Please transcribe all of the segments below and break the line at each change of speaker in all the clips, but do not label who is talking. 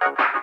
thank you.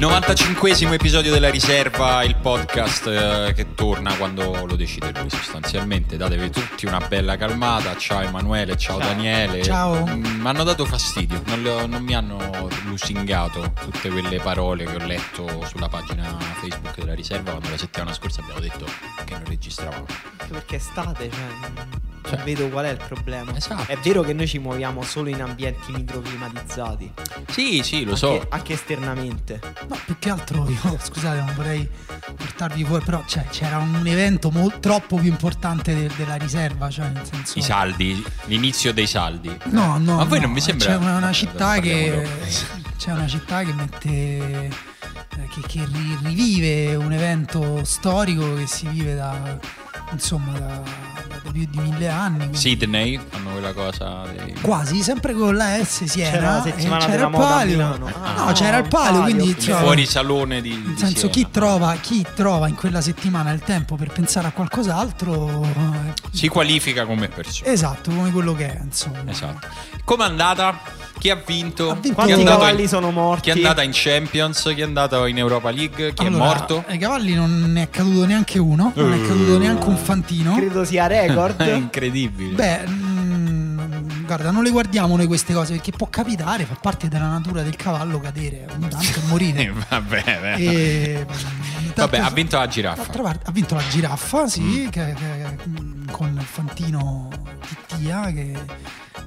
Il 95esimo episodio della riserva, il podcast eh, che torna quando lo decide lui sostanzialmente. Datevi tutti una bella calmata. Ciao Emanuele, ciao, Daniele.
Ciao.
Mi hanno dato fastidio, non, ho- non mi hanno lusingato tutte quelle parole che ho letto sulla pagina Facebook della riserva quando la settimana scorsa abbiamo detto che non registravamo.
Anche perché è estate, cioè,
Cioè.
vedo qual è il problema.
Esatto.
È vero che noi ci muoviamo solo in ambienti microclimatizzati.
Sì, sì, lo
anche,
so.
Anche esternamente.
No, più che altro io, scusate, non vorrei portarvi fuori, però cioè, c'era un evento mol- troppo più importante de- della riserva, cioè nel senso...
I saldi, l'inizio dei saldi.
No, no,
Ma a voi
no,
non vi sembra...
C'è una, una città che... C'è una città che mette... eh, Che, che ri- rivive un evento storico che si vive da... Insomma, da, da più di mille anni. quindi-
Sydney quella cosa dei...
Quasi, sempre con la S Siena.
C'era la
e
settimana
c'era
della
il
moda a
palio.
Milano.
No,
Ah,
c'era il palio,
palio,
quindi insomma,
fuori salone di,
Nel
di
senso, chi
Siena.
trova, chi trova in quella settimana il tempo per pensare a qualcos'altro, eh,
si qualifica come persona.
esatto, come quello che è, insomma.
Esatto. Com'è andata? Chi ha vinto?
Ha vinto-
Chi è
Quanti
andato
cavalli
in-
sono morti?
Chi è andata in Champions? Chi è andato in Europa League? Chi
Allora,
è morto?
Ai cavalli non ne è caduto neanche uno, non è caduto neanche un fantino.
Credo sia record.
È incredibile.
Beh, guarda, non le guardiamo noi queste cose perché può capitare, fa parte della natura del cavallo cadere ogni tanto e
Eh,
morire.
vabbè, beh.
E, mm,
Vabbè, ha vinto la giraffa.
Parte, ha vinto la giraffa, sì,
Mm.
che- che- con il fantino Tittia, che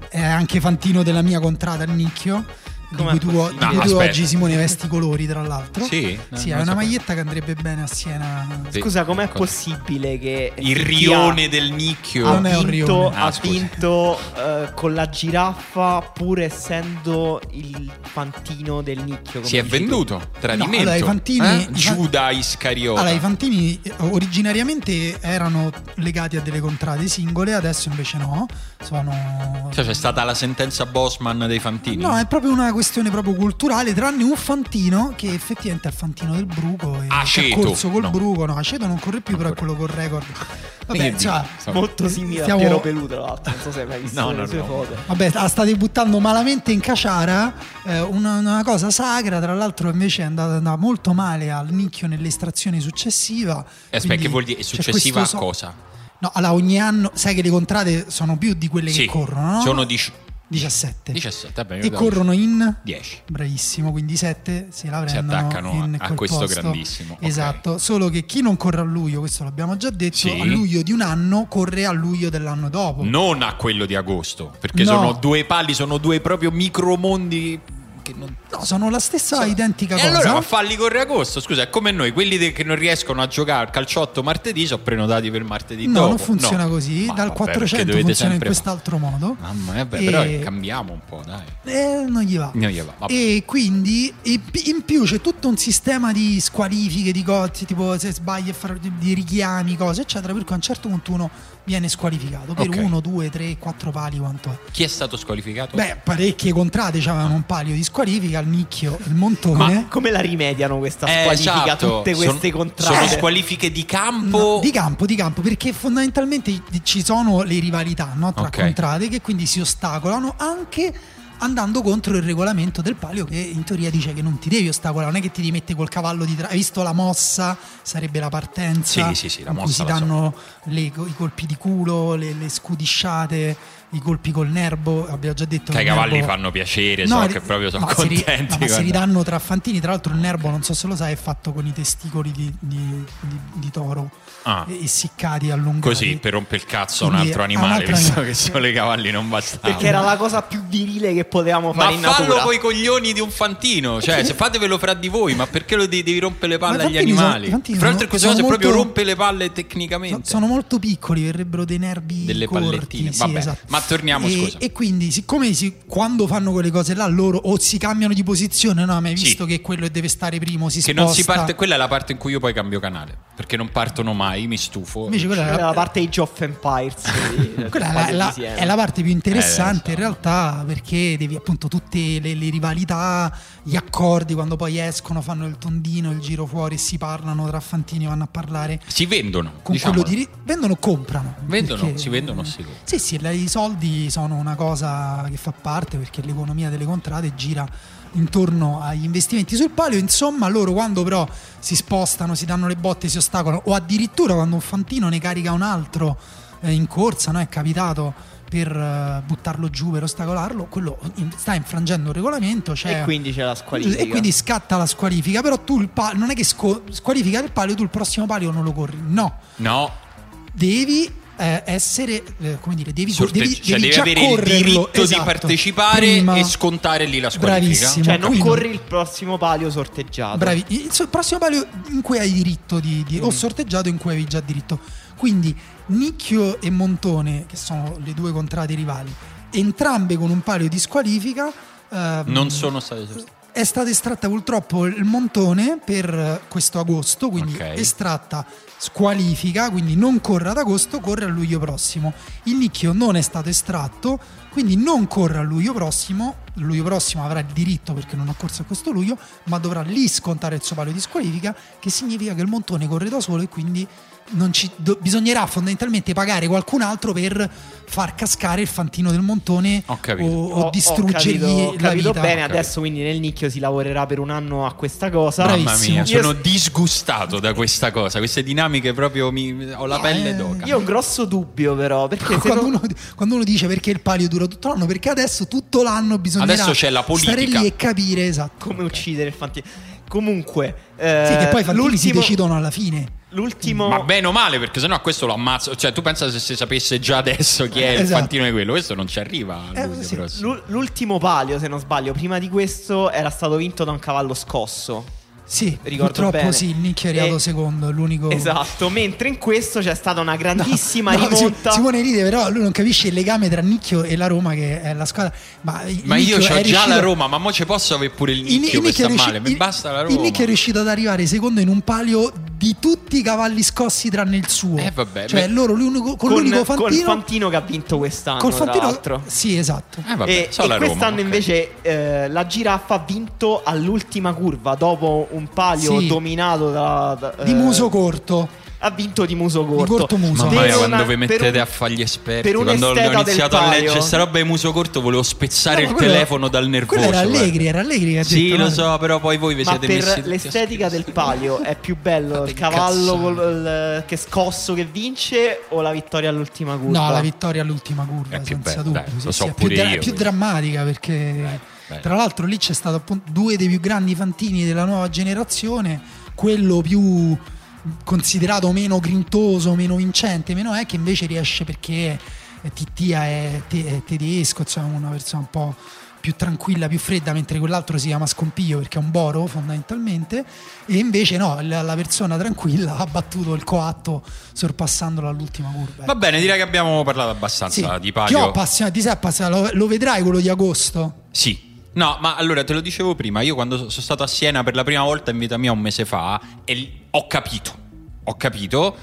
è anche fantino della mia contrada, il Nicchio. Di
Com'è
cui, tu, di
No,
cui tu oggi Simone vesti i colori, tra l'altro.
Sì? No,
Sì, è una
sapevo.
maglietta che andrebbe bene a Siena.
Sì.
Scusa, com'è
Cosa?
possibile che
Il rione del nicchio.
ha vinto.
Ah,
ha vinto eh, con la giraffa pur essendo il fantino del nicchio come
Si è
tu.
venduto. Tradimento.
allora, i fantini-
Eh? Giuda Iscariota.
Allora, i fantini eh, originariamente erano legati a delle contrade singole, adesso invece no. Sono.
Cioè, c'è stata la sentenza Bosman dei fantini.
No, è proprio una questione proprio culturale, tranne un fantino che effettivamente è il fantino del Bruco e
Aceto,
ha corso col
no.
Bruco, no, Aceto non corre più,
Non
però è quello col record. Vabbè, cioè,
Molto simile
Stiamo-
a Piero Pelù, tra l'altro. Non so se hai mai visto
No,
le
no,
sue
no.
foto.
Vabbè, la state buttando malamente in caciara, eh, una, una cosa sacra, tra l'altro invece è andata, andata molto male al nicchio nell'estrazione successiva.
Eh, Aspetta, che vuol dire? È successiva a
so-
cosa?
No, allora ogni anno, sai che le contrade sono più di quelle
Sì,
che corrono, no?
sono dic-
17.
17, vabbè,
E corrono in
10.
Bravissimo, quindi 7 si la
Si
prendono
attaccano
in
a
quel
questo
posto.
grandissimo.
Esatto, solo che chi non corre a luglio, questo l'abbiamo già detto,
Sì.
a luglio di un anno corre a luglio dell'anno dopo.
Non a quello di agosto, perché
No.
sono due pali, sono due proprio micromondi che non...
No, sono la stessa identica
E
cosa.
allora ma falli corre agosto, scusa, è come noi, quelli de- che non riescono a giocare al calciotto martedì sono prenotati per martedì
No,
dopo.
non funziona
No.
così.
Ma
Dal
vabbè, perché
400
dovete
funziona in quest'altro modo.
Mamma mia, vabbè,
E-
però cambiamo un po', dai.
Eh, non gli va.
Non gli va.
E quindi e in più c'è tutto un sistema di squalifiche, di cose, tipo se sbagli fare di richiami, cose, eccetera. Per cui a un certo punto uno viene squalificato per
Ok.
uno, due, tre, quattro pali quanto è.
Chi è stato squalificato?
Beh, parecchie contrade avevano un palio di squalifica, il nicchio, il montone.
Come la rimediano questa
Eh,
squalifica?
esatto.
Tutte queste
Sono-
contrade.
Sono squalifiche di campo.
No, di campo, di campo, perché fondamentalmente ci sono le rivalità no, tra
Ok.
contrade che quindi si ostacolano anche andando contro il regolamento del palio che in teoria dice che non ti devi ostacolare, non è che ti rimette col cavallo di tra... Hai visto la mossa? Sarebbe la partenza.
Sì, sì, sì, la
in cui
mossa
si
la so.
danno le- i colpi di culo, le, le scudisciate, i colpi col nervo. Abbiamo già detto
Che ai
il
cavalli
nervo-
fanno piacere, so
ri-
che proprio sono
no, si ri-
contenti.
no, ma si ridanno tra fantini. Tra l'altro, il nervo, non so se lo sai, è fatto con i testicoli di, di- di- di toro
Ah.
e- essiccati, allungati.
Così per romper il cazzo a un altro animale,
altro
visto
animale.
che solo i cavalli non bastavano.
Perché era la cosa più virile che potevamo
Ma
fare in
fallo
natura.
coi coglioni di un fantino, cioè se fatevelo fra di voi, ma perché lo devi, devi rompere le
Ma
palle
i
agli
sono-
animali?
i fantini
Fra l'altro
sono-
queste cose
sono
proprio
molto-
rompe le palle
So-
tecnicamente.
sono molto piccoli, verrebbero dei nervi
delle
corti.
pallettine.
sì,
Vabbè,
esatto.
ma torniamo,
e,
scusa.
e quindi, siccome si- quando fanno quelle cose là, loro o si cambiano di posizione, no, ma hai
Sì.
visto che quello deve stare primo si
Che
sposta.
non si parte, quella è la parte in cui io poi cambio canale. Perché non partono mai, mi stufo.
Invece quella,
Quella
è
la
la,
parte Age of Empires.
quella è la- la- è la parte più interessante
Eh,
in realtà perché devi appunto tutte le, le rivalità, gli accordi quando poi escono, fanno il tondino, il giro fuori e si parlano tra fantini, vanno a parlare
Si vendono.
con
diciamo.
quello di vendono o comprano
Vendono,
Perché-
si vendono, si comprano.
sì sì i soldi sono una cosa che fa parte perché l'economia delle contrade gira intorno agli investimenti sul palio insomma loro quando però si spostano si danno le botte si ostacolano o addirittura quando un fantino ne carica un altro eh, in corsa no? è capitato per eh, buttarlo giù per ostacolarlo quello in- sta infrangendo il regolamento cioè,
E quindi c'è la squalifica.
e quindi scatta la squalifica però tu il palio non è che sco- squalifica il palio tu il prossimo palio non lo corri no
No,
devi eh, essere, eh, come dire, devi,
sorte-
devi,
cioè devi
già
avere il
correrlo,
diritto di
esatto,
partecipare
prima.
e scontare lì la squalifica.
Bravissimo.
Cioè, non
Quindi-
corri il prossimo palio sorteggiato.
Bravi, il so- il prossimo palio in cui hai diritto di, di- o
Mm.
sorteggiato in cui avevi già diritto. Quindi Nicchio e Montone, che sono le due contrade rivali, entrambe con un palio di squalifica. ehm,
Non sono state sorteggiate.
È stata estratta purtroppo il montone per questo agosto, quindi
Ok.
estratta squalifica, quindi non corre ad agosto, corre a luglio prossimo. Il nicchio non è stato estratto, quindi non corre a luglio prossimo. Luglio prossimo avrà il diritto perché non ha corso a questo luglio, ma dovrà lì scontare il suo palio di squalifica, che significa che il montone corre da solo e quindi ci- do- bisognerà fondamentalmente pagare qualcun altro per far cascare il fantino del montone o, o distruggergli
ho capito, ho
la
capito
vita.
bene,
Ho
adesso quindi nel nicchio si lavorerà per un anno a questa cosa.
Bravissimo.
Mamma mia,
Io-
sono disgustato da questa cosa. Queste dinamiche proprio mi, ho la pelle
Eh,
d'oca.
Io ho un grosso dubbio però, perché se
quando,
non-
uno, quando uno dice perché il palio dura tutto l'anno, perché adesso tutto l'anno
la politica.
stare lì e capire esatto.
come uccidere il fantino. Comunque, eh,
Sì, che poi i fantini si decidono alla fine.
L'ultimo
Ma bene o male, perché sennò questo lo ammazzo. Cioè, tu pensa se si sapesse già adesso chi è il
Esatto.
fantino di quello, questo non ci arriva.
Eh, sì.
l'ultimo palio, se non sbaglio, prima di questo era stato vinto da un cavallo scosso.
Sì,
Ricordo
purtroppo
bene.
sì, il Nick è arrivato
E-
secondo, è l'unico...
Esatto, mentre in questo c'è stata una grandissima
No,
rimonta.
Si- Simone ride, però lui non capisce il legame tra Nicchio e la Roma, che è la squadra. Ma, il
Ma io ho già
riuscito-
la Roma, ma mo ci posso avere pure il
il-
nicchio
il
che
Nick
sta
è riusci-
male. Mi
il-
basta la
Il
Roma.
Nick è riuscito ad arrivare secondo in un palio di tutti i cavalli scossi tranne il suo.
Eh, vabbè,
cioè,
beh.
loro l'unico, con,
con,
l'unico
col
fantino.
fantino che ha vinto quest'anno,
col fantino.
l'altro.
Sì, esatto.
Eh, vabbè,
e,
so
e
la Roma,
quest'anno
ok.
invece eh, la giraffa ha vinto all'ultima curva dopo un palio
Sì.
dominato da, da-
Di
eh,
muso corto.
ha vinto di muso corto
corto muso.
Mamma mia, quando vi mettete
un-
a fare gli esperti, quando ho iniziato a
palio.
leggere sta roba di muso corto, volevo spezzare
No,
il
quello-
telefono dal nervoso.
Quello era
guarda.
Allegri, era Allegri che
Sì,
detto,
lo
no?
so, però poi voi vi
ma
siete messi
per
a
l'estetica del palio è più bello il cavallo col- che scosso che vince o la vittoria all'ultima curva?
No, la vittoria all'ultima curva,
È più
senza
bella,
dubbio.
dai,
sì,
lo
sì,
so
è più,
pure
dra-
io,
più
questo.
drammatica perché,
beh.
tra l'altro, lì c'è stato appunto due dei più grandi fantini della nuova generazione. Quello più considerato meno grintoso, meno vincente, meno è che invece riesce perché Tittia è, te- è tedesco, insomma, una persona un po' più tranquilla, più fredda, mentre quell'altro si chiama Scompiglio perché è un boro fondamentalmente, e invece no, la, persona tranquilla ha battuto il coatto sorpassandolo all'ultima curva.
Va bene, direi che abbiamo parlato abbastanza
Sì.
di
Ti ho
palio.
appassionato, ti sei appassionato, lo, lo vedrai quello di agosto?
Sì. No, ma allora te lo dicevo prima, io quando so- sono stato a Siena per la prima volta in vita mia un mese fa e ho capito, ho capito,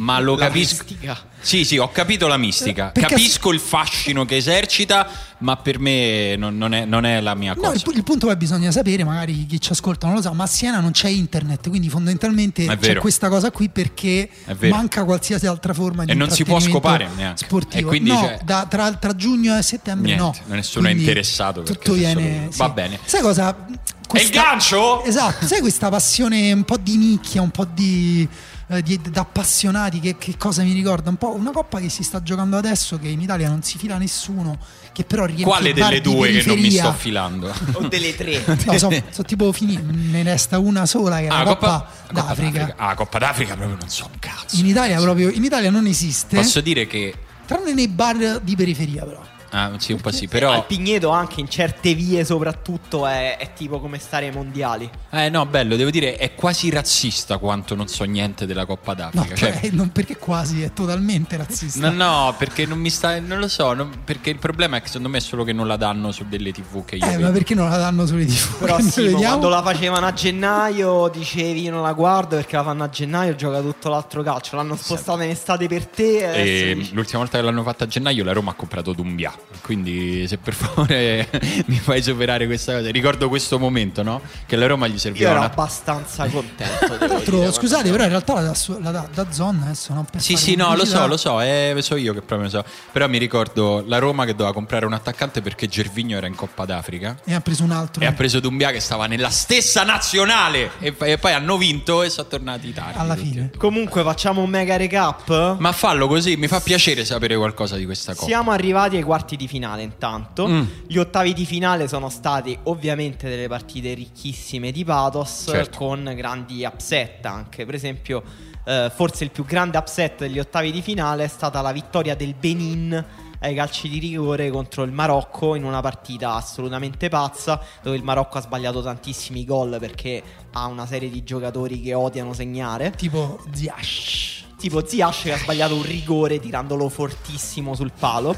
ma lo
La
capisco.
mistica.
Sì, sì, ho capito la mistica.
Perché-
Capisco il fascino che esercita, ma per me non, non è, non è la mia
No,
cosa.
il, pu- il punto è che bisogna sapere, magari chi ci ascolta non lo sa, ma a Siena non c'è internet, quindi fondamentalmente
È
c'è questa cosa qui perché
È
manca qualsiasi altra forma di
E non si può scopare neanche.
sportivo.
E quindi
no, da- tra, tra giugno e settembre
Niente,
no.
nessuno è
Quindi
interessato perché
Tutto viene... sì.
Va bene.
Sai cosa?
È il gancio?
Esatto, sai questa passione un po' di nicchia, un po' di, eh, di- da appassionati, che, che cosa mi ricorda? Un po' una coppa che si sta giocando adesso, che in Italia non si fila nessuno, che però riempie
Quale delle due che non mi sto filando?
o delle tre
No, so, so tipo finì, ne resta una sola che è la
Ah,
Coppa,
Coppa
d'Africa.
Ah, Coppa d'Africa proprio non so un cazzo.
In Italia proprio in Italia non esiste.
Posso dire che
Tranne nei bar di periferia, però.
Ah, sì, un po' sì,
Al
però...
Pigneto anche in certe vie soprattutto è, è tipo come stare ai mondiali.
Eh no, bello, devo dire, è quasi razzista quanto non so niente della Coppa
No,
d'Africa. cioè,
eh, non perché quasi, è totalmente razzista.
No, no, perché non mi sta. Non lo so. non- perché il problema è che secondo me è solo che non la danno su delle TV che io.
Eh,
vedo.
ma perché non la danno sulle TV?
Però sì, quando la facevano a gennaio dicevi io non la guardo perché la fanno a gennaio gioca tutto l'altro calcio. L'hanno spostata in estate per te. e adesso
E
dici-
l'ultima volta che l'hanno fatta a gennaio la Roma ha comprato Dumbia. Quindi se per favore mi fai superare questa cosa. Ricordo questo momento, no? Che la Roma gli
Io
serviva
ero
una...
abbastanza contento.
Tra l'altro, scusate, però in realtà la la da, da zona adesso non per
Sì, sì, no, lo so, lo so, eh, so io che proprio lo so. Però mi ricordo la Roma che doveva comprare un attaccante perché Gervigno era in Coppa d'Africa.
E ha preso un altro
E ha preso Dumbia che stava nella stessa nazionale. E, e poi hanno vinto e sono tornati tardi.
alla fine.
Comunque facciamo un mega recap.
Ma fallo così, mi fa piacere sapere qualcosa di questa cosa.
Siamo arrivati ai quarti di finale intanto.
Mm.
Gli ottavi di finale sono stati ovviamente delle partite ricchissime di pathos
Certo.
con grandi upset anche. Per esempio, eh, forse il più grande upset degli ottavi di finale è stata la vittoria del Benin ai calci di rigore contro il Marocco in una partita assolutamente pazza dove il Marocco ha sbagliato tantissimi gol perché ha una serie di giocatori che odiano segnare.
Tipo Ziash.
Tipo Ziash che ha sbagliato un rigore tirandolo fortissimo sul palo.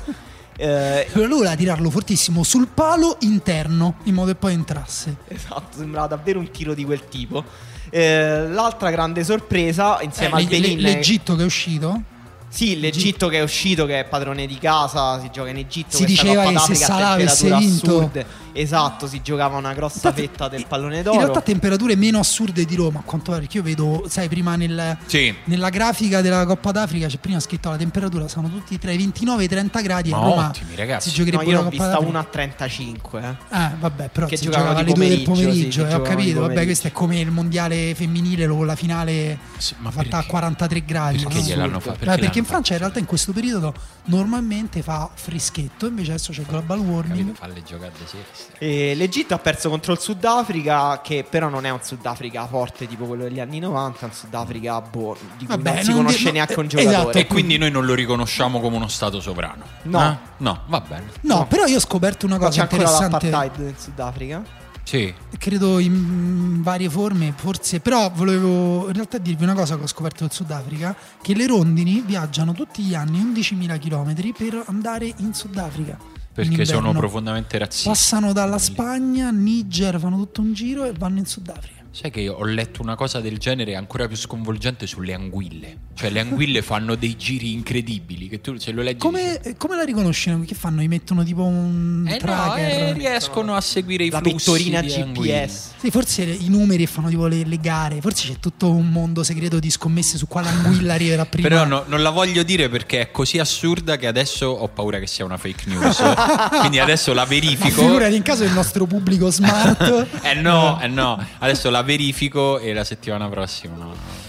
Eh,
lui voleva tirarlo fortissimo sul palo interno in modo che poi entrasse.
esatto, sembrava davvero un tiro di quel tipo. Eh, l'altra grande sorpresa insieme
Eh,
al Benin
l'E- L'Egitto che è uscito?
Sì, l'Egitto che è uscito, che è padrone di casa, si gioca in Egitto.
Si diceva che se
a
Salah avesse vinto-
assurde. Esatto, si giocava una grossa
Infatti,
fetta del
in-
pallone
In
d'oro.
realtà temperature meno assurde di Roma, a quanto pare, perché io vedo, sai, prima nel-
Sì.
nella grafica della Coppa d'Africa c'è prima scritto la temperatura, sono tutti tra i 29 e i 30 gradi
Ma
a Roma.
ottimi, ragazzi.
Si
No,
giocherebbe
io
la
ne ho
Coppa
vista una a 35. Eh.
Eh, vabbè, però
Che
si
giocava
alle 2 del
pomeriggio, sì,
eh, ho capito. Vabbè, questo è come il mondiale femminile con la finale
Sì, ma
fatta a
perché?
43 gradi.
Perché
no?
gliel'hanno fa-
Beh,
perché
perché, in Francia in realtà in questo periodo normalmente fa freschetto, invece adesso c'è il global warming.
Capito? Falle giocare siesta.
E L'Egitto ha perso contro il Sudafrica, che però non è un Sudafrica forte tipo quello degli anni 90, è un Sudafrica boh, di cui
Vabbè,
non si
non
conosce
di-
neanche un
eh,
giocatore.
esatto.
E quindi noi non lo riconosciamo come uno stato sovrano.
No.
Eh? No, va bene.
No,
No.
però io ho scoperto una
Ma
cosa
c'è ancora
interessante.
l'apartheid in Sudafrica?
Sì.
credo in varie forme, forse, però volevo in realtà dirvi una cosa che ho scoperto del Sudafrica, che le rondini viaggiano tutti gli anni 11.000 km per andare in Sudafrica.
Perché sono profondamente razzisti.
Passano dalla Spagna, Niger, fanno tutto un giro e vanno in Sudafrica.
Sai che ho letto una cosa del genere ancora più sconvolgente sulle anguille. Cioè le anguille fanno dei giri incredibili che tu se lo leggi
Come,
dici,
come la riconoscono? Che fanno? Gli mettono tipo un
eh no,
tracker?
eh, riescono a seguire i
La
flussi
vittorina
di anguille.
GPS.
Sì, forse i numeri fanno tipo le, le gare, forse c'è tutto un mondo segreto di scommesse su quale anguilla arriverà prima.
Però no- non la voglio dire perché è così assurda che adesso ho paura che sia una fake news. Quindi adesso la
Ma
verifico.
figurati in caso del nostro pubblico smart.
Eh no, eh no. Adesso la verifico e la settimana prossima.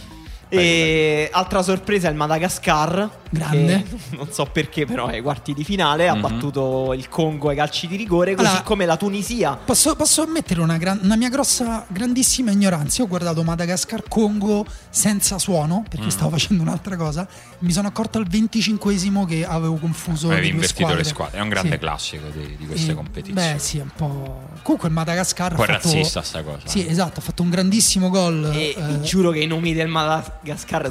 E altra sorpresa è il Madagascar.
Grande.
non so perché, però ai quarti di finale ha
Mhm.
battuto il Congo ai calci di rigore, così
Allora-
come la Tunisia.
Posso, posso ammettere una, gran- una mia grossa, grandissima ignoranza. Io ho guardato Madagascar Congo senza suono perché
Mm.
stavo facendo un'altra cosa. Mi sono accorto al 25esimo che avevo confuso
Avevi
le due
invertito
squadre.
le squadre. È un grande
Sì.
classico di, di queste
E-
competizioni.
Beh, sì, è un po'. Comunque il Madagascar
Un po'
ha fatto...
razzista sta cosa.
Sì, esatto, ha fatto un grandissimo gol.
E
eh,
vi giuro che i nomi del Madagascar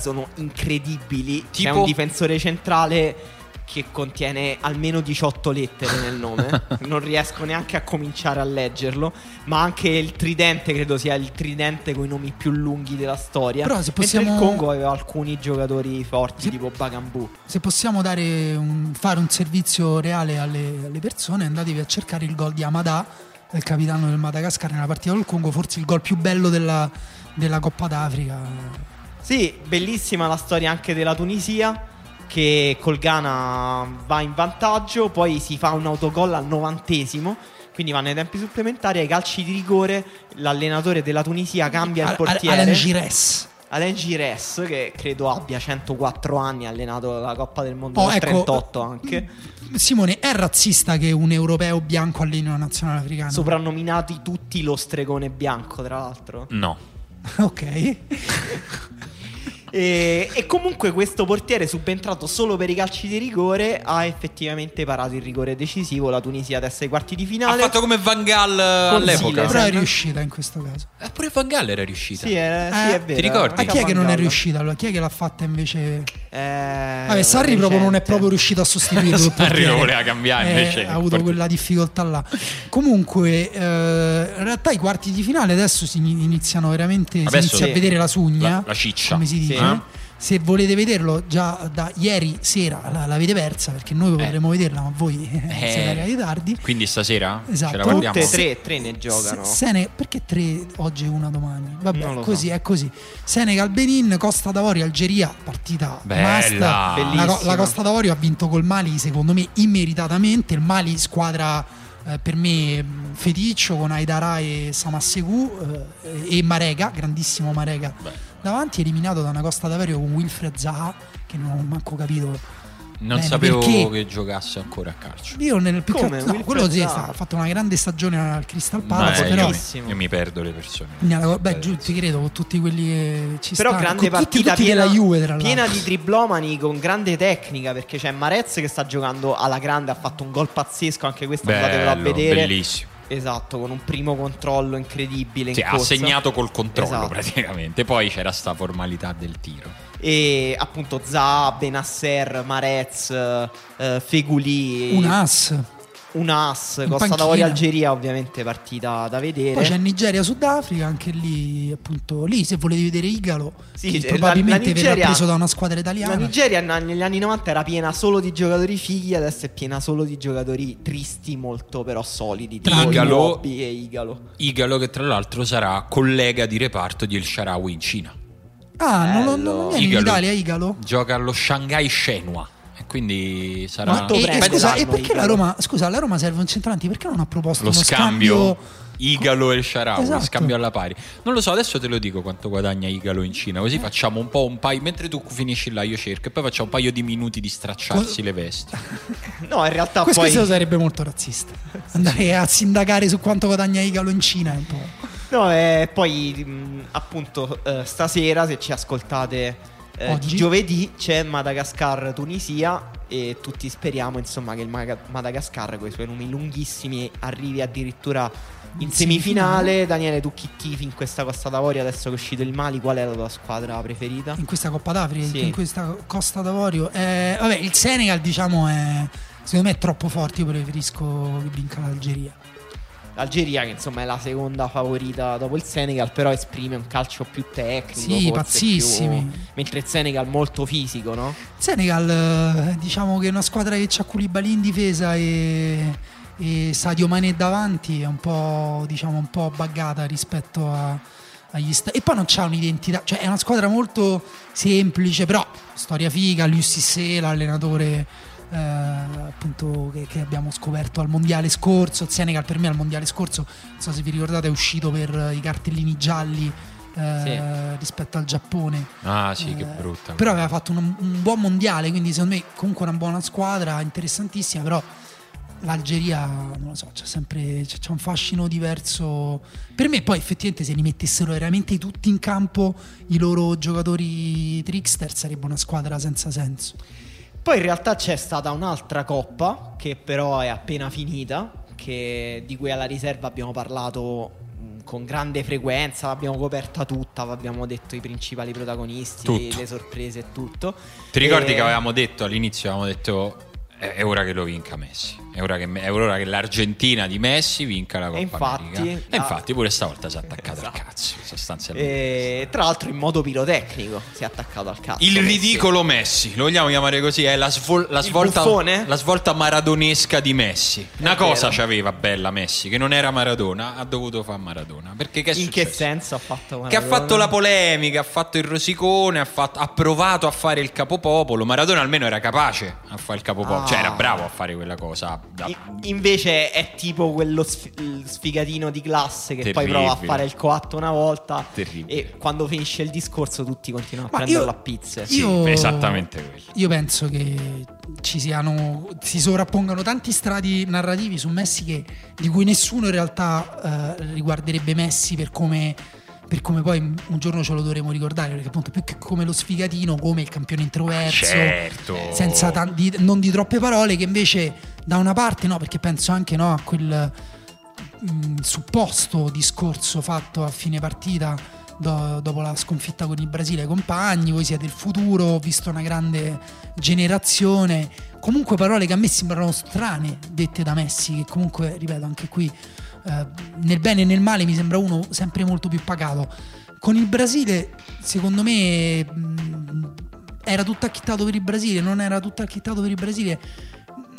sono incredibili. C'è
Tipo?
un difensore centrale che contiene almeno 18 lettere nel nome. non riesco neanche a cominciare a leggerlo. Ma anche il tridente, credo sia il tridente con i nomi più lunghi della storia.
Però se
Mentre
possiamo-
il Congo aveva alcuni giocatori forti,
Se-
tipo Bagambu.
se possiamo dare un- fare un servizio reale alle, alle persone, andatevi a cercare il gol di Amada, il capitano del Madagascar nella partita col Congo, forse il gol più bello della, della Coppa d'Africa.
Sì, bellissima la storia anche della Tunisia che col Ghana va in vantaggio, poi si fa un autogol al novantesimo, quindi vanno ai tempi supplementari, ai calci di rigore, l'allenatore della Tunisia cambia il portiere.
Alain Gires.
Alain Gires, che credo abbia 104 anni, ha allenato la Coppa del Mondo
Oh,
nel
ecco,
38 anche.
Simone, è razzista che un europeo bianco alleni una nazionale africana?
Soprannominati tutti lo stregone bianco, tra l'altro.
No.
ok.
E, e comunque questo portiere subentrato solo per i calci di rigore ha effettivamente parato il rigore decisivo. La Tunisia adesso ai quarti di
Ha
finale.
fatto come Van Gaal eh, all'epoca.
Però è riuscita in questo caso.
Eh, pure Van Gaal era riuscita.
Sì, è, sì,
Eh,
è vero.
ti ricordi?
Ma chi è che non è riuscita allora? Chi è che l'ha fatta invece?
Eh,
Vabbè, Sarri proprio non è proprio riuscito a sostituire il
Sarri lo voleva cambiare,
Eh,
invece
ha avuto quella difficoltà là. Comunque, eh, in realtà i quarti di finale adesso si iniziano veramente. Si
Adesso
inizia
sì.
a vedere la sugna,
La- la ciccia.
come si
Sì.
Eh?
Se volete vederlo già da ieri sera la- l'avete persa perché noi potremmo vederla, ma voi eh,
Eh.
siete arrivati tardi.
Quindi stasera
Esatto.
ce la guardiamo.
Tutte e tre, tre ne giocano.
Se- Sene- perché tre oggi e una domani? Vabbè, così
so.
è così. Senegal, Benin, Costa d'Avorio, Algeria, partita
Bella.
La,
Bellissima.
la Costa d'Avorio ha vinto col Mali, secondo me, immeritatamente. Il Mali, squadra eh, per me feticcio con Aidara e Samassegu eh, e Marega, grandissimo Marega.
Beh.
Davanti eliminato da una Costa d'Avorio con Wilfred Zaha, che non ho manco capito.
Non
bene,
sapevo
perché-
che giocasse ancora a calcio.
Io nel altro- no, quello sì, ha fatto una grande stagione al Crystal Palace,
eh,
però
io, io mi perdo le persone.
Nella- beh,
Eh,
giù, ti credo con tutti quelli che ci
Però
stanno.
grande
con tutti,
partita
tutti
piena,
della Juve
piena di driblomani con grande tecnica perché c'è Marez che sta giocando alla grande, ha fatto un gol pazzesco, anche questo andatevelo a
Bello,
vedere.
bellissimo.
Esatto, con un primo controllo incredibile in
Sì, ha
corsa.
segnato col controllo
Esatto.
praticamente. Poi c'era sta formalità del tiro.
E appunto Zaha, Benasser, Marez, eh, Feguli,
un as.
Un as,
In
Costa d'Avorio Algeria, ovviamente partita da vedere.
Poi c'è Nigeria Sudafrica, anche lì appunto lì se volete vedere Igalo,
Sì,
che
la-
probabilmente
la
verrà
Nigeria-
preso da una squadra
La
italiana.
Nigeria na- negli anni 90 era piena solo di giocatori fighi, adesso è piena solo di giocatori tristi, molto però solidi. Tipo
Igalo-
e Igalo.
Igalo che tra l'altro sarà collega di reparto di El Sharawi in Cina.
Ah, non, lo-
Bello.
non viene in
Igalo.
Italia Igalo?
Gioca allo Shanghai Shenhua. E quindi sarà
Molto
e, e scusa, e
l'hanno
perché la. Roma, scusa, la Roma serve un centravanti? Perché non ha proposto
lo
uno
scambio,
scambio
Igalo e Sharawi,
Esatto.
scambio alla pari. Non lo so, adesso te lo dico quanto guadagna Igalo in Cina, così facciamo un po' un paio mentre tu finisci là io cerco e poi facciamo un paio di minuti di stracciarsi
Co-
le vesti.
No, in realtà
Questo,
poi
questo sarebbe molto razzista. Andare a sindacare su quanto guadagna Igalo in Cina è un po'.
No, e poi mh, appunto eh, stasera se ci ascoltate eh, giovedì c'è Madagascar-Tunisia e tutti speriamo insomma che il Madagascar con i suoi nomi lunghissimi arrivi addirittura in
In
semifinale.
semifinale.
Daniele, tu chi tifi in questa Costa d'Avorio adesso che è uscito il Mali? Qual è la tua squadra preferita?
in questa Coppa d'Africa,
Sì.
in questa Costa d'Avorio. Eh, vabbè, il Senegal, diciamo, è secondo me è troppo forte. Io preferisco che vinca l'Algeria.
L'Algeria che insomma è la seconda favorita dopo il Senegal però esprime un calcio più tecnico
Sì, pazzissimi.
più- mentre il Senegal molto fisico no?
Senegal, eh, diciamo che è una squadra che c'ha Koulibaly in difesa e, e Sadio Mane davanti è un po', diciamo, un po' buggata rispetto a, agli sta- E poi non c'ha un'identità, cioè è una squadra molto semplice, però storia figa, Luis Sissé, l'allenatore eh, appunto che, che abbiamo scoperto al mondiale scorso. Il Senegal per me al mondiale scorso, non so se vi ricordate, è uscito per i cartellini gialli eh,
Sì.
rispetto al Giappone.
Ah sì, che
Eh,
brutta.
Però aveva fatto un, un buon mondiale, quindi secondo me comunque una buona squadra, interessantissima, però l'Algeria, non lo so, c'è sempre c'è, c'è un fascino diverso. Per me poi effettivamente se li mettessero veramente tutti in campo i loro giocatori trickster sarebbe una squadra senza senso.
Poi in realtà c'è stata un'altra coppa che però è appena finita, che- di cui alla riserva abbiamo parlato mh, con grande frequenza, l'abbiamo coperta tutta, abbiamo detto i principali protagonisti,
Tutto.
le sorprese e tutto.
Ti ricordi
E-
che avevamo detto all'inizio, avevamo detto è ora che lo vinca Messi, è ora che, è ora che l'Argentina di Messi vinca la Coppa
E infatti-
America. E
ah.
infatti pure stavolta si è attaccato
Esatto.
al cazzo, sostanzialmente.
E tra l'altro in modo pirotecnico si è attaccato al cazzo.
Il ridicolo Messi, lo vogliamo chiamare così, è la, svol- la svolta, la svolta maradonesca di Messi. Una
È
cosa
vero.
c'aveva bella Messi, che non era Maradona, ha dovuto fare Maradona. Perché che è
In che
successo?
senso ha fatto
Che ha
Maradona?
fatto la polemica, ha fatto il rosicone, ha, fatto- ha provato a fare il capopopolo. Maradona almeno era capace a fare il capopopolo,
Ah.
cioè era bravo a fare quella cosa. Da-
invece è tipo quello sf- sfigatino di classe che poi
Terribile.
prova a fare il coatto una volta
Terribile.
e quando finisce il discorso tutti continuano a
Ma
prenderlo
io-
a pizze.
Sì,
Io-
esattamente quello.
Io penso che ci siano, si sovrappongano tanti strati narrativi su Messi che- di cui nessuno in realtà eh, riguarderebbe Messi per come, per come poi un giorno ce lo dovremo ricordare, perché appunto più che come lo sfigatino, come il campione introverso,
certo.
senza tanti, non di troppe parole, che invece da una parte no, perché penso anche no, a quel mh, supposto discorso fatto a fine partita do- dopo la sconfitta con il Brasile compagni, voi siete il futuro, ho visto una grande generazione, comunque parole che a me sembrano strane dette da Messi, che comunque, ripeto, anche qui eh, nel bene e nel male mi sembra uno sempre molto più pagato. Con il Brasile, secondo me, mh, era tutto acchittato per il Brasile, non era tutto acchittato per il Brasile.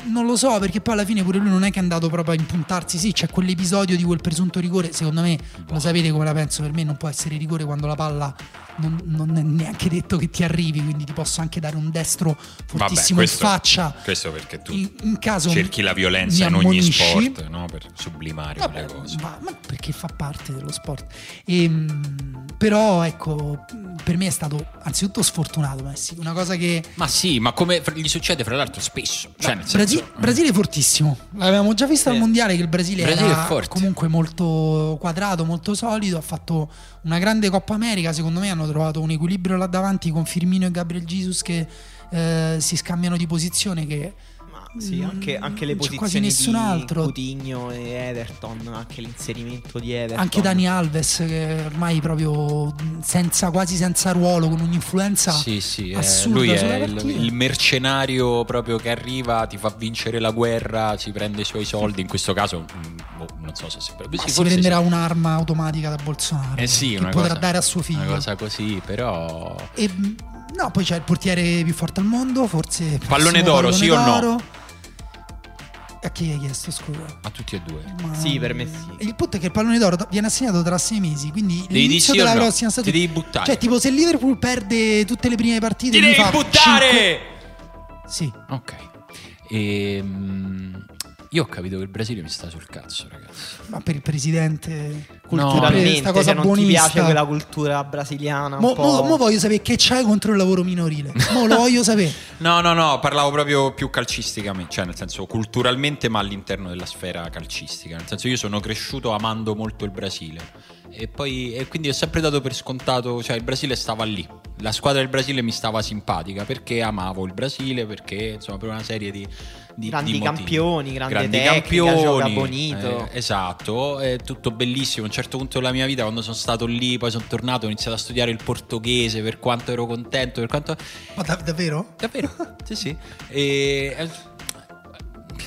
Non lo so, perché poi alla fine pure lui non è che è andato proprio a impuntarsi. Sì, c'è quell'episodio di quel presunto rigore. Secondo me, lo sapete come la penso. Per me non può essere rigore quando la palla non, non è neanche detto che ti arrivi. Quindi ti posso anche dare un destro fortissimo
Vabbè, questo,
in faccia.
Questo perché tu
In, in
cerchi la violenza in ogni sport no? per sublimare
Vabbè,
quelle cose.
ma, ma perché fa parte dello sport. Ehm, però ecco, per me è stato anzitutto sfortunato Messi. Una cosa che
Ma sì, ma come gli succede fra l'altro spesso. Cioè, nel
Brasi-
senso,
Brasile è fortissimo. L'avevamo già visto al
Sì.
mondiale che il Brasile,
Brasile
era comunque molto quadrato, molto solido. Ha fatto una grande Coppa America. Secondo me hanno trovato un equilibrio là davanti con Firmino e Gabriel Jesus che eh, si scambiano di posizione. Che
sì, anche, anche le posizioni
quasi nessun
di
altro.
Coutinho e Everton, anche l'inserimento di Everton.
anche Dani Alves, che ormai proprio senza, quasi senza ruolo, con un'influenza
Sì, sì, eh,
assurda
lui è il, il mercenario proprio che arriva, ti fa vincere la guerra, si prende i suoi soldi. In questo caso, mm, boh, non so se si,
Ma
sì,
si prenderà
sì.
un'arma automatica da Bolsonaro
Eh sì,
che
una
potrà
cosa-
dare a suo figlio.
Una cosa così, però.
E, mh, no, poi c'è il portiere più forte al mondo, forse il
Pallone d'oro, sì o no?
A chi hai chiesto, scusa?
A tutti e due.
Ma-
Sì, per me sì.
Il punto è che il pallone d'oro viene assegnato tra sei mesi, quindi
Devi
l'inizio della
no?
prossima
Ti
stagione.
devi buttare.
Cioè, tipo, se il Liverpool perde tutte le prime partite,
Ti devi
fa
buttare!
cinque- Sì.
Ok. Ehm, io ho capito che il Brasile mi sta sul cazzo, ragazzi.
Ma per il presidente
No.
Culturalmente,
sta cosa
se non ti
buonista.
piace quella cultura brasiliana un
Mo,
po'...
mo- mo voglio sapere che c'hai contro il lavoro minorile. Mo lo voglio sapere.
No, no, no, parlavo proprio più calcisticamente, cioè nel senso culturalmente, ma all'interno della sfera calcistica. Nel senso, io sono cresciuto amando molto il Brasile. E poi, e quindi ho sempre dato per scontato, cioè il Brasile stava lì. La squadra del Brasile mi stava simpatica perché amavo il Brasile, perché insomma, per una serie di, di
Grandi
di
campioni, grande
grandi
tecnica,
campioni,
bonito.
eh, esatto, è tutto bellissimo. A un certo punto della mia vita, quando sono stato lì, poi sono tornato, ho iniziato a studiare il portoghese per quanto ero contento, per quanto
Ma da- davvero?
Davvero? sì, sì. E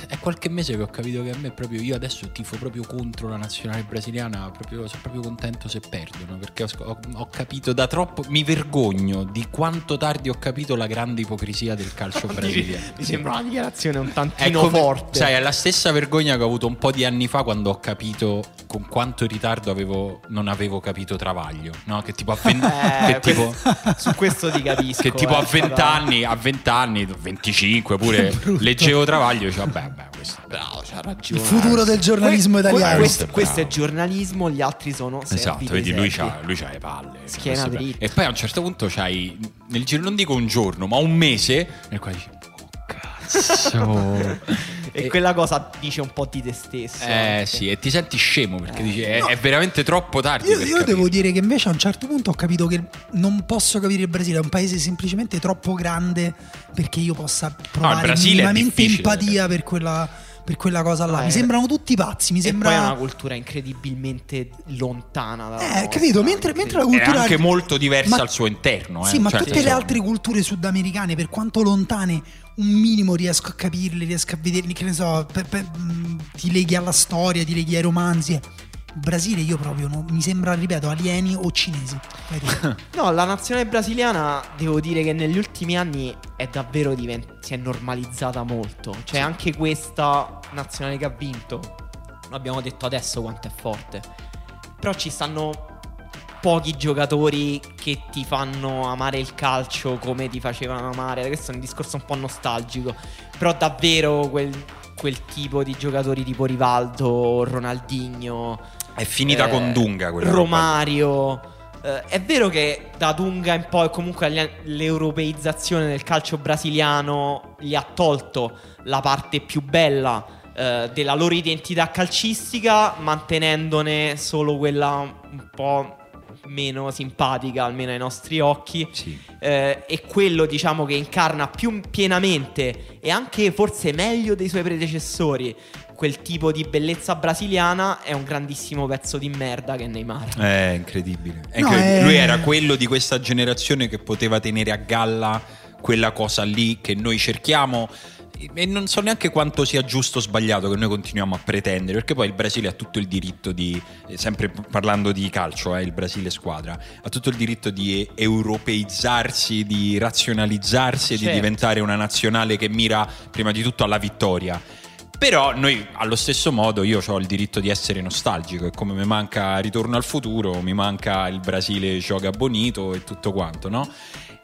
è, qualche mese che ho capito che a me proprio io adesso tifo proprio contro la nazionale brasiliana, proprio, sono proprio contento se perdono, perché ho, ho- capito da troppo, mi vergogno di quanto tardi ho capito la grande ipocrisia del calcio brasiliano.
Mi sembra una dichiarazione un tantino
come-
forte.
Sai, è la stessa vergogna che ho avuto un po' di anni fa quando ho capito con quanto ritardo avevo, non avevo capito Travaglio, no? Che tipo a vent-
Eh,
che tipo,
su questo ti capisco.
che tipo
eh,
a 20
Spada.
anni, a 20 anni, 25 pure, leggevo Travaglio e dicevo, vabbè, vabbè, questo bravo, c'ha
Il
ragione.
futuro del giornalismo
Que-
italiano.
questo,
Bravo.
questo è giornalismo, gli altri sono
Esatto, vedi, lui c'ha, lui c'ha le palle.
Schiena
Questo
dritta.
E poi a un certo punto c'hai, nel giro, non dico un giorno, ma un mese, nel quale dici, cazzo.
E quella cosa dice un po' di te stesso.
Eh
anche.
sì, e ti senti scemo perché dici è, è veramente troppo tardi.
Io,
per
io devo dire che invece a un certo punto ho capito che non posso capire il Brasile, è un paese semplicemente troppo grande perché io possa provare
è
minimamente empatia per quella, per quella cosa là.
Ah,
Mi
eh.
sembrano tutti pazzi, mi
E poi è una
sembra...
cultura incredibilmente lontana dalla
Eh,
nostra,
capito? Mentre, mentre la
È
cultura...
anche molto diversa
Ma-
al suo interno.
Sì,
eh,
ma
cioè,
tutte
nel
le altre culture sudamericane, per quanto lontane, un minimo riesco a capirle, riesco a vederli, che ne so, per- per- mh, ti leghi alla storia, ti leghi ai romanzi. eh. Il Brasile io proprio non- mi sembra, ripeto, alieni o cinesi.
No, la nazionale brasiliana devo dire che negli ultimi anni è davvero divent- si è normalizzata molto. Cioè, anche questa nazionale che ha vinto, l'abbiamo detto adesso quanto è forte. Però ci stanno pochi giocatori che ti fanno amare il calcio come ti facevano amare. Questo è un discorso un po' nostalgico. Però davvero quel, quel tipo di giocatori tipo Rivaldo, Ronaldinho.
È finita
eh,
con Dunga quella.
Romario. Eh, è vero che da Dunga in poi comunque l'europeizzazione del calcio brasiliano gli ha tolto la parte più bella eh, della loro identità calcistica, mantenendone solo quella un po' meno simpatica, almeno ai nostri occhi.
Sì.
Eh, è quello, diciamo, che incarna più pienamente e anche forse meglio dei suoi predecessori. Quel tipo di bellezza brasiliana è un grandissimo pezzo di merda che è Neymar.
È incredibile. È
No,
incredibile.
è-
Lui era quello di questa generazione che poteva tenere a galla quella cosa lì che noi cerchiamo. E non so neanche quanto sia giusto o sbagliato che noi continuiamo a pretendere, perché poi il Brasile ha tutto il diritto di, eh, sempre parlando di calcio, eh, il Brasile squadra, ha tutto il diritto di europeizzarsi, di razionalizzarsi e di
Certo.
diventare una nazionale che mira prima di tutto alla vittoria. Però noi allo stesso modo io ho il diritto di essere nostalgico e come mi manca Ritorno al futuro, mi manca il Brasile gioca bonito e tutto quanto, no?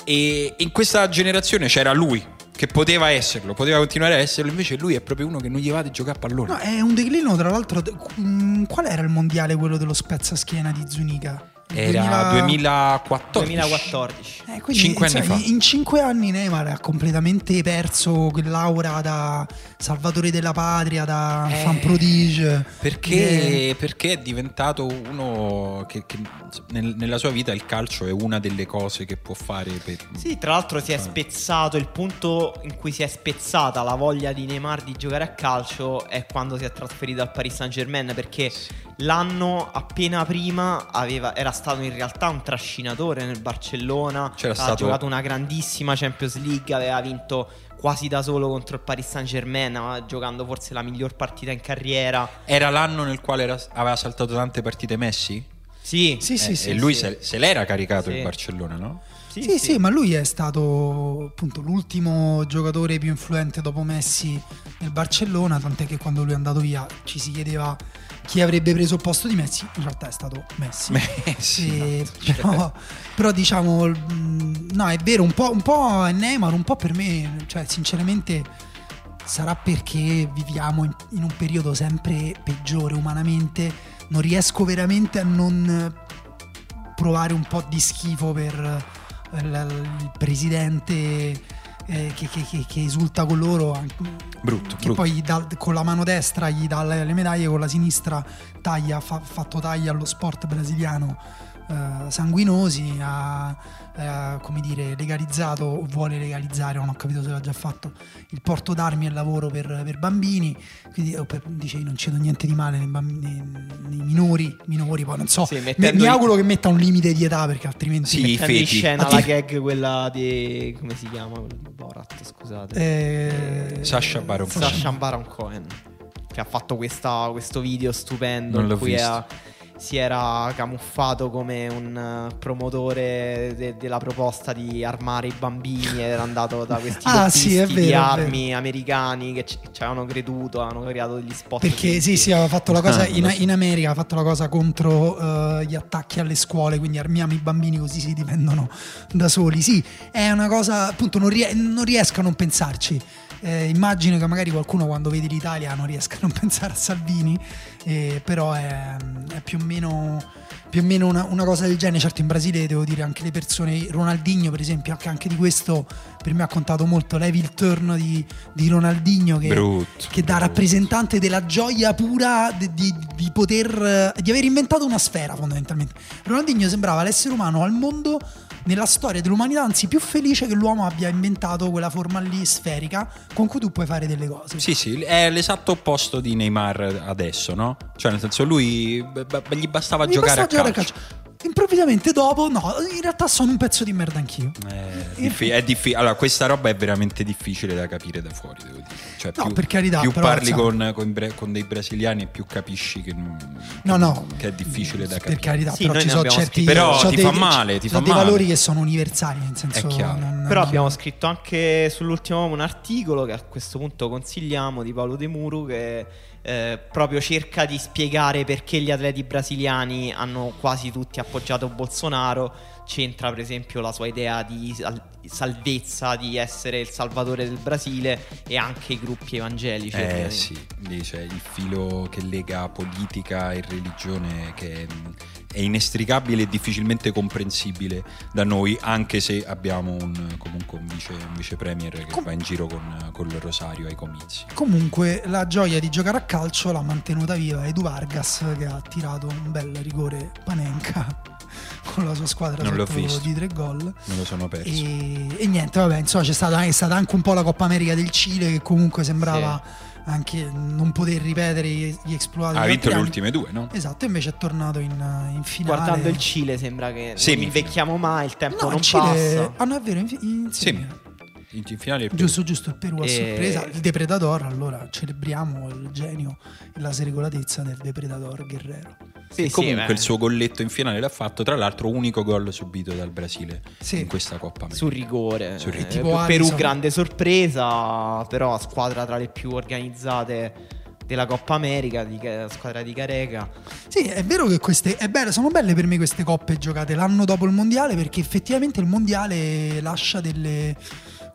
E in questa generazione c'era lui che poteva esserlo, poteva continuare a esserlo, invece lui è proprio uno che non gli va di giocare a pallone.
No, è un declino, tra l'altro. mm, Qual era il mondiale quello dello spezzaschiena di Zuniga?
Era
2000
2014.
2014.
Eh, quindi,
Cinque anni
insomma,
fa.
In cinque anni Neymar ha completamente perso quell'aura da salvatore della patria, da
Eh,
fan prodige. Eh,
Perché, perché è diventato uno che, che nel- nella sua vita il calcio è una delle cose che può fare per...
Sì, tra l'altro si è spezzato il punto in cui si è spezzata la voglia di Neymar di giocare a calcio è quando si è trasferito al Paris Saint Germain perché l'anno appena prima aveva- era stato in realtà un trascinatore nel Barcellona,
C'era
ha
stato-
giocato una grandissima Champions League, aveva vinto quasi da solo contro il Paris Saint Germain, giocando forse la miglior partita in carriera.
Era l'anno nel quale era- aveva saltato tante partite Messi?
Sì,
Sì, sì,
Eh,
sì.
e lui
sì.
Se, se l'era caricato
Sì.
il Barcellona, no?
Sì, sì, ma lui è stato appunto l'ultimo giocatore più influente dopo Messi nel Barcellona, tant'è che quando lui è andato via ci si chiedeva chi avrebbe preso il posto di Messi, in realtà è stato Messi.
Messi.
E- però, però diciamo, mh, no, è vero, un po', un po' è Neymar, un po' per me, cioè sinceramente sarà perché viviamo in, in un periodo sempre peggiore umanamente, non riesco veramente a non provare un po' di schifo per eh, il, il presidente eh, che, che- che- che esulta con loro
Brutto,
che
brutto.
poi dà- con la mano destra gli dà le, le medaglie con la sinistra taglia, fa fatto taglia allo sport brasiliano eh, sanguinosi ha eh, come dire legalizzato o vuole legalizzare non ho capito se l'ha già fatto il porto d'armi e il lavoro per, per bambini. Quindi oh, per- dice non c'è niente di male nei, bambini- nei- minori minori poi non so.
Sì,
mi, mi auguro che metta un limite di età perché altrimenti
Sì,
Mettendo in scena la gag quella di come si chiama? Quello di Borat scusate.
Eh,
Sacha Baron Cohen.
Baron Cohen che ha fatto questa- questo video stupendo
Non
in
l'ho
cui
visto.
ha- si era camuffato come un eh, promotore de- della proposta di armare i bambini ed era andato da questi
Ah, sì, è
di
vero, è
armi americani che ci, ci avevano creduto, avevano creato degli spot
Perché sì,
finti.
sì, aveva fatto la cosa
Ah,
in, in America, ha fatto la cosa contro eh, gli attacchi alle scuole, quindi armiamo i bambini così si difendono da soli. Sì, è una cosa, appunto, non, rie- non riesco a non pensarci. Eh, immagino che magari qualcuno quando vede l'Italia non riesca a non pensare a Salvini, eh, però è, è più o meno, più o meno una, una cosa del genere. Certo, in Brasile devo dire anche le persone, Ronaldinho per esempio, anche, anche di questo per me ha contato molto. L'evil turn di, di Ronaldinho che,
Brutto,
che da
brutto.
rappresentante della gioia pura di, di- di poter, di aver inventato una sfera fondamentalmente. Ronaldinho sembrava l'essere umano al mondo nella storia dell'umanità, anzi più felice che l'uomo abbia inventato quella forma lì sferica con cui tu puoi fare delle cose.
Sì, sì, è l'esatto opposto di Neymar adesso, no? Cioè, nel senso, lui b- b- gli bastava
Mi
giocare
basta
a calcio.
Improvvisamente dopo, no, in realtà sono un pezzo di merda anch'io.
Eh, diffi- è diffi- allora, questa roba è veramente difficile da capire da fuori, devo dire. Cioè,
No,
più,
per carità,
più
però,
parli
insomma-
con, con bre- con dei brasiliani, più capisci che,
No, no,
che è difficile da
per
capire.
carità,
Sì,
però ci sono certi
Però
sono
ti
dei-
fa male, ti
ci
fa
sono dei
male.
valori che sono universali, nel senso
chiaro.
non-
Però
non-
abbiamo scritto anche sull'ultimo uomo un articolo che a questo punto consigliamo di Paolo De Muru che eh, proprio cerca di spiegare perché gli atleti brasiliani hanno quasi tutti appoggiato Bolsonaro. C'entra per esempio la sua idea di sal- salvezza, di essere il salvatore del Brasile e anche i gruppi evangelici.
Eh sì, lì c'è il filo che lega politica e religione che mh, è inestricabile e difficilmente comprensibile da noi, anche se abbiamo un, comunque un vice, un vice premier che
Com-
va in giro con, con il rosario ai comizi.
Comunque la gioia di giocare a calcio l'ha mantenuta viva Edu Vargas che ha tirato un bel rigore Panenka con la sua squadra
Non l'ho visto.
di tre gol.
Me lo sono perso.
E, e niente, vabbè, insomma, c'è stata, è stata anche un po' la Coppa America del Cile che comunque sembrava anche non poter ripetere gli exploit.
Ha vinto le ultime due, no?
Esatto, invece è tornato in, in finale.
Guardando il Cile sembra che non
Semifinale.
invecchiamo mai, il tempo
No,
non
il Cile...
passa.
Ah no, è vero, in, in
Sì.
semi.
In, in finale
Giusto, giusto, il Perù a
E-
sorpresa. Il Depredador, allora celebriamo il genio e la sregolatezza del Depredador Guerrero.
Sì, sì,
Comunque
beh,
il suo golletto in finale l'ha fatto, tra l'altro unico gol subito dal Brasile
Sì.
in questa Coppa America.
sul rigore.
Sul rigore.
Eh,
Tipo
Perù
Alisson.
grande sorpresa, però squadra tra le più organizzate della Coppa America, di, squadra di Careca.
Sì, è vero che queste è bello, sono belle per me queste coppe giocate l'anno dopo il mondiale perché effettivamente il mondiale lascia delle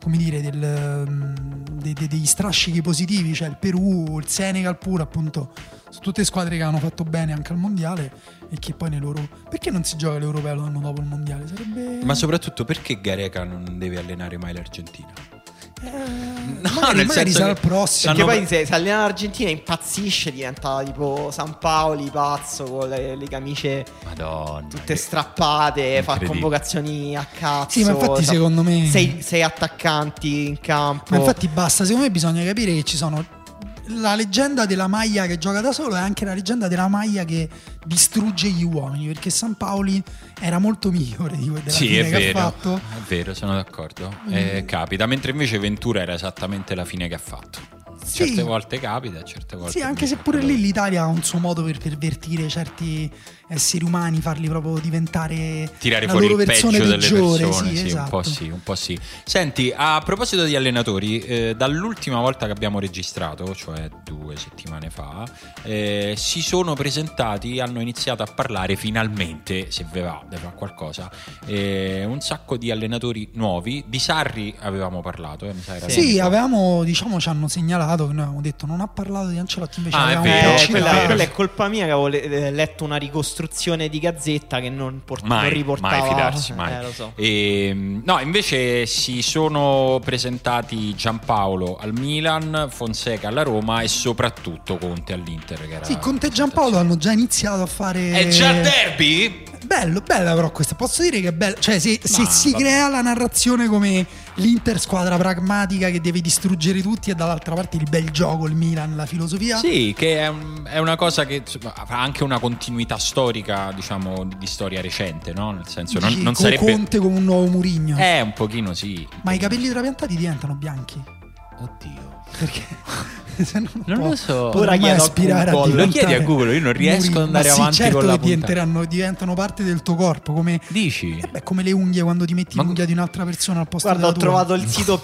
come dire del, mm, de- de- degli strascichi positivi, cioè il Perù, il Senegal pure appunto sono tutte squadre che hanno fatto bene anche al mondiale e che poi nei loro perché non si gioca l'europeo l'anno dopo il mondiale? Sarebbe
Ma soprattutto perché Gareca non deve allenare mai l'Argentina?
eh,
No,
magari,
nel
magari
senso
sarà il prossimo.
Perché poi se, se allena l'Argentina impazzisce, diventa tipo San Paoli pazzo con le, le camicie
Madonna.
tutte
che-
strappate, fa convocazioni a cazzo.
Sì, ma infatti
sa-
secondo me
sei, sei attaccanti in campo.
Ma infatti basta, secondo me bisogna capire che ci sono la leggenda della maglia che gioca da solo e anche la leggenda della maglia che distrugge gli uomini, perché San Paoli era molto migliore di quella
Sì,
fine
è
che ha
vero,
fatto.
è vero, sono d'accordo.
Mm.
Eh, capita, mentre invece Ventura era esattamente la fine che ha fatto.
Sì.
Certe volte capita, certe volte
Sì, anche se pure
quello-
lì l'Italia ha un suo modo per pervertire certi esseri umani, farli proprio diventare
tirare
la
fuori
loro
il
versione
peggio delle
peggiore.
persone,
sì,
sì,
esatto.
un po' sì, un po' sì. Senti, a proposito di allenatori, eh, dall'ultima volta che abbiamo registrato, cioè due settimane fa, eh, si sono presentati, hanno iniziato a parlare finalmente, se ve va, va qualcosa, eh, un sacco di allenatori nuovi. Di Sarri avevamo parlato, eh, mi sa era
Sì, avevamo, diciamo, ci hanno segnalato che noi avevamo detto non ha parlato di Ancelotti, invece
Ah, è vero, è vero.
quella è colpa mia che avevo eh, letto una ricostruzione di Gazzetta che non, port-
Mai,
non riportava.
mai fidarsi, mai.
Eh, lo so.
Ehm, no, invece si sono presentati Giampaolo al Milan, Fonseca alla Roma e soprattutto Conte all'Inter. Che era
Sì, Conte e Giampaolo hanno già iniziato a fare.
È già derby?
Bello, bella però questa. Posso dire che è bella. Cioè, se, se si
vabbè.
crea la narrazione come l'Inter squadra pragmatica che deve distruggere tutti, e dall'altra parte il bel gioco, il Milan, la filosofia.
Sì, che è, un- è una cosa che ha anche una continuità storica, diciamo, di, di storia recente, no? Nel senso, non, non sarebbe.
Conte come un nuovo Murigno.
Eh, un pochino sì.
Ma i capelli trapiantati diventano bianchi.
Oddio.
Perché? se no
Non
può-
lo so.
Ora chiedo a
aspirare
Google.
diventare
Lo chiedi a Google, io non riesco ad andare
Ma sì,
avanti
certo
con la
diventeranno, diventano parte del tuo corpo, come,
Dici?
eh beh, come le unghie quando ti metti
Ma-
l'unghia di un'altra persona al posto
Guarda, ho trovato il sito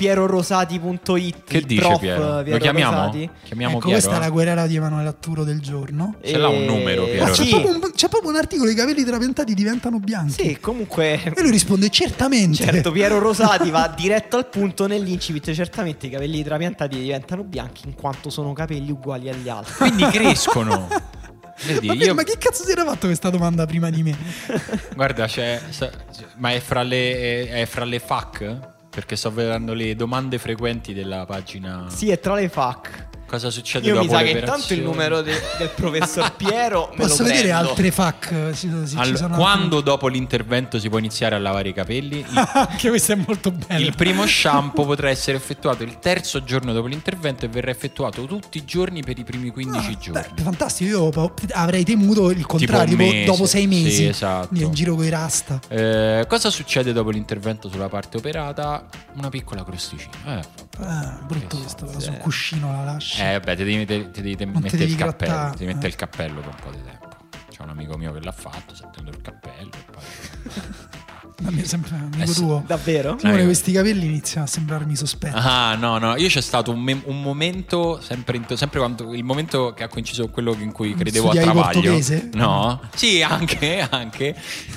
pierorosati.it.
Che dice
prof,
Piero?
eh,
Lo chiamiamo?
Rosati.
Chiamiamo
ecco, questa è
Piero?
la guerra di Emanuele Atturo del giorno.
Ce l'ha un numero,
Eh,
Piero?
Ma c'è,
sì.
proprio un, c'è proprio un articolo, i capelli trapiantati diventano bianchi.
Sì, comunque.
E lui risponde certamente.
Certo, Piero Rosati va diretto al punto nell'incipit. Certamente i capelli trapiantati diventano bianchi in quanto sono capelli uguali agli altri.
Quindi crescono. Vedi,
Vabbè,
io-
Ma che cazzo si era fatto questa domanda prima di me?
Guarda, c'è, ma è fra le, è fra le FAC? Perché sto vedendo le domande frequenti della pagina.
Sì, è tra le FAC.
Cosa succede
Io mi
dopo
sa che intanto il numero de- del professor Piero me
Posso
lo
vedere
prendo.
altre FAC? Sì, sì, ci
Allora,
sono
quando dopo l'intervento si può iniziare a lavare i capelli? Il,
altre- Anche questo è molto bello.
il primo shampoo potrà essere effettuato il terzo giorno dopo l'intervento e verrà effettuato tutti i giorni per i primi 15
Ah,
giorni.
beh, fantastico, io avrei temuto il contrario,
mese.
dopo sei mesi.
Sì, esatto.
In giro con i rasta.
Eh, cosa succede dopo l'intervento sulla parte operata? Una piccola crosticina. Eh,
Ah, brutto questo,
so,
sul cuscino la lasci.
Eh, vabbè, ti devi, te- ti devi
ti
mettere il cappello.
grattare,
Ti devi mettere
eh.
il cappello per un po' di tempo. C'è un amico mio che l'ha fatto, si è tenuto il cappello. e poi-
A me sembra un amico
Eh
tuo.
Davvero?
Simone,
Eh,
questi capelli iniziano a sembrarmi sospetti.
Ah, no, no, io c'è stato un, me- un momento, sempre, in- sempre quando il momento che ha coinciso con quello in cui credevo a
Studiavi
Travaglio.
portoghese?
No, sì, anche, anche,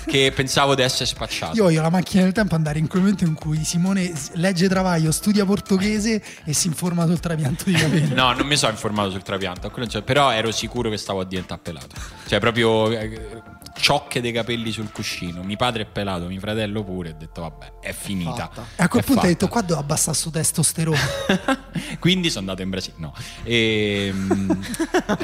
che pensavo di essere spacciato.
Io voglio la macchina del tempo andare in quel momento in cui Simone legge Travaglio, studia portoghese e si informa sul trapianto di capelli.
No, non mi sono informato sul trapianto, a quello non c'è- però ero sicuro che stavo a diventare pelato. Cioè, proprio eh, ciocche dei capelli sul cuscino. Mio padre è pelato, mio fratello pure. Ho detto, vabbè, è finita.
E a quel
È
punto hai
fatta.
detto qua devo abbassare sto testosterone.
Quindi sono andato in Brasile. No, Ehm,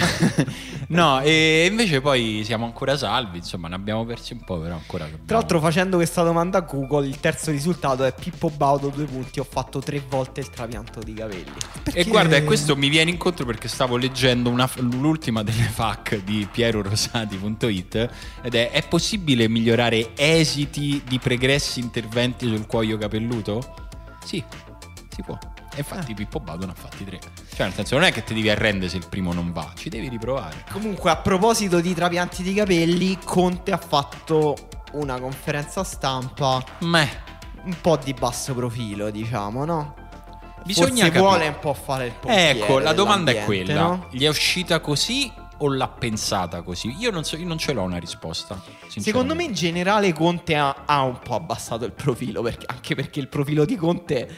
no, e invece poi siamo ancora salvi. Insomma, ne abbiamo persi un po', però ancora. dobbiamo-
Tra l'altro, facendo questa domanda a Google, il terzo risultato è Pippo Baudo, due punti. Ho fatto tre volte il trapianto di capelli.
Perché-
E guarda, e questo mi viene incontro perché stavo leggendo una- l'ultima delle FAC di pierorosati.it ed è: è possibile migliorare esiti di pregressi interventi sul cuoio capelluto? Sì, si può. E infatti Pippo Baudo ne ha fatti tre. Cioè, nel senso, non è che ti devi arrendere se il primo non va, ci devi riprovare.
Comunque, a proposito di trapianti di capelli, Conte ha fatto una conferenza stampa
Meh,
un po' di basso profilo, diciamo, no?
Bisogna
Forse
capire.
vuole un po' fare il pompiere
ecco, la domanda è quella:
no?
gli è uscita così o l'ha pensata così? Io non, so, io non ce l'ho una risposta.
Secondo me in generale Conte ha, ha un po' abbassato il profilo, perché- anche perché il profilo di Conte,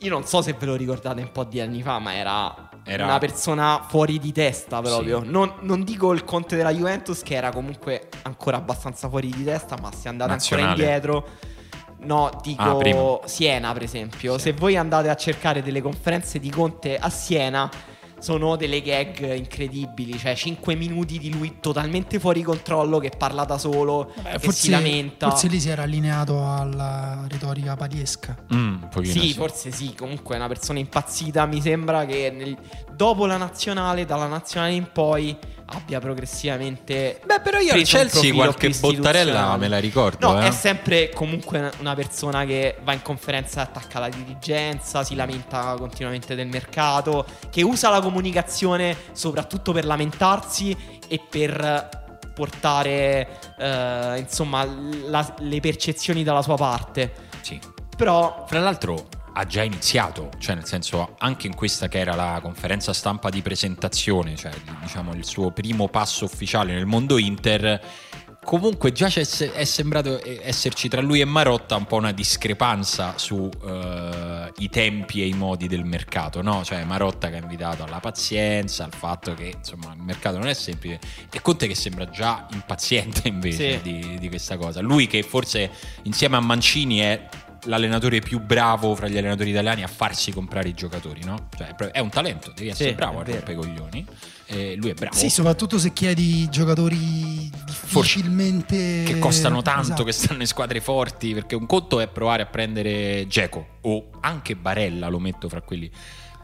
io non so se ve lo ricordate un po' di anni fa, ma era,
Era-
una persona fuori di testa proprio.
Sì.
Non, non dico il Conte della Juventus che era comunque ancora abbastanza fuori di testa, ma se andate ancora
Nazionale.
indietro... No, dico
Ah.
Siena per esempio.
Sì.
Se voi andate a cercare delle conferenze di Conte a Siena, sono delle gag incredibili. Cioè, 5 minuti di lui totalmente fuori controllo che parla da solo, che si
forse,
lamenta.
forse lì si era allineato alla retorica pariesca.
Mm, un pochino
Sì,
sì.
forse sì. Comunque è una persona impazzita. Mi sembra che nel- dopo la nazionale, dalla nazionale in poi, abbia progressivamente.
Beh, però io al Chelsea qualche bottarella me la ricordo.
No,
eh.
è sempre comunque una persona che va in conferenza e attacca la dirigenza, si lamenta continuamente del mercato, che usa la comunicazione soprattutto per lamentarsi e per portare eh, insomma la- le percezioni dalla sua parte.
Sì.
Però
Fra l'altro ha già iniziato, cioè nel senso anche in questa che era la conferenza stampa di presentazione, cioè diciamo il suo primo passo ufficiale nel mondo Inter, comunque già c'è, è sembrato esserci tra lui e Marotta un po' una discrepanza sui tempi e i modi del mercato, no? Cioè Marotta che ha invitato alla pazienza, al fatto che insomma il mercato non è semplice e Conte che sembra già impaziente invece
Sì.
di, di questa cosa. Lui che forse insieme a Mancini è l'allenatore più bravo fra gli allenatori italiani a farsi comprare i giocatori, no? Cioè, è un talento, devi essere
Sì,
bravo a rompere i coglioni. E lui è bravo.
Sì, soprattutto se chiedi giocatori difficilmente
che costano tanto,
Esatto.
che stanno in squadre forti. Perché un conto è provare a prendere Geco o anche Barella, lo metto fra quelli.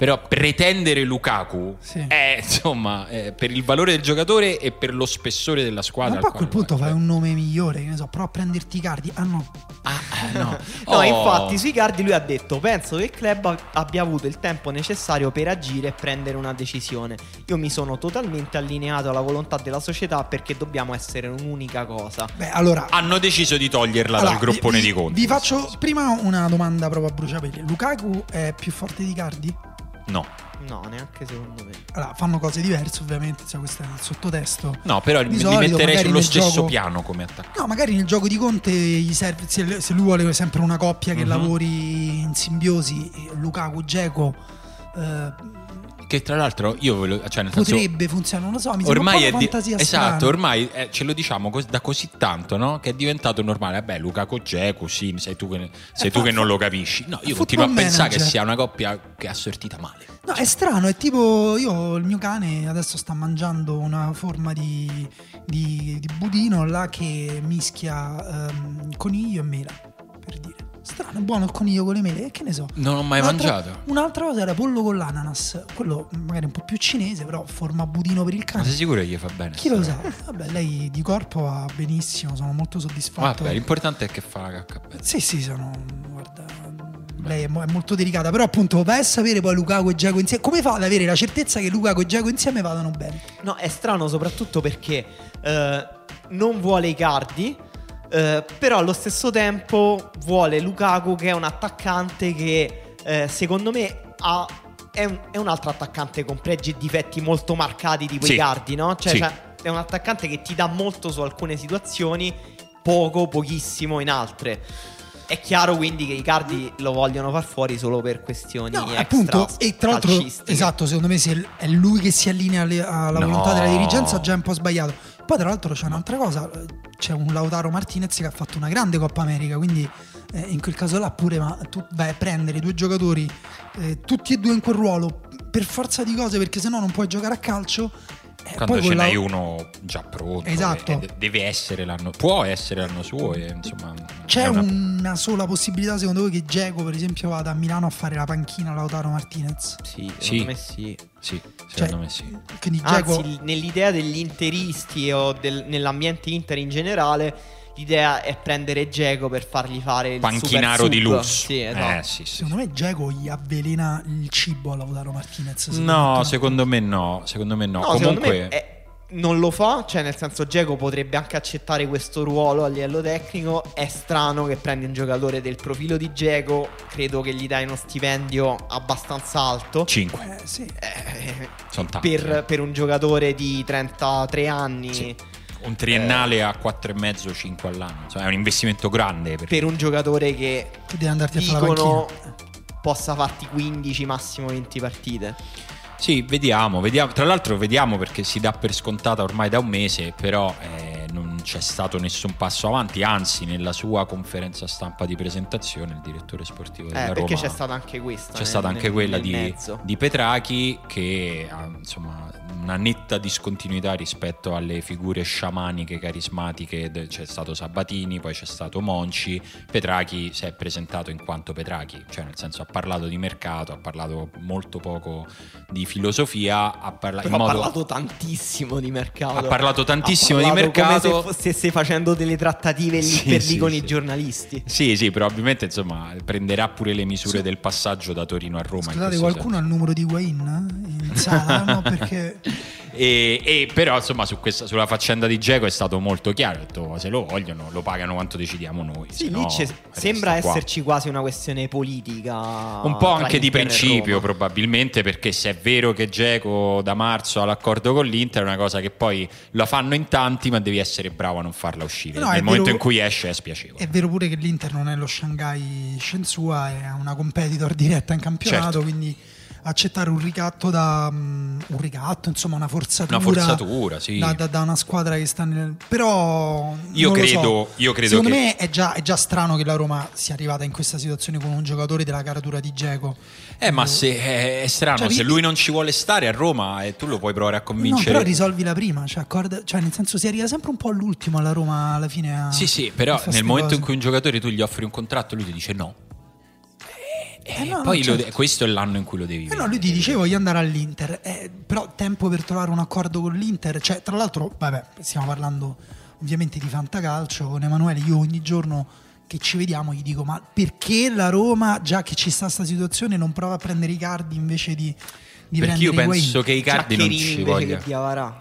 Però pretendere Lukaku
Sì.
è insomma eh, per il valore del giocatore e per lo spessore della
Ma
squadra.
poi a quel punto fai un nome migliore, che ne so, prova a prenderti i cardi. Ah no,
Ah, ah, no.
No,
Oh.
infatti sui cardi lui ha detto penso che il club abbia avuto il tempo necessario per agire e prendere una decisione. Io mi sono totalmente allineato alla volontà della società perché dobbiamo essere un'unica cosa.
beh, allora
Hanno deciso di toglierla
Allora,
dal groppone
vi,
di Conte.
Vi faccio prima una domanda proprio a bruciapelo. Lukaku è più forte di Cardi?
No.
No, neanche secondo me.
Allora, fanno cose diverse, ovviamente, cioè, questo è il sottotesto.
No, però
Di
li
solito,
metterei sullo stesso
gioco-
piano come attaccante.
No, magari nel gioco di Conte gli serve, se, lui vuole sempre una coppia che
Mhm.
lavori in simbiosi, Lukaku, Geco, eh,
Che tra l'altro io ve lo, cioè nel senso,
potrebbe funzionare, non lo so, mi sembra
ormai
un po'
è di- esatto,
strana.
ormai eh, ce lo diciamo cos- da così tanto, no? Che è diventato normale. Vabbè, Luca Geco, sì, sei tu che, sei
Eh,
tu che non lo capisci. No, io continuo a pensare che sia una coppia che ha sortita male.
No, è strano, è tipo io, il mio cane adesso sta mangiando una forma di, di, di budino là che mischia ehm, coniglio e mela, per dire. Strano, è buono il coniglio con le mele, e che ne so.
Non ho mai
Un'altra-
mangiato.
Un'altra cosa era pollo con l'ananas, quello magari un po' più cinese, però forma budino per il
Ma
cane.
sei sicuro che gli fa bene?
Chi lo sa? Vabbè, lei di corpo va benissimo, sono molto soddisfatto.
Vabbè, l'importante è che fa la cacca bene.
Sì, sì, sono. Guarda. Lei è molto delicata, però appunto vai a sapere poi Lukaku e Giacomo insieme. Come fa ad avere la certezza che Lukaku e Giacomo insieme vadano bene?
No, è strano soprattutto perché eh, non vuole i cardi, eh, però allo stesso tempo vuole Lukaku che è un attaccante che eh, secondo me ha... È un, è un altro attaccante con pregi e difetti molto marcati di quei
Sì.
cardi, no? Cioè,
Sì.
cioè, è un attaccante che ti dà molto su alcune situazioni, poco, pochissimo in altre. È chiaro quindi che i cardi lo vogliono far fuori solo per questioni
No,
extra
appunto, e tra l'altro, esatto, secondo me se è lui che si allinea alla
No.
volontà della dirigenza già è un po' sbagliato. Poi tra l'altro c'è un'altra cosa, c'è un Lautaro Martinez che ha fatto una grande Coppa America, quindi eh, in quel caso là pure ma tu vai a prendere due giocatori eh, tutti e due in quel ruolo per forza di cose perché sennò non puoi giocare a calcio
eh, Quando ce n'hai la... uno già pronto,
esatto.
deve essere l'anno, può essere l'anno suo. E, insomma,
C'è una... una... sola possibilità, secondo voi, che Geco, per esempio, vada a Milano a fare la panchina a Lautaro Martinez?
Sì, secondo me sì.
Sì, secondo cioè, me sì.
Quindi. Anzi, nell'idea degli interisti o del, nell'ambiente Inter in generale L'idea è prendere Geco per fargli fare il
panchinaro di lusso.
Sì, esatto.
eh, sì, sì, secondo me Geco gli avvelena il cibo a Lautaro Martinez.
No, secondo me no. Secondo me no. no Comunque.
È, non lo fa, cioè nel senso Geco potrebbe anche accettare questo ruolo a livello tecnico. È strano che prendi un giocatore del profilo di Geco, credo che gli dai uno stipendio abbastanza alto.
5.
Eh, sì.
Eh, Sono tanti.
Per, eh. per, un giocatore di 33 anni. Sì
un triennale eh, a 4,5-5 all'anno. Cioè, è un investimento grande.
Per, per un giocatore che
devi andarti a fare la
possa farti 15, massimo 20 partite.
Sì, vediamo, vediamo. Tra l'altro vediamo perché si dà per scontata ormai da un mese, però eh, non c'è stato nessun passo avanti, anzi nella sua conferenza stampa di presentazione il direttore sportivo della
eh,
Roma...
Perché c'è stata anche questa.
C'è nel, stata anche nel, quella nel di, di, Petrachi che ha insomma una netta discontinuità rispetto alle figure sciamaniche, carismatiche, c'è stato Sabatini, poi c'è stato Monci, Petrachi si è presentato in quanto Petrachi, cioè nel senso ha parlato di mercato, ha parlato molto poco di filosofia, ha, parla-
modo... ha parlato tantissimo di mercato.
Ha parlato tantissimo ha parlato di mercato.
Se stesse facendo delle trattative lì sì, per lì con sì. i giornalisti.
Sì, sì, probabilmente insomma prenderà pure le misure sì. del passaggio da Torino a Roma.
Scusate, qualcuno ha il numero di Wayne in sala? no, perché...
E, e, però insomma su questa, sulla faccenda di Geco è stato molto chiaro detto, se lo vogliono lo pagano quanto decidiamo noi
sì, no, sembra esserci quasi una questione politica
un po' anche di principio probabilmente perché se è vero che Geco da marzo ha l'accordo con l'Inter è una cosa che poi la fanno in tanti ma devi essere bravo a non farla uscire no, nel momento vero, in cui esce è spiacevole
è vero pure che l'Inter non è lo Shanghai Shenzhua è una competitor diretta in campionato certo. quindi accettare un ricatto da um, un ricatto, insomma, una forzatura,
una forzatura sì.
da, da, da, una squadra che sta nel. Però
io credo,
so.
io credo
secondo
che...
me è già, è già, strano che la Roma sia arrivata in questa situazione con un giocatore della caratura di Geco.
Eh, ma se è, è strano, cioè, se lui non ci vuole stare a Roma, e tu lo puoi provare a convincere.
No, però risolvi la prima, cioè, accorda, cioè, nel senso si arriva sempre un po' all'ultimo alla Roma alla fine. A,
sì, sì, però nel momento cose. in cui un giocatore tu gli offri un contratto, lui ti dice no. Eh, no, poi certo. de- questo è l'anno in cui lo devi
eh no, lui ti diceva voglio andare all'Inter, eh, però tempo per trovare un accordo con l'Inter, cioè tra l'altro, vabbè, stiamo parlando ovviamente di fantacalcio, con Emanuele io ogni giorno che ci vediamo gli dico ma perché la Roma, già che ci sta questa situazione, non prova a prendere i cardi invece di... di
Perché io penso che i cardi non ci voglia.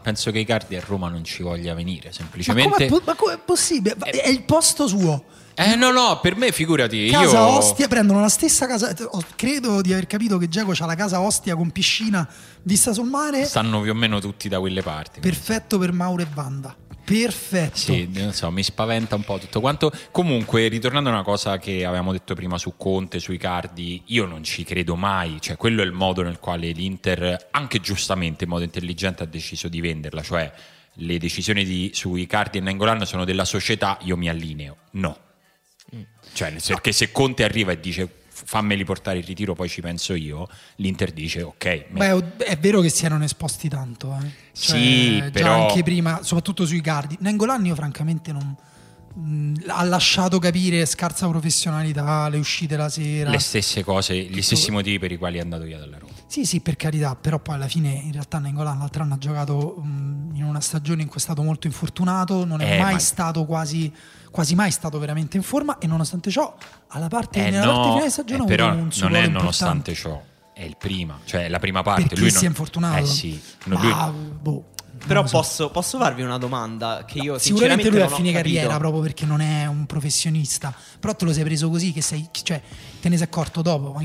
Penso che i cardi a Roma non ci voglia venire, semplicemente.
Ma come è possibile? È il posto suo.
Eh no, no, per me figurati.
Casa
io...
Ostia prendono la stessa casa. Credo di aver capito che Giacomo ha la casa Ostia con piscina vista sul mare.
Stanno più o meno tutti da quelle parti.
Perfetto per Mauro e Wanda. Perfetto.
Sì, non so, mi spaventa un po' tutto quanto. Comunque, ritornando a una cosa che avevamo detto prima su Conte, sui cardi, io non ci credo mai. Cioè, quello è il modo nel quale l'Inter, anche giustamente in modo intelligente, ha deciso di venderla. Cioè, le decisioni di, sui cardi e Nengolan sono della società, io mi allineo. No cioè, perché se Conte arriva e dice fammeli portare in ritiro, poi ci penso io, l'Inter dice ok.
Beh, è vero che si erano esposti tanto. Eh.
Cioè, sì, però...
anche prima, soprattutto sui cardi. Nengolan io francamente non... Ha lasciato capire scarsa professionalità, le uscite la sera.
Le stesse cose, gli tutto... stessi motivi per i quali è andato via dalla Roma.
Sì, sì, per carità, però poi alla fine in realtà Nengolan l'altro anno ha giocato mh, in una stagione in cui è stato molto infortunato, non è eh, mai ma... stato quasi quasi mai stato veramente in forma e nonostante ciò alla parte,
eh
nella
no,
parte finale di stagione
eh, però non è
nonostante
ciò è il prima cioè la prima parte
Perché
lui
si
non...
è infortunato
eh sì
Ma, lui... boh
però so. posso, posso, farvi una domanda che io
sicuramente lui
a
fine
carriera
proprio perché non è un professionista. Però te lo sei preso così che sei, cioè, te ne sei accorto dopo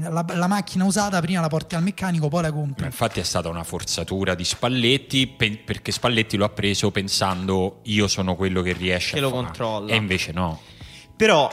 la, la, macchina usata prima la porti al meccanico poi la compri.
Infatti è stata una forzatura di Spalletti pe- perché Spalletti lo ha preso pensando io sono quello che riesce
che
a
lo fare. controlla.
E invece no.
Però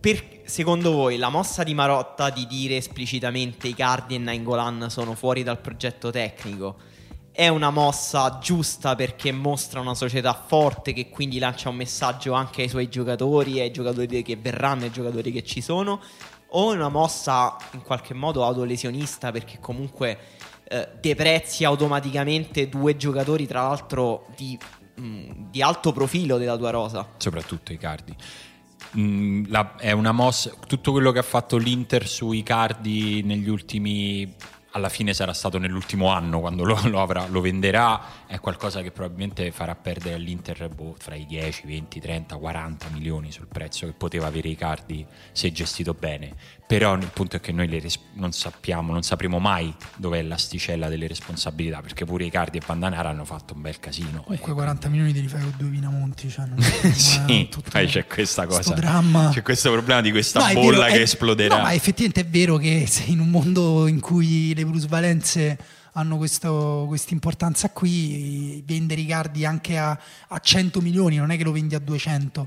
per, secondo voi la mossa di Marotta di dire esplicitamente i Cardi e Nainggolan sono fuori dal progetto tecnico è una mossa giusta perché mostra una società forte che quindi lancia un messaggio anche ai suoi giocatori, ai giocatori che verranno, ai giocatori che ci sono, o è una mossa in qualche modo autolesionista perché comunque eh, deprezzi automaticamente due giocatori, tra l'altro di, mh, di alto profilo della tua rosa.
Soprattutto i cardi. Mm, la- è una mossa. Tutto quello che ha fatto l'Inter sui cardi negli ultimi. Alla fine sarà stato nell'ultimo anno quando lo, lo avrà- lo venderà. È qualcosa che probabilmente farà perdere all'Inter boh, fra i 10, 20, 30, 40 milioni sul prezzo che poteva avere i cardi se gestito bene. Però il punto è che noi res- non sappiamo, non sapremo mai dov'è l'asticella delle responsabilità. Perché pure i cardi e Pandanara hanno fatto un bel casino.
Comunque
Eh,
40 milioni te li fai con due Vinamonti. Cioè non
sì, poi c'è questa cosa.
dramma.
C'è questo problema di questa
No,
bolla
vero,
che
è-
esploderà.
No, ma effettivamente è vero che in un mondo in cui le plusvalenze hanno questa importanza qui, vendere i cardi anche a, a 100 milioni non è che lo vendi a 200.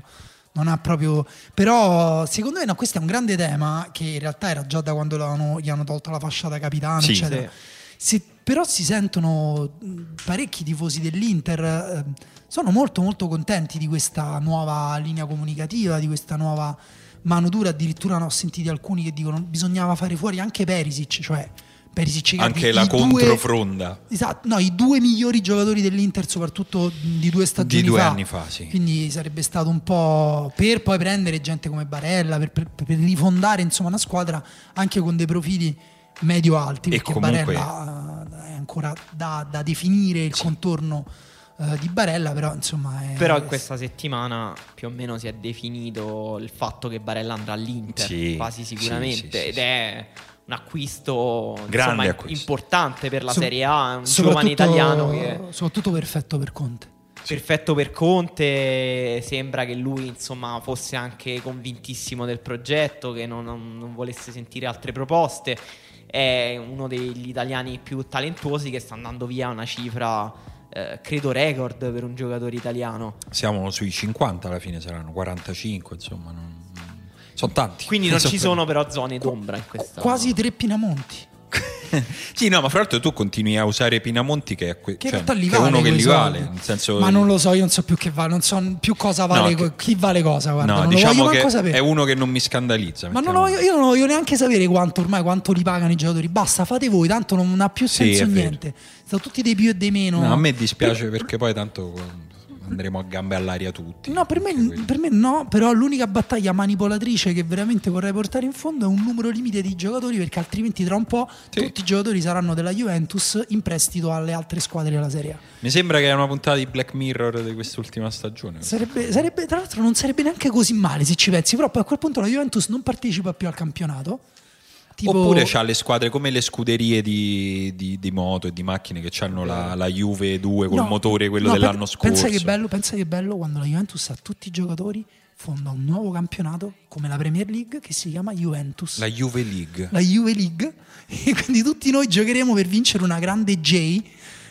Non ha proprio. Però, secondo me, no, questo è un grande tema che in realtà era già da quando gli hanno tolto la fascia da capitano,
Sì.
eccetera. Si- però si sentono parecchi tifosi dell'Inter. eh, sono molto molto contenti di questa nuova linea comunicativa, di questa nuova mano dura. Addirittura ne ho sentiti alcuni che dicono bisognava fare fuori anche Perisic, cioè Perisic
Anche la
i due-
controfronda
Esatto, no, i due migliori giocatori dell'Inter, soprattutto di due stagioni
di due
fa.
anni fa, sì.
Quindi sarebbe stato un po' per poi prendere gente come Barella, per, per- per rifondare insomma una squadra anche con dei profili medio-alti,
E
perché
comunque-
Barella eh, è ancora da, da definire il contorno eh, di Barella, però insomma... È,
Però in questa settimana più o meno si è definito il fatto che Barella andrà all'Inter,
Sì,
quasi
sì,
sicuramente,
sì, sì,
ed
sì.
è un acquisto insomma,
acquisto.
importante per la
So-
Serie A, un giovane italiano che
Soprattutto perfetto per Conte.
perfetto per Conte, sembra che lui insomma fosse anche convintissimo del progetto, che non, non- non volesse sentire altre proposte, è uno degli italiani più talentuosi che sta andando via una cifra eh, credo record per un giocatore italiano.
Siamo sui 50 alla fine saranno 45, insomma, non- sono tanti.
Quindi non ci
Sono-
però zone d'ombra in questa
Quasi tre Pinamonti.
sì, no, ma fra l'altro tu continui a usare Pinamonti che è, que-
Che
cioè, che è
vale
uno che li vale, nel senso
Ma non lo so, io non so più che vale, non so più cosa vale,
No, che-
chi vale cosa, guarda,
No,
non
diciamo
voglio
che è uno che non mi scandalizza.
Ma non voglio- io non voglio neanche sapere quanto ormai quanto li pagano i giocatori. Basta, fate voi, tanto non ha più
Sì,
senso
vero.
niente. Sono tutti dei più e dei meno.
No, a me dispiace perché poi tanto andremo a gambe all'aria tutti.
No, per me, per me no, però l'unica battaglia manipolatrice che veramente vorrei portare in fondo è un numero limite di giocatori perché altrimenti tra un po'
Sì.
tutti i giocatori saranno della Juventus in prestito alle altre squadre della Serie A.
Mi sembra che è una puntata di Black Mirror di quest'ultima stagione.
Sarebbe, sarebbe- tra l'altro non sarebbe neanche così male se ci pensi, però poi a quel punto la Juventus non partecipa più al campionato. Tipo-
Oppure c'ha le squadre come le scuderie di, di- di moto e di macchine che hanno la, la Juve 2 col
No,
motore quello
no,
dell'anno
pe-
scorso.
Pensa che, bello, pensa che bello quando la Juventus ha tutti i giocatori, fonda un nuovo campionato come la Premier League che si chiama Juventus.
La Juve League.
la Juve League e quindi tutti noi giocheremo per vincere una grande J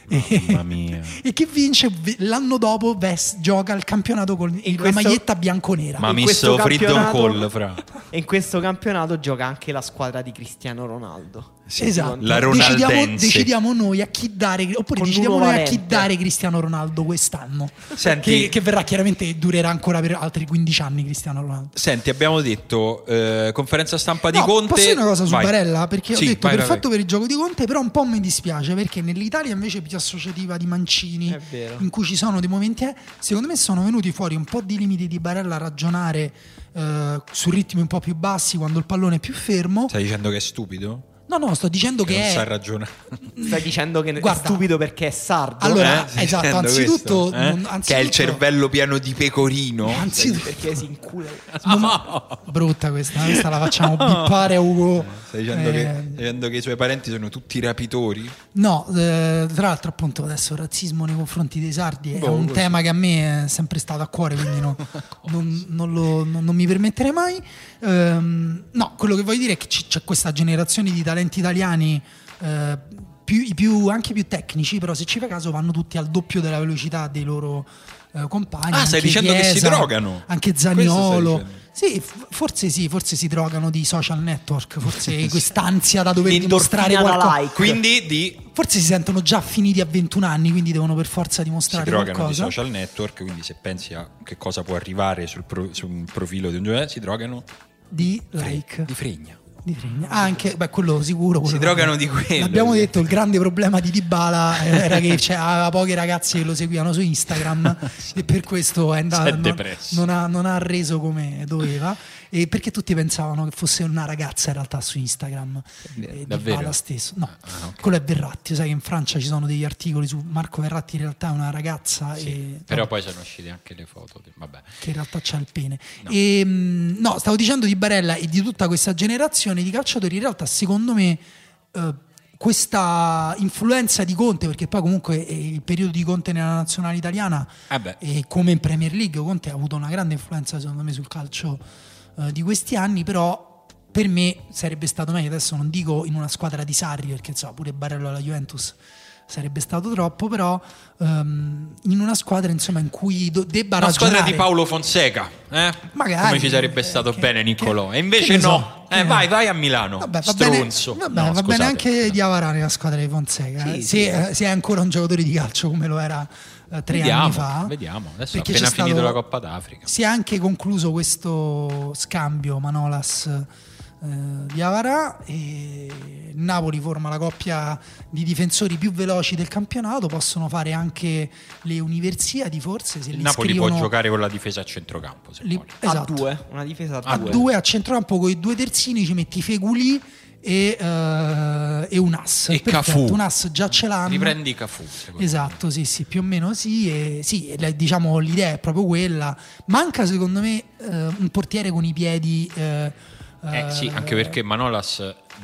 Mamma mia.
e chi vince l'anno dopo ves- gioca il campionato con
In
la
questo-
maglietta bianconera
Ma mi
questo
so Freedom
campionato-
Call, fra.
E in questo campionato gioca anche la squadra di Cristiano Ronaldo.
Sì,
esatto
La
decidiamo, decidiamo noi a chi dare oppure
Con
decidiamo noi a chi dare Cristiano Ronaldo quest'anno
Senti-
che, che verrà chiaramente durerà ancora per altri 15 anni Cristiano Ronaldo
Senti, abbiamo detto eh, conferenza stampa di
No,
Conte.
Posso dire una cosa su
Vai.
Barella? Perché
Sì,
ho detto
vai,
perfetto
vai.
per il gioco di Conte, però un po' mi dispiace perché nell'Italia invece più associativa di Mancini, in cui ci sono dei momenti, eh, secondo me sono venuti fuori un po' di limiti di Barella a ragionare eh, su ritmi un po' più bassi quando il pallone è più fermo.
Stai dicendo che è stupido?
No, no, sto dicendo
Che
che,
non
è...
sa ragionare.
Stai dicendo che
Guarda.
è stupido perché è sardo?
Allora,
Eh?
Esatto, anzitutto,
questo? Eh?
non-
Che è il
anzitutto-
cervello pieno di pecorino.
Anzitutto,
perché si incula.
brutta questa, questa la facciamo bippare a Ugo.
Stai dicendo,
Eh,
che, stai dicendo che i suoi parenti sono tutti rapitori?
No, eh, tra l'altro appunto adesso il razzismo nei confronti dei sardi è
Boh,
un
così.
tema che a me è sempre stato a cuore, quindi no- non, non lo- non- non mi permetterei mai. Ehm, no, quello che voglio dire è che c'è questa generazione di talenti italiani, eh, più- più- anche più tecnici, però se ci fai caso vanno tutti al doppio della velocità dei loro eh, compagni.
Ah, stai dicendo che si
Chiesa,
drogano?
Anche Zaniolo. Sì, forse sì, forse si drogano di social network, forse quest'ansia da dover dimostrare qualcosa.
like.
Quindi di
Forse si sentono già finiti a 21 anni, quindi devono per forza
si
dimostrare
drogano di
qualcosa.
social network, quindi se pensi a che cosa può arrivare sul, pro- su un profilo di un giornale, si drogano
Di like.
di fregna.
Di fregna. Ah, anche, beh, quello sicuro. quello-
Si drogano di quello.
L'abbiamo detto, il grande problema di Dybala era che cioè, aveva pochi ragazzi che lo seguivano su Instagram e per questo è andato, non, non ha, non ha reso come doveva. E perché tutti pensavano che fosse una ragazza in realtà su Instagram. E
davvero?
Dybala stesso. No,
Ah, ok.
quello è Verratti. Sai che in Francia ci sono degli articoli su Marco Verratti in realtà è una ragazza
Sì,
e,
però poi sono uscite anche le foto. di- Vabbè.
che in realtà c'ha il pene. E, mh, no, stavo dicendo di Barella e di tutta questa generazione di calciatori. In realtà, secondo me, eh, questa influenza di Conte, perché poi comunque eh, il periodo di Conte nella nazionale italiana,
Eh
e come in Premier League, Conte ha avuto una grande influenza, secondo me, sul calcio eh, di questi anni, però. Per me sarebbe stato meglio, adesso non dico in una squadra di Sarri, perché insomma pure Barello alla Juventus sarebbe stato troppo, però ehm, in una squadra insomma in cui do- debba
Una squadra
ragionare
di Paolo Fonseca, eh?
Magari,
come ci sarebbe
eh,
stato
che-
bene Niccolò.
che-
E invece
so,
no,
che
eh, vai,
so.
vai a Milano,
Vabbè, va bene,
stronzo.
vabbè,
No,
va bene anche Diavara nella squadra di Fonseca.
Sì,
eh.
sì.
se, eh, se è ancora un giocatore di calcio come lo era eh, tre
Vediamo,
anni fa.
vediamo. Adesso
perché
appena finito
stato-
la Coppa d'Africa.
Si è anche concluso questo scambio Manolas. eh, Diavara e Napoli forma la coppia di difensori più veloci del campionato possono fare anche le universiadi forse se
Il
li
Napoli può
iscrivono
giocare con la difesa a centrocampo, se
li- esatto.
A due, una difesa a,
a
due.
due a centrocampo con i due terzini ci metti Feguli e, eh, e un ass
E Cafù.
un ass già ce l'hanno
Riprendi Cafu, secondo me.
esatto sì sì più o meno sì e, sì diciamo l'idea è proprio quella manca secondo me eh, un portiere con i piedi eh,
Eh, sì, anche perché Manolas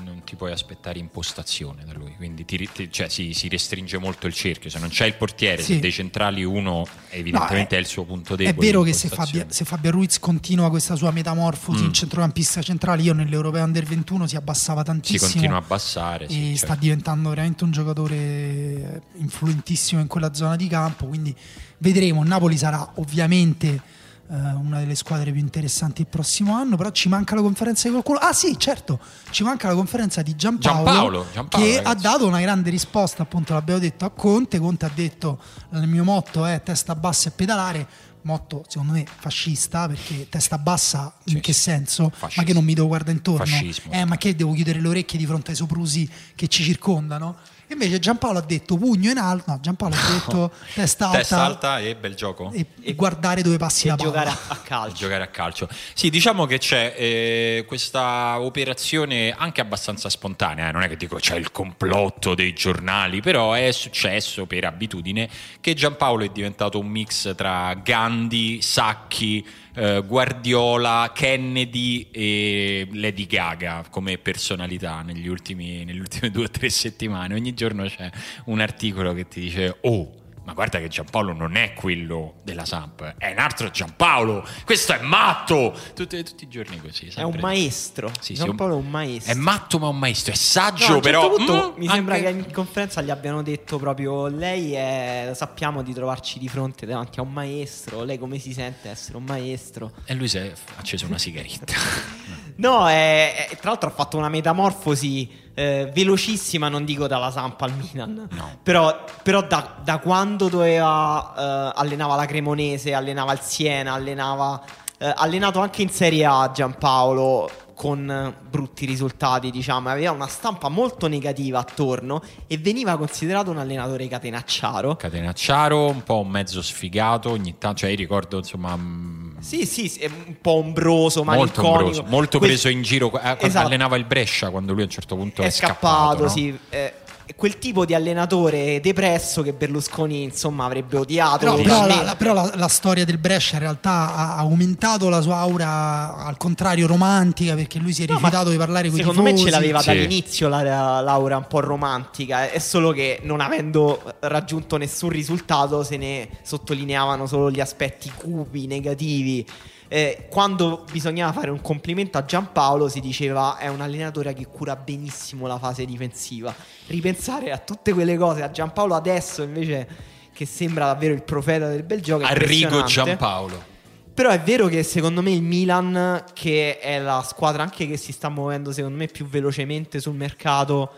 non ti puoi aspettare impostazione da lui, quindi ti- ti- cioè, si, si restringe molto il cerchio. Se non c'è il portiere,
Sì.
se dei centrali uno evidentemente
No,
è, il suo punto
È
debole.
vero che se. Fabio, se Fabio Ruiz continua questa sua metamorfosi
Mm.
in centrocampista centrale, io nell'Europeo Under 21 si abbassava
si
tantissimo.
continua a abbassare,
e
sì,
sta
certo.
diventando veramente un giocatore influentissimo in quella zona di campo. Quindi vedremo. Napoli sarà ovviamente una delle squadre più interessanti il prossimo anno. Però ci manca la conferenza di qualcuno. Ah, sì, certo, ci manca la conferenza di Giampaolo,
Giampaolo, Giampaolo,
che
ragazzi.
ha dato una grande risposta. Appunto, l'abbiamo detto a Conte. Conte ha detto: il mio motto è testa bassa e pedalare. Motto secondo me fascista perché testa bassa in che senso?
Fascismo.
Ma che non mi devo guardare intorno? Eh, ma che devo chiudere le orecchie di fronte ai soprusi che ci circondano? Invece Giampaolo ha detto pugno in alto, no, Giampaolo ha detto testa alta,
Testa alta e bel gioco.
e, guardare dove passi
e
la palla.
giocare a, a
a
calcio.
giocare a calcio. Sì, diciamo che c'è eh, questa operazione anche abbastanza spontanea, eh, non è che dico c'è il complotto dei giornali, però è successo per abitudine che Giampaolo è diventato un mix tra Gandhi, Sacchi, eh, Guardiola, Kennedy e Lady Gaga come personalità negli ultimi, nelle ultime due o tre settimane. Ogni giorno c'è un articolo che ti dice oh ma guarda che Giampaolo non è quello della Samp, è un altro Giampaolo, questo è matto, tutti, tutti i giorni così.
È un
sempre.
maestro.
Sì, sì,
Giampaolo è
un-
maestro.
È matto ma un maestro, è
No,
saggio
un certo
però...
punto
mm,
mi sembra
anche-
che in conferenza gli abbiano detto proprio lei è, sappiamo di trovarci di fronte davanti a un maestro, lei come si sente essere un maestro?
E lui si è acceso una sigaretta.
No, è- è- tra l'altro ha fatto una metamorfosi eh, velocissima, non dico dalla Sampa al Milan,
No.
però, però da, da quando doveva, eh, allenava la Cremonese, allenava il Siena, allenava, eh, allenato anche in Serie A Giampaolo con brutti risultati, diciamo, aveva una stampa molto negativa attorno e veniva considerato un allenatore catenacciaro.
Catenacciaro, un po' un mezzo sfigato, ogni tanto, cioè io ricordo insomma...
Sì, sì, è un po' ombroso,
Molto ombroso, molto preso in giro eh, quando
Esatto.
allenava il Brescia quando lui a un certo punto è,
è scappato,
no?
sì. Eh, quel tipo di allenatore depresso che Berlusconi insomma avrebbe odiato.
Però, però la, la- però la- la storia del Brescia in realtà ha aumentato la sua aura al contrario romantica perché lui si è
No,
rifiutato di parlare con i
Secondo me ce l'aveva
Sì.
dall'inizio la, la Laura un po' romantica. È solo che non avendo raggiunto nessun risultato se ne sottolineavano solo gli aspetti cupi, negativi. Eh, quando bisognava fare un complimento a Giampaolo si diceva è un allenatore che cura benissimo la fase difensiva. Ripensare a tutte quelle cose a Giampaolo adesso invece che sembra davvero il profeta del bel gioco. è
Arrigo. Giampaolo.
Però è vero che secondo me il Milan, che è la squadra anche che si sta muovendo secondo me più velocemente sul mercato,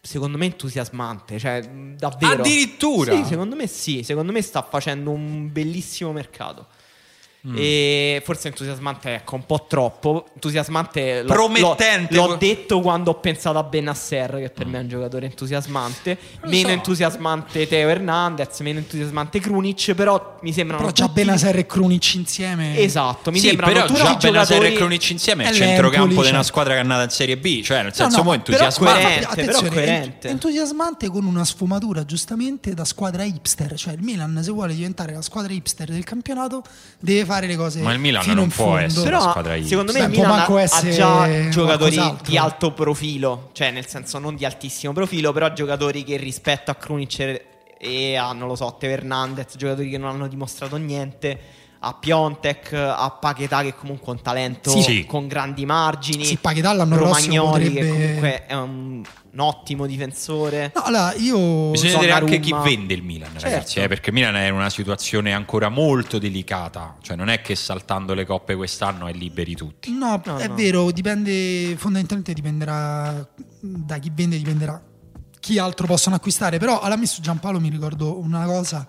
secondo me entusiasmante, cioè davvero.
Addirittura?
Sì, secondo me sì, secondo me sta facendo un bellissimo mercato.
Mm.
E forse entusiasmante, ecco, un po' troppo. Entusiasmante l'ho-
Promettente.
L'ho, l'ho detto quando ho pensato a Benasser, che per me è un giocatore entusiasmante.
Lo
meno
so.
entusiasmante Teo Hernandez, meno entusiasmante Krunic. Però mi sembrano.
Però già
tutti-
Benaser e Krunic insieme.
Esatto, mi
sì,
sembrano
però
tutti
già
giocatori
e Krunic insieme è il centrocampo di una squadra che è nata in Serie B, cioè nel
No,
senso
no,
però
entusiasmante.
però
ent-
coerente.
entusiasmante con una sfumatura giustamente da squadra hipster, cioè il Milan se vuole diventare la squadra hipster del campionato deve fare le cose
Ma il Milan
fino
non
in
può
fondo.
essere-
Però
squadra hipster.
secondo me
Beh,
il
può
Milan
manco
ha, ha
essere
già giocatori
qualcos'altro.
di alto profilo, cioè nel senso non di altissimo profilo, però giocatori che rispetto a Krunic e a, non lo so, Teo Hernandez, giocatori che non hanno dimostrato niente, a Piontek, a Paquetà che comunque è un talento
Sì, sì.
con grandi margini,
Sì, Paquetà prossimo
Romagnoli che
potrebbe-
comunque è un, un ottimo difensore.
No, allora io
Bisogna vedere anche chi vende il Milan,
Certo.
ragazzi, eh, perché il Milan è in una situazione ancora molto delicata. Cioè, non è che saltando le coppe quest'anno è liberi tutti.
No,
No,
è
no.
vero, dipende fondamentalmente dipenderà da chi vende, dipenderà chi altro possono acquistare, però alla me su Giampaolo mi ricordo una cosa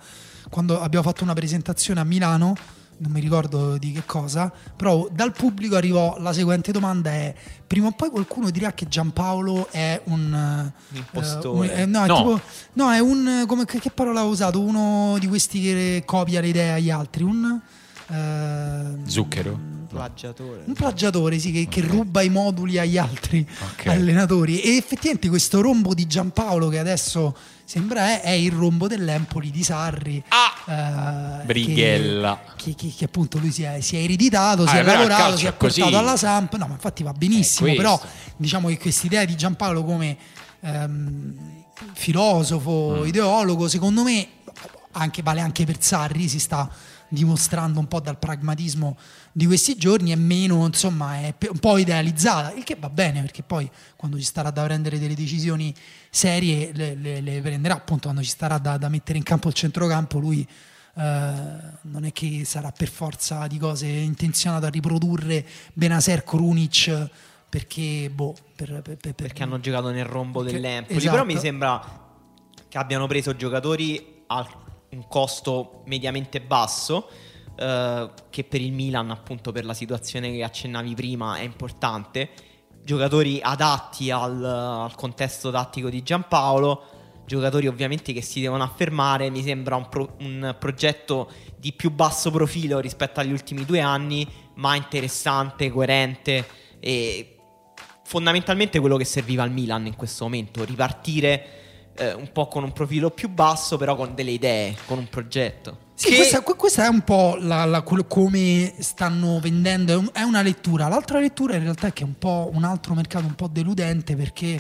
quando abbiamo fatto una presentazione a Milano non mi ricordo di che cosa, però dal pubblico arrivò la seguente domanda è prima o poi qualcuno dirà che Giampaolo è un
Un impostore.
eh, un- eh, no, è
No.
tipo- no, è un come, che, che parola ha usato? Uno di questi che copia le idee agli altri, un eh,
Zucchero?
Plagiatore.
un plagiatore, sì, che, che ruba i moduli agli altri
Ok.
allenatori. E effettivamente questo rombo di Giampaolo, che adesso sembra è, è il rombo dell'Empoli di Sarri.
Ah!
eh,
Brighella.
Che, che- che appunto lui si è, si è ereditato,
Ah,
si è lavorato, si è
così.
portato alla Samp. No, ma infatti va benissimo.
È
Però diciamo che quest'idea di Giampaolo come ehm, filosofo,
Mm.
ideologo, secondo me anche, vale anche per Sarri, si sta dimostrando un po' dal pragmatismo di questi giorni è meno, insomma, è un po' idealizzata, il che va bene perché poi quando ci starà da prendere delle decisioni serie le, le- le prenderà, appunto quando ci starà da, da mettere in campo il centrocampo lui eh, non è che sarà per forza di cose intenzionato a riprodurre Benaser Krunic perché boh, per, per- per-
perché hanno giocato nel rombo
Perché-
dell'Empoli.
esatto.
Però mi sembra che abbiano preso giocatori a un costo mediamente basso. Eh, che per il Milan, appunto, per la situazione che accennavi prima, è importante. Giocatori adatti al, al contesto tattico di Giampaolo. Giocatori ovviamente che si devono affermare. Mi sembra un, pro- un progetto di più basso profilo rispetto agli ultimi due anni, ma interessante, coerente e fondamentalmente quello che serviva al Milan in questo momento, ripartire eh, un po' con un profilo più basso, però con delle idee, con un progetto.
Sì,
Che-
questa, que- questa è un po' la- la- come stanno vendendo, è, un- è una lettura. L'altra lettura in realtà è che è un po' un altro mercato un po' deludente perché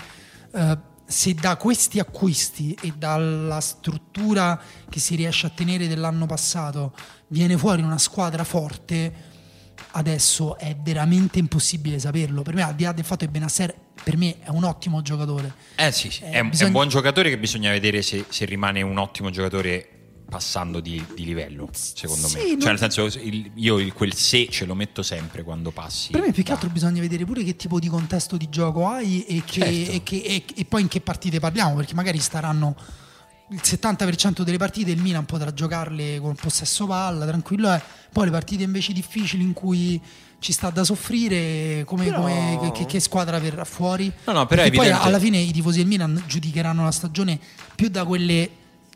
eh, se da questi acquisti e dalla struttura che si riesce a tenere dell'anno passato viene fuori una squadra forte, adesso è veramente impossibile saperlo. Per me, al di là del fatto che Benasser per me è un ottimo giocatore.
Eh sì, sì.
Eh,
è, un- è
bisogna-
un buon giocatore che bisogna vedere se, se rimane un ottimo giocatore passando di, di livello, secondo
Sì,
me.
non-
Cioè, nel senso, il- io il- quel se ce lo metto sempre quando passi.
Per me più che
da-
altro bisogna vedere pure che tipo di contesto di gioco hai e, che-
Certo.
e che- e- e poi in che partite parliamo, perché magari staranno il 70% delle partite il Milan potrà giocarle con possesso palla, tranquillo è. Poi le partite invece difficili in cui ci sta da soffrire, come,
Però-
come- che- che, squadra verrà fuori?
No, no, però è
Perché poi
evidente-
alla fine i tifosi del Milan giudicheranno la stagione più da quelle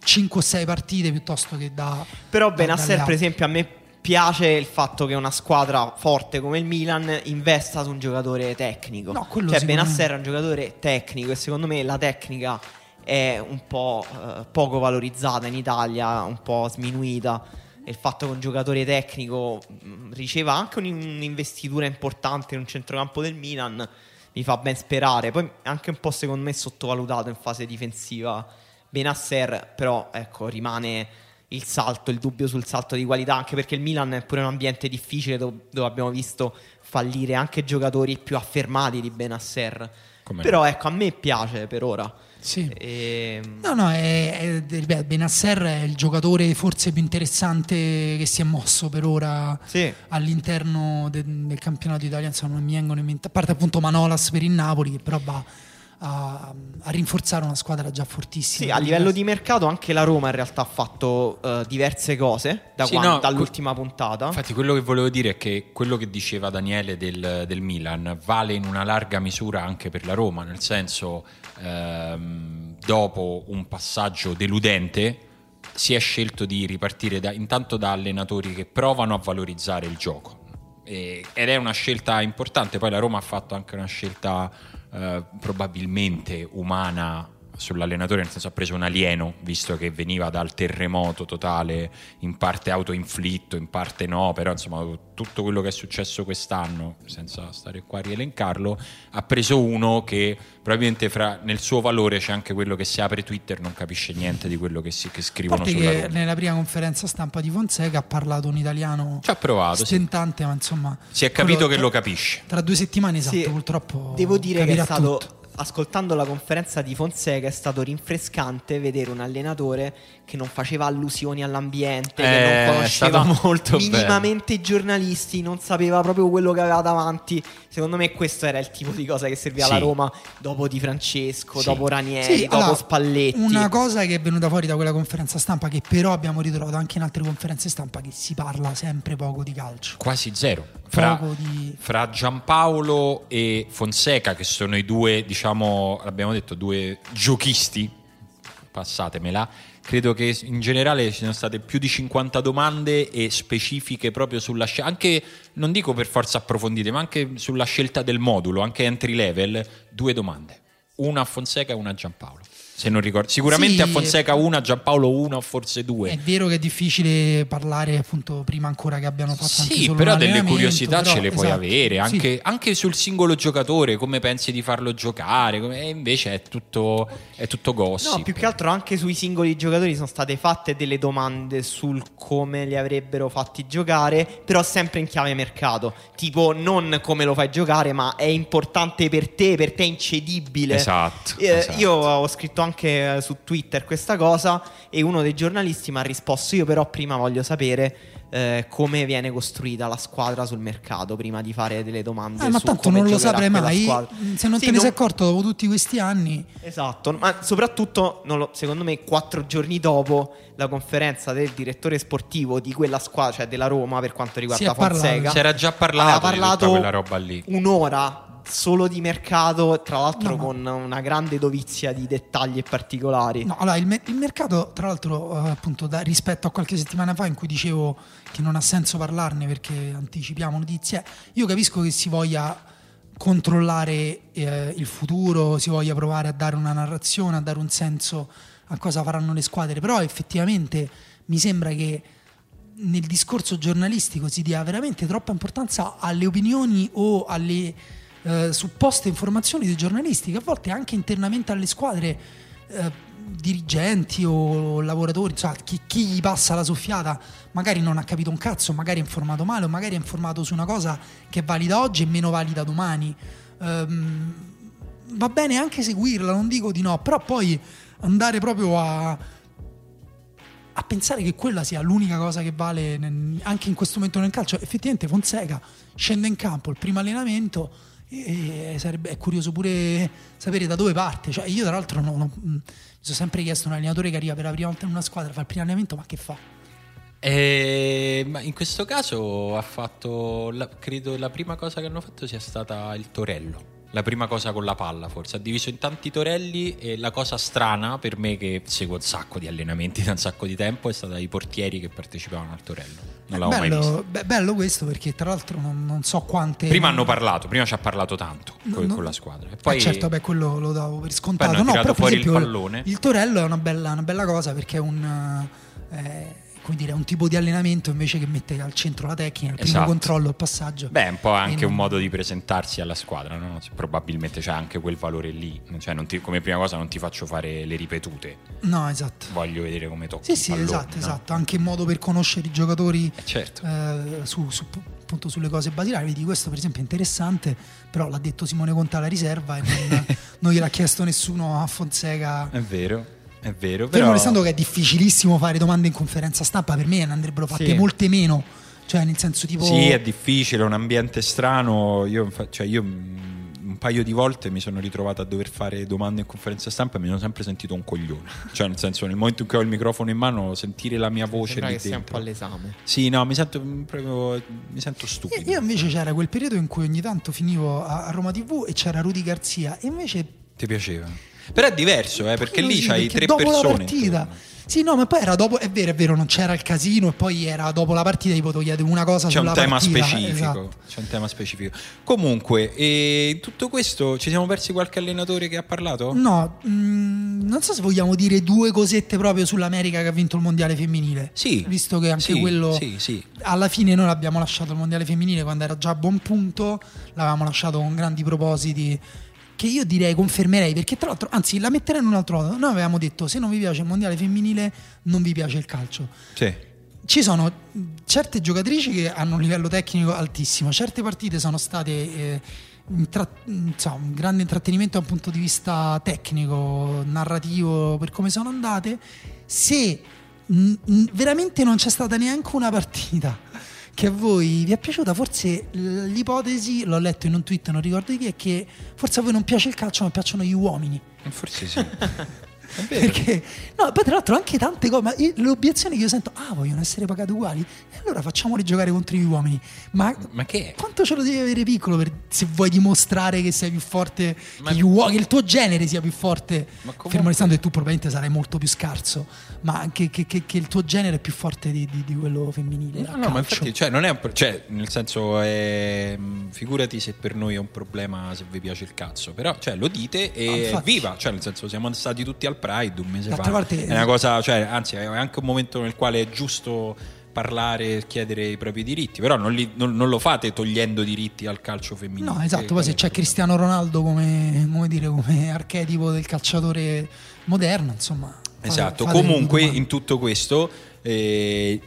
5 o 6 partite piuttosto che da...
Però Benasser, per esempio, a me piace il fatto che una squadra forte come il Milan investa su un giocatore tecnico.
No, quello
cioè. Benasser è un giocatore tecnico e secondo me la tecnica è un po' eh, poco valorizzata in Italia, un po' sminuita. E il fatto che un giocatore tecnico mh, riceva anche un- un'investitura importante in un centrocampo del Milan mi fa ben sperare. Poi anche un po' secondo me sottovalutato in fase difensiva Benasser, però ecco, rimane il salto, il dubbio sul salto di qualità, anche perché il Milan è pure un ambiente difficile dove, dove abbiamo visto fallire anche giocatori più affermati di Benasser.
Come
Però ecco, a me piace per ora.
Sì.
E...
No, no, è, è, Benasser è il giocatore forse più interessante che si è mosso per ora
Sì.
all'interno de- del campionato italiano. Insomma, non mi vengono in mente, a parte appunto Manolas per il Napoli, che però va a, a rinforzare una squadra già fortissima.
Sì, a livello di mercato anche la Roma in realtà ha fatto eh, diverse cose da
Sì,
quando-
no,
dall'ultima puntata.
Infatti, quello che volevo dire è che quello che diceva Daniele del, del Milan vale in una larga misura anche per la Roma, nel senso, ehm, dopo un passaggio deludente, si è scelto di ripartire da- intanto da allenatori che provano a valorizzare il gioco. E- ed è una scelta importante. Poi la Roma ha fatto anche una scelta eh, probabilmente umana sull'allenatore, nel senso ha preso un alieno, visto che veniva dal terremoto totale, in parte autoinflitto, in parte no, però insomma tutto quello che è successo quest'anno, senza stare qua a rielencarlo, ha preso uno che probabilmente fra- nel suo valore c'è anche quello che se apre Twitter non capisce niente di quello che, si- che scrivono
parte
sulla
che
Roma.
nella prima conferenza stampa di Fonseca ha parlato un italiano
Ci ha provato, sì.
stentante, ma insomma...
Si è capito
quello
che
tra-
lo capisce.
Tra due settimane, esatto,
Sì,
purtroppo
Devo dire che è stato,
tutto.
Ascoltando la conferenza di Fonseca, è stato rinfrescante vedere un allenatore che non faceva allusioni all'ambiente,
Eh,
che non conosceva
stato molto
minimamente i giornalisti, non sapeva proprio quello che aveva davanti. Secondo me questo era il tipo di cosa che serviva alla
Sì.
Roma dopo Di Francesco,
Sì.
dopo Ranieri,
Sì,
dopo
allora,
Spalletti.
Una cosa che è venuta fuori da quella conferenza stampa, che però abbiamo ritrovato anche in altre conferenze stampa, che si parla sempre poco di calcio.
Quasi zero. Fra,
di...
fra Giampaolo e Fonseca, che sono i due, diciamo, abbiamo detto, due giochisti, passatemela, credo che in generale ci siano state più di 50 domande e specifiche proprio sulla scelta, anche, non dico per forza approfondite, ma anche sulla scelta del modulo, anche entry level, due domande. Una a Fonseca e una a Giampaolo. Se non ricordo, sicuramente
Sì.
a Fonseca una, a Giampaolo una o forse due.
È vero che è difficile parlare appunto prima ancora che abbiano fatto anche
Sì,
solo
però delle curiosità
però,
ce le puoi
esatto,
avere,
sì.
anche, anche sul singolo giocatore, come pensi di farlo giocare, come- e invece è tutto, è tutto gossip.
No, più che altro anche sui singoli giocatori sono state fatte delle domande sul come li avrebbero fatti giocare, però sempre in chiave mercato. Tipo, non come lo fai giocare, ma è importante per te, per te è incedibile.
Esatto,
Eh,
esatto.
Io ho scritto anche eh, su Twitter questa cosa e uno dei giornalisti mi ha risposto: Io, però, prima voglio sapere. eh, come viene costruita la squadra sul mercato prima di fare delle domande
Eh, ma
su
tanto
come
non lo
quella
mai.
squadra.
Se non
Sì,
te ne sei accorto dopo tutti questi anni,
Esatto, ma soprattutto, non lo- secondo me, quattro giorni dopo la conferenza del direttore sportivo di quella squadra, cioè della Roma, per quanto riguarda
parlato.
Fonseca,
Si era già parlato
aveva
di tutta
parlato
quella roba lì.
un'ora solo di mercato, tra l'altro
No, ma-
con una grande dovizia di dettagli e particolari.
No, allora il, me- il mercato, tra l'altro, eh, appunto, da- rispetto a qualche settimana fa in cui dicevo che non ha senso parlarne perché anticipiamo notizie, io capisco che si voglia controllare eh, il futuro, si voglia provare a dare una narrazione, a dare un senso a cosa faranno le squadre, però effettivamente mi sembra che nel discorso giornalistico si dia veramente troppa importanza alle opinioni o alle eh, supposte informazioni dei giornalisti, che a volte anche internamente alle squadre, eh, dirigenti o lavoratori, insomma, chi, chi gli passa la soffiata magari non ha capito un cazzo, magari è informato male o magari è informato su una cosa che è valida oggi e meno valida domani. Ehm, va bene anche seguirla, non dico di no, però poi andare proprio a, a pensare che quella sia l'unica cosa che vale nel- anche in questo momento nel calcio. Effettivamente Fonseca scende in campo il primo allenamento e, sarebbe, è curioso pure sapere da dove parte. Cioè, io tra l'altro non, non- mi sono sempre chiesto un allenatore che arriva per la prima volta in una squadra, fa il primo allenamento, ma che fa?
Eh, ma in questo caso ha fatto, la- credo la prima cosa che hanno fatto sia stata il torello. La prima cosa con la palla, forse. Ha diviso in tanti torelli e la cosa strana per me, che seguo un sacco di allenamenti da un sacco di tempo, è stata i portieri che partecipavano al torello. Non l'avevo mai visto.
bello, be- bello questo perché tra l'altro non, non so quante...
Prima hanno parlato, prima ci ha parlato tanto
No,
con,
no.
con la squadra. E
Poi,
poi
eh certo, beh, quello lo davo per scontato.
Poi hanno
No,
tirato
però, per
fuori il
esempio,
pallone.
il torello è una bella, una bella cosa perché è un, eh, come dire, è un tipo di allenamento invece che mette al centro la tecnica, il primo
Esatto.
controllo, il passaggio.
Beh, è un po' anche
E
un
non-
modo di presentarsi alla squadra, no? Probabilmente c'è anche quel valore lì. Cioè, non ti- come prima cosa non ti faccio fare le ripetute,
No, esatto.
voglio vedere come tocchi
Sì, sì,
pallone,
esatto,
no?
esatto. Anche un modo per conoscere i giocatori
Eh, certo.
eh, su, su appunto sulle cose basilari, vedi questo per esempio è interessante, però l'ha detto Simone Conta alla riserva e non, non gliel'ha chiesto nessuno a Fonseca.
È vero. È vero,
però... Fermo restando che è difficilissimo fare domande in conferenza stampa, per me ne andrebbero fatte sì. molte meno. Cioè, nel senso tipo...
Sì, è difficile, è un ambiente strano. Io, cioè, io un paio di volte mi sono ritrovato a dover fare domande in conferenza stampa e mi sono sempre sentito un coglione. Cioè, nel senso, nel momento in cui ho il microfono in mano, sentire la mia voce
Sembra
lì
che
dentro.
sia un po' all'esame.
Sì, no, mi sento proprio mi sento stupido.
Io invece c'era quel periodo in cui ogni tanto finivo a Roma TV e c'era Rudy Garzia e invece
ti piaceva? Però è diverso, eh, perché lì c'hai
perché
tre
dopo
persone.
La partita, sì, no, ma poi era dopo, è vero, è vero, non c'era il casino e poi era dopo la partita tipo ti chiedevo una cosa
C'è un tema
partita,
specifico,
esatto.
c'è un tema specifico. Comunque, e in tutto questo ci siamo persi qualche allenatore che ha parlato?
No, mh, non so se vogliamo dire due cosette proprio sull'America che ha vinto il mondiale femminile.
Sì.
Visto che anche
sì,
quello
sì, sì.
alla fine noi l'abbiamo lasciato il mondiale femminile quando era già a buon punto, l'avevamo lasciato con grandi propositi che io direi confermerei perché tra l'altro anzi la metterei in un altro modo. Noi avevamo detto se non vi piace il mondiale femminile non vi piace il calcio.
Sì.
ci sono certe giocatrici che hanno un livello tecnico altissimo. Certe partite sono state eh, intra- insomma, un grande intrattenimento dal punto di vista tecnico narrativo per come sono andate. Se mh, veramente non c'è stata neanche una partita che a voi vi è piaciuta, forse l'ipotesi, l'ho letto in un tweet, non ricordo di chi, è che forse a voi non piace il calcio ma piacciono gli uomini.
Forse sì.
Perché, no, poi tra l'altro anche tante cose, ma le obiezioni che io sento, ah, vogliono essere pagati uguali, e allora facciamoli giocare contro gli uomini. Ma,
ma che?
Quanto ce lo devi avere piccolo per, se vuoi dimostrare che sei più forte, ma... che, uo- che, il tuo genere sia più forte, comunque... fermo restando che tu probabilmente sarai molto più scarso, ma anche che, che, che il tuo genere è più forte di, di, di quello femminile.
No, no ma infatti, cioè, non è un, cioè, nel senso, è, figurati se per noi è un problema se vi piace il cazzo, però cioè, lo dite e ah, viva, cioè, nel senso, siamo stati tutti al Pride un mese
D'altra
fa.
Parte,
è una cosa, cioè, anzi, è anche un momento nel quale è giusto parlare e chiedere i propri diritti, però non, li, non, non, lo fate togliendo diritti al calcio femminile.
No, esatto, poi se c'è Cristiano Ronaldo come, come, dire, come archetipo del calciatore moderno, insomma.
Esatto, fate, fate comunque in tutto questo eh,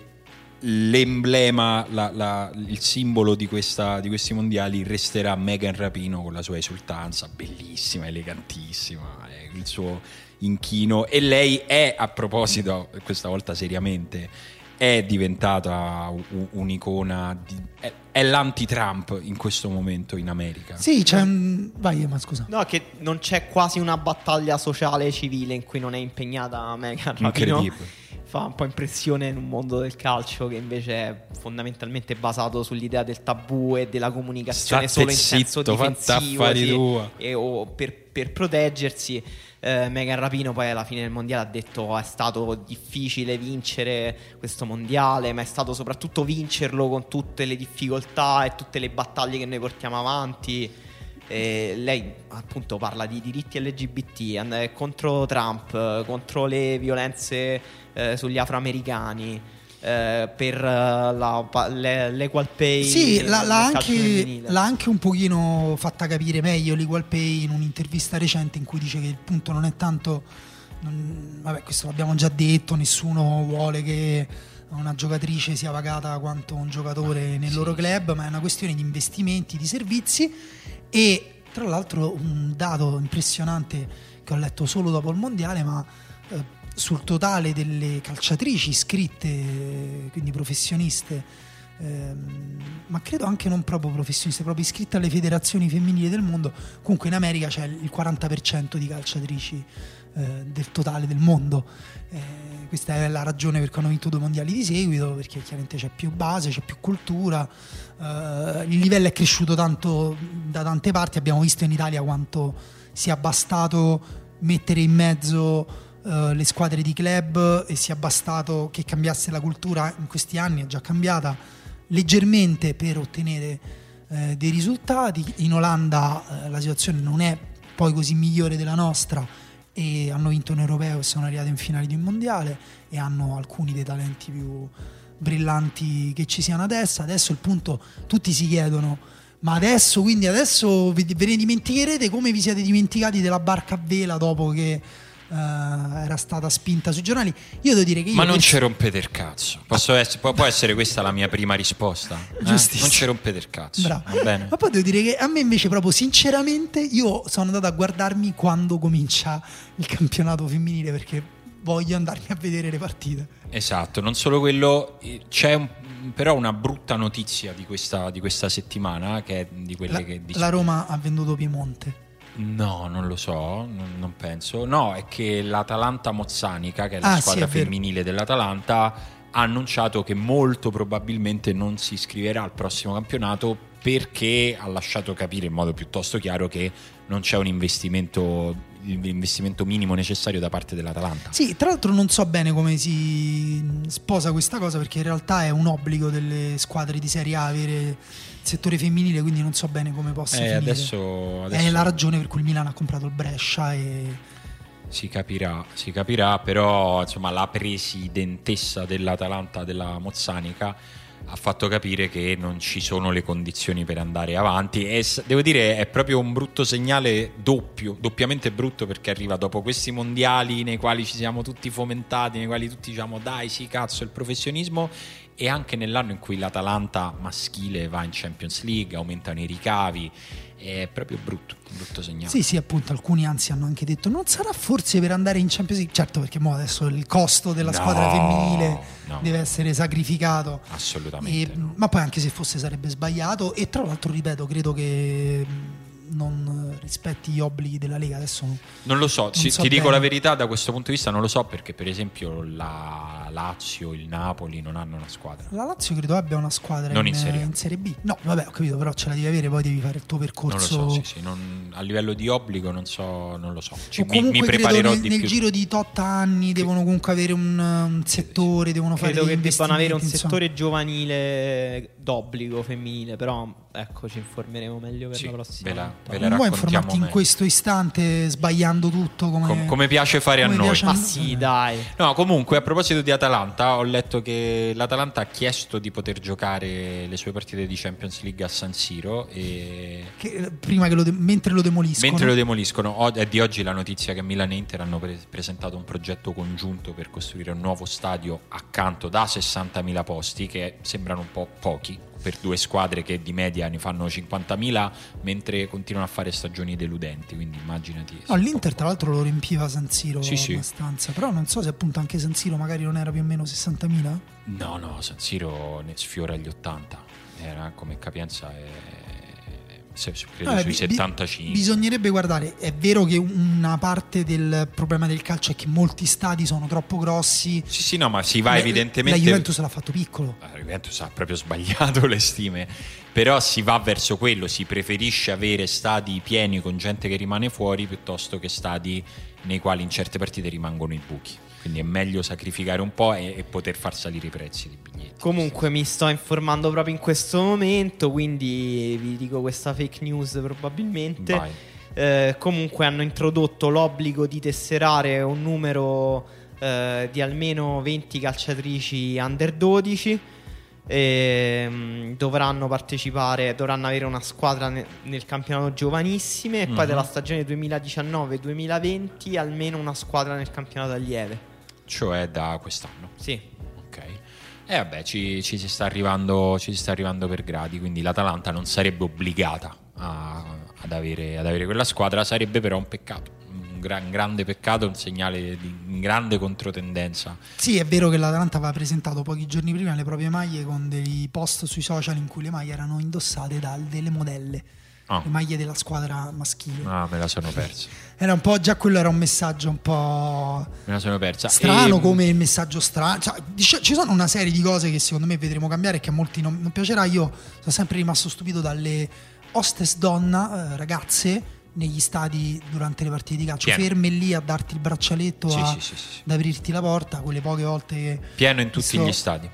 l'emblema, la, la, il simbolo di, questa, di, questi mondiali resterà Megan Rapino con la sua esultanza, bellissima, elegantissima, eh, il suo inchino. E lei è a proposito, questa volta seriamente, è diventata un'icona, di, è, è, l'anti-Trump in questo momento in America.
Sì, c'è un... Vai, ma scusa.
No, che non c'è quasi una battaglia sociale e civile in cui non è impegnata Megan Rapino. Fa un po' impressione in un mondo del calcio che invece è fondamentalmente basato sull'idea del tabù e della comunicazione
State
solo in senso
zitto,
difensivo
sì,
e, o per, per proteggersi eh, Megan Rapino poi alla fine del mondiale ha detto è stato difficile vincere questo mondiale, ma è stato soprattutto vincerlo con tutte le difficoltà e tutte le battaglie che noi portiamo avanti. E lei appunto parla di diritti LGBT, contro Trump, contro le violenze eh, sugli afroamericani eh, per uh, la, l'equal pay.
Sì, l'ha, l'ha, anche, l'ha, anche, un pochino fatta capire meglio l'equal pay in un'intervista recente in cui dice che il punto non è tanto... Non, vabbè, questo l'abbiamo già detto, nessuno vuole che una giocatrice sia pagata quanto un giocatore nel sì. loro club, ma è una questione di investimenti, di servizi e tra l'altro un dato impressionante che ho letto solo dopo il mondiale, ma eh, sul totale delle calciatrici iscritte, quindi professioniste, ehm, ma credo anche non proprio professioniste, proprio iscritte alle federazioni femminili del mondo, comunque in America c'è il 40% di calciatrici eh, del totale del mondo. Eh, questa è la ragione per cui hanno vinto due mondiali di seguito, perché chiaramente c'è più base, c'è più cultura, eh, il livello è cresciuto tanto da tante parti, abbiamo visto in Italia quanto sia bastato mettere in mezzo Uh, le squadre di club e sia bastato che cambiasse la cultura in questi anni, è già cambiata leggermente per ottenere uh, dei risultati. In Olanda uh, la situazione non è poi così migliore della nostra e hanno vinto un europeo e sono arrivati in finale di un mondiale e hanno alcuni dei talenti più brillanti che ci siano adesso. Adesso il punto, tutti si chiedono ma adesso, quindi adesso ve ne dimenticherete come vi siete dimenticati della barca a vela dopo che eh, era stata spinta sui giornali. Io devo dire che io
Ma non ci rompete il cazzo. Posso essere- può, può essere questa la mia prima risposta? Eh? Non ci rompete il cazzo.
Ma poi devo dire che a me invece proprio sinceramente io sono andato a guardarmi quando comincia il campionato femminile perché voglio andarmi a vedere le partite.
Esatto, non solo quello, eh, c'è un- però una brutta notizia di questa, di questa settimana che è di quelle
La,
che dici-
la Roma ha venduto Piemonte.
No, non lo so, non, non penso. No, è che l'Atalanta Mozzanica, che è la
Ah, sì,
squadra
è vero.
femminile dell'Atalanta, ha annunciato che molto probabilmente non si iscriverà al prossimo campionato perché ha lasciato capire in modo piuttosto chiaro che non c'è un investimento, l'investimento minimo necessario da parte dell'Atalanta.
Sì, tra l'altro non so bene come si sposa questa cosa perché in realtà è un obbligo delle squadre di Serie A avere il settore femminile, quindi non so bene come possa
Eh,
finire.
adesso, adesso
È la ragione per cui il Milan ha comprato il Brescia e
si capirà, si capirà, però insomma la presidentessa dell'Atalanta della Mozzanica ha fatto capire che non ci sono le condizioni per andare avanti. E devo dire è proprio un brutto segnale doppio, doppiamente brutto perché arriva dopo questi mondiali nei quali ci siamo tutti fomentati, nei quali tutti diciamo dai sì cazzo il professionismo e anche nell'anno in cui l'Atalanta maschile va in Champions League, aumentano i ricavi, è proprio brutto, brutto segnale.
Sì, sì, appunto, alcuni anzi hanno anche detto non sarà forse per andare in Champions League, certo perché mo adesso il costo della
No,
squadra femminile
no.
deve essere sacrificato.
Assolutamente.
E-
no.
Ma poi anche se fosse sarebbe sbagliato e tra l'altro ripeto, credo che non rispetti gli obblighi della Lega adesso.
Non lo so, ci-
so
ti dico
bene.
la verità, da questo punto di vista non lo so perché per esempio la Lazio, il Napoli non hanno una squadra.
La Lazio credo abbia una squadra
Non
in,
in Serie A.
B. No, vabbè, ho capito, però ce la devi avere, poi devi fare il tuo
Non lo
percorso.
so, sì, sì, non- a livello di obbligo non so, non lo so. Ci- mi,
comunque
mi
credo
preparerò
nel,
di
nel
più.
giro di tot anni devono comunque avere un, un settore, devono fare
Credo che debbano avere un settore giovanile d'obbligo femminile, però ecco ci informeremo meglio per
Sì,
la prossima
ve la-
volta.
ve la
Non vuoi
raccontiamo
informarti in
meglio.
questo istante sbagliando tutto come,
Com- come piace fare a
come
noi.
piace
Ma
noi?
sì, dai.
No, comunque a proposito di Atalanta, ho letto che l'Atalanta ha chiesto di poter giocare le sue partite di Champions League a San Siro e
Che, prima che lo de- mentre lo demoliscono.
Mentre lo demoliscono, o- è di oggi la notizia che Milan e Inter hanno pre- presentato un progetto congiunto per costruire un nuovo stadio accanto da 60.000 posti, che sembrano un po' pochi per due squadre che di media ne fanno 50.000, mentre continuano a fare stagioni deludenti. Quindi immaginati.
No, l'Inter tra l'altro lo riempiva San Siro
Sì, sì.
abbastanza, però non so se appunto anche San Siro magari non era più o meno 60.000.
No, no, San Siro ne sfiora gli 80. Era come capienza. È... se- credo
Vabbè,
sui
bi- bi-
75.
bisognerebbe guardare, è vero che una parte del problema del calcio è che molti stadi sono troppo grossi.
Sì, sì, no, ma si va
La-
evidentemente.
La Juventus l'ha fatto piccolo.
La Juventus ha proprio sbagliato le stime, però si va verso quello, si preferisce avere stadi pieni con gente che rimane fuori piuttosto che stadi nei quali in certe partite rimangono i buchi. Quindi è meglio sacrificare un po' e, e poter far salire i prezzi dei biglietti.
Comunque mi sto informando proprio in questo momento, quindi vi dico questa fake news probabilmente. Eh, comunque hanno introdotto l'obbligo di tesserare un numero eh, di almeno 20 calciatrici under 12. E, mm, dovranno partecipare, dovranno avere una squadra ne- nel campionato giovanissime e poi
Mhm.
della stagione 2019-2020 almeno una squadra nel campionato allieve.
Cioè da quest'anno.
Sì,
Ok. E vabbè, ci, ci si sta arrivando, ci si sta arrivando per gradi, quindi l'Atalanta non sarebbe obbligata a- ad, avere, ad avere quella squadra, sarebbe però un peccato. Un, gra- un grande peccato, un segnale di grande controtendenza.
Sì, è vero che l'Atalanta aveva presentato pochi giorni prima le proprie maglie con dei post sui social in cui le maglie erano indossate da delle modelle,
Ah.
le maglie della squadra maschile.
Ah, me la sono persa.
Era un po' già quello era un messaggio un po'
Me la sono persa.
strano
E-
come il messaggio strano. Cioè, ci sono una serie di cose che secondo me vedremo cambiare e che a molti non, non piacerà. Io sono sempre rimasto stupito dalle hostess donna, eh, ragazze, negli stadi durante le partite di calcio,
Pieno.
ferme lì a darti il braccialetto,
Sì,
a-
sì, sì,
ad aprirti la porta, quelle poche volte che...
Pieno in tutti
Visto-
gli stadi.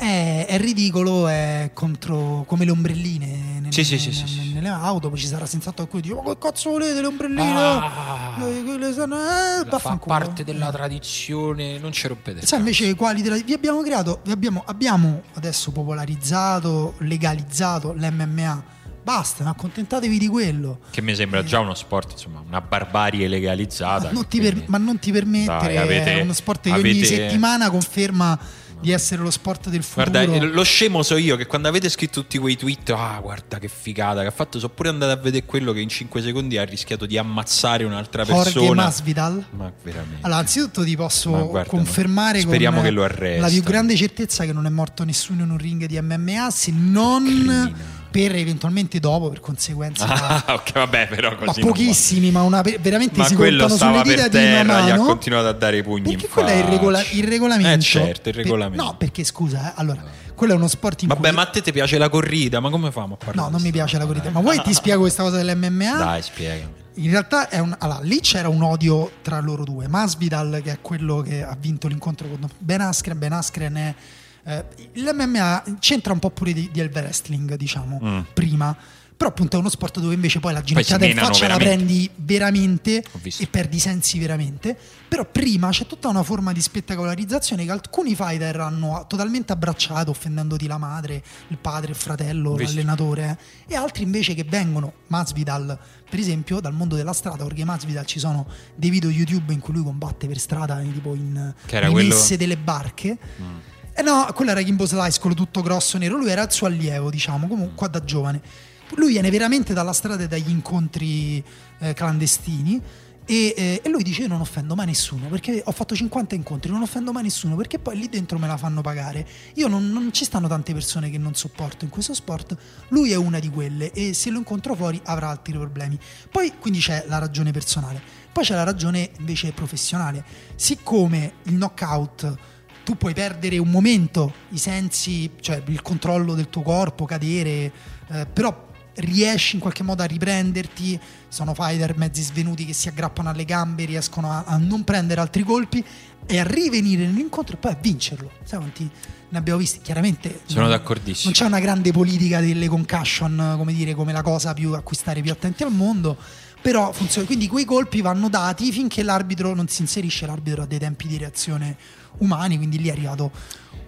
È, è ridicolo, è contro come le ombrelline nelle,
Sì, sì,
nelle-
sì,
nelle auto. Poi ci sarà senz'altro qualcuno che dice: Ma che cazzo volete le ombrelline?
Ah,
Eh, quelle sono- eh,
fa
vaffanculo."
parte della tradizione, non ci rompete.
Sai, invece, quali della- vi abbiamo creato, vi abbiamo, abbiamo adesso popolarizzato, legalizzato l'MMA basta, ma accontentatevi di quello.
Che mi sembra già uno sport, insomma, una barbarie legalizzata.
Ma non ti, per- ma non ti permettere,
Dai, avete-
è uno sport che ogni
avete-
settimana conferma di essere lo sport del futuro.
Guarda, lo scemo so io che quando avete scritto tutti quei tweet, ah, guarda che figata che ha fatto, sono pure andato a vedere quello che in 5 secondi ha rischiato di ammazzare un'altra
Jorge
persona.
Masvidal.
Ma veramente.
Allora, anzitutto ti posso
guarda,
confermare
speriamo
con
che lo arrestano.
la più grande certezza che non è morto nessuno in un ring di MMA se non
Criminale.
Per eventualmente dopo, per conseguenza.
Ah, ok, vabbè, però
ma
così. va.
pochissimi, ma una, veramente
Ma
si contano sulle dita
per
di una
terra, gli ha
mano.
continuato a dare i pugni
Perché
in
quello è il, regola- il regolamento.
Eh certo, il
Per-
regolamento.
no, perché scusa, eh, allora, quello è uno sport in
Vabbè,
cui
ma a te ti piace la corrida, ma come famo a parlare?
No, non mi piace la corrida. Ma vuoi ti spiego questa cosa dell'MMA?
Dai, spiegami.
In realtà è un, allora, lì c'era un odio tra loro due. Masvidal, che è quello che ha vinto l'incontro con Ben Askren, Ben Askren è... eh, L'MMA c'entra un po' pure di, del wrestling, diciamo,
Mm.
prima. Però appunto è uno sport dove invece poi la ginocchiata in faccia la
veramente.
prendi veramente e perdi i sensi veramente. Però prima c'è tutta una forma di spettacolarizzazione che alcuni fighter hanno totalmente abbracciato, offendendoti la madre, il padre, il fratello, l'allenatore, eh. e altri invece che vengono, Masvidal per esempio, dal mondo della strada, perché Masvidal ci sono dei video YouTube in cui lui combatte per strada, eh, tipo in rimesse
quello-
delle barche.
Mm.
Eh no, quello era Kimbo Slice, quello tutto grosso nero. Lui era il suo allievo, diciamo, comunque qua da giovane. Lui viene veramente dalla strada e dagli incontri eh, clandestini. E, eh, e lui dice: Io non offendo mai nessuno perché ho fatto 50 incontri, non offendo mai nessuno perché poi lì dentro me la fanno pagare. Io non, non ci stanno tante persone che non sopporto in questo sport. Lui è una di quelle e se lo incontro fuori avrà altri problemi. Poi quindi c'è la ragione personale, poi c'è la ragione invece professionale. Siccome il knockout tu puoi perdere un momento i sensi, cioè il controllo del tuo corpo, cadere, eh, però riesci in qualche modo a riprenderti. Sono fighter mezzi svenuti che si aggrappano alle gambe, riescono a, a non prendere altri colpi e a rivenire nell'incontro e poi a vincerlo. Sai quanti ne abbiamo visti? Chiaramente
Sono
non-
d'accordissimo.
Non c'è una grande politica delle concussion, come dire, come la cosa più a cui stare più attenti al mondo. Però funziona. Quindi quei colpi vanno dati finché l'arbitro non si inserisce. L'arbitro ha dei tempi di reazione umani, quindi lì è arrivato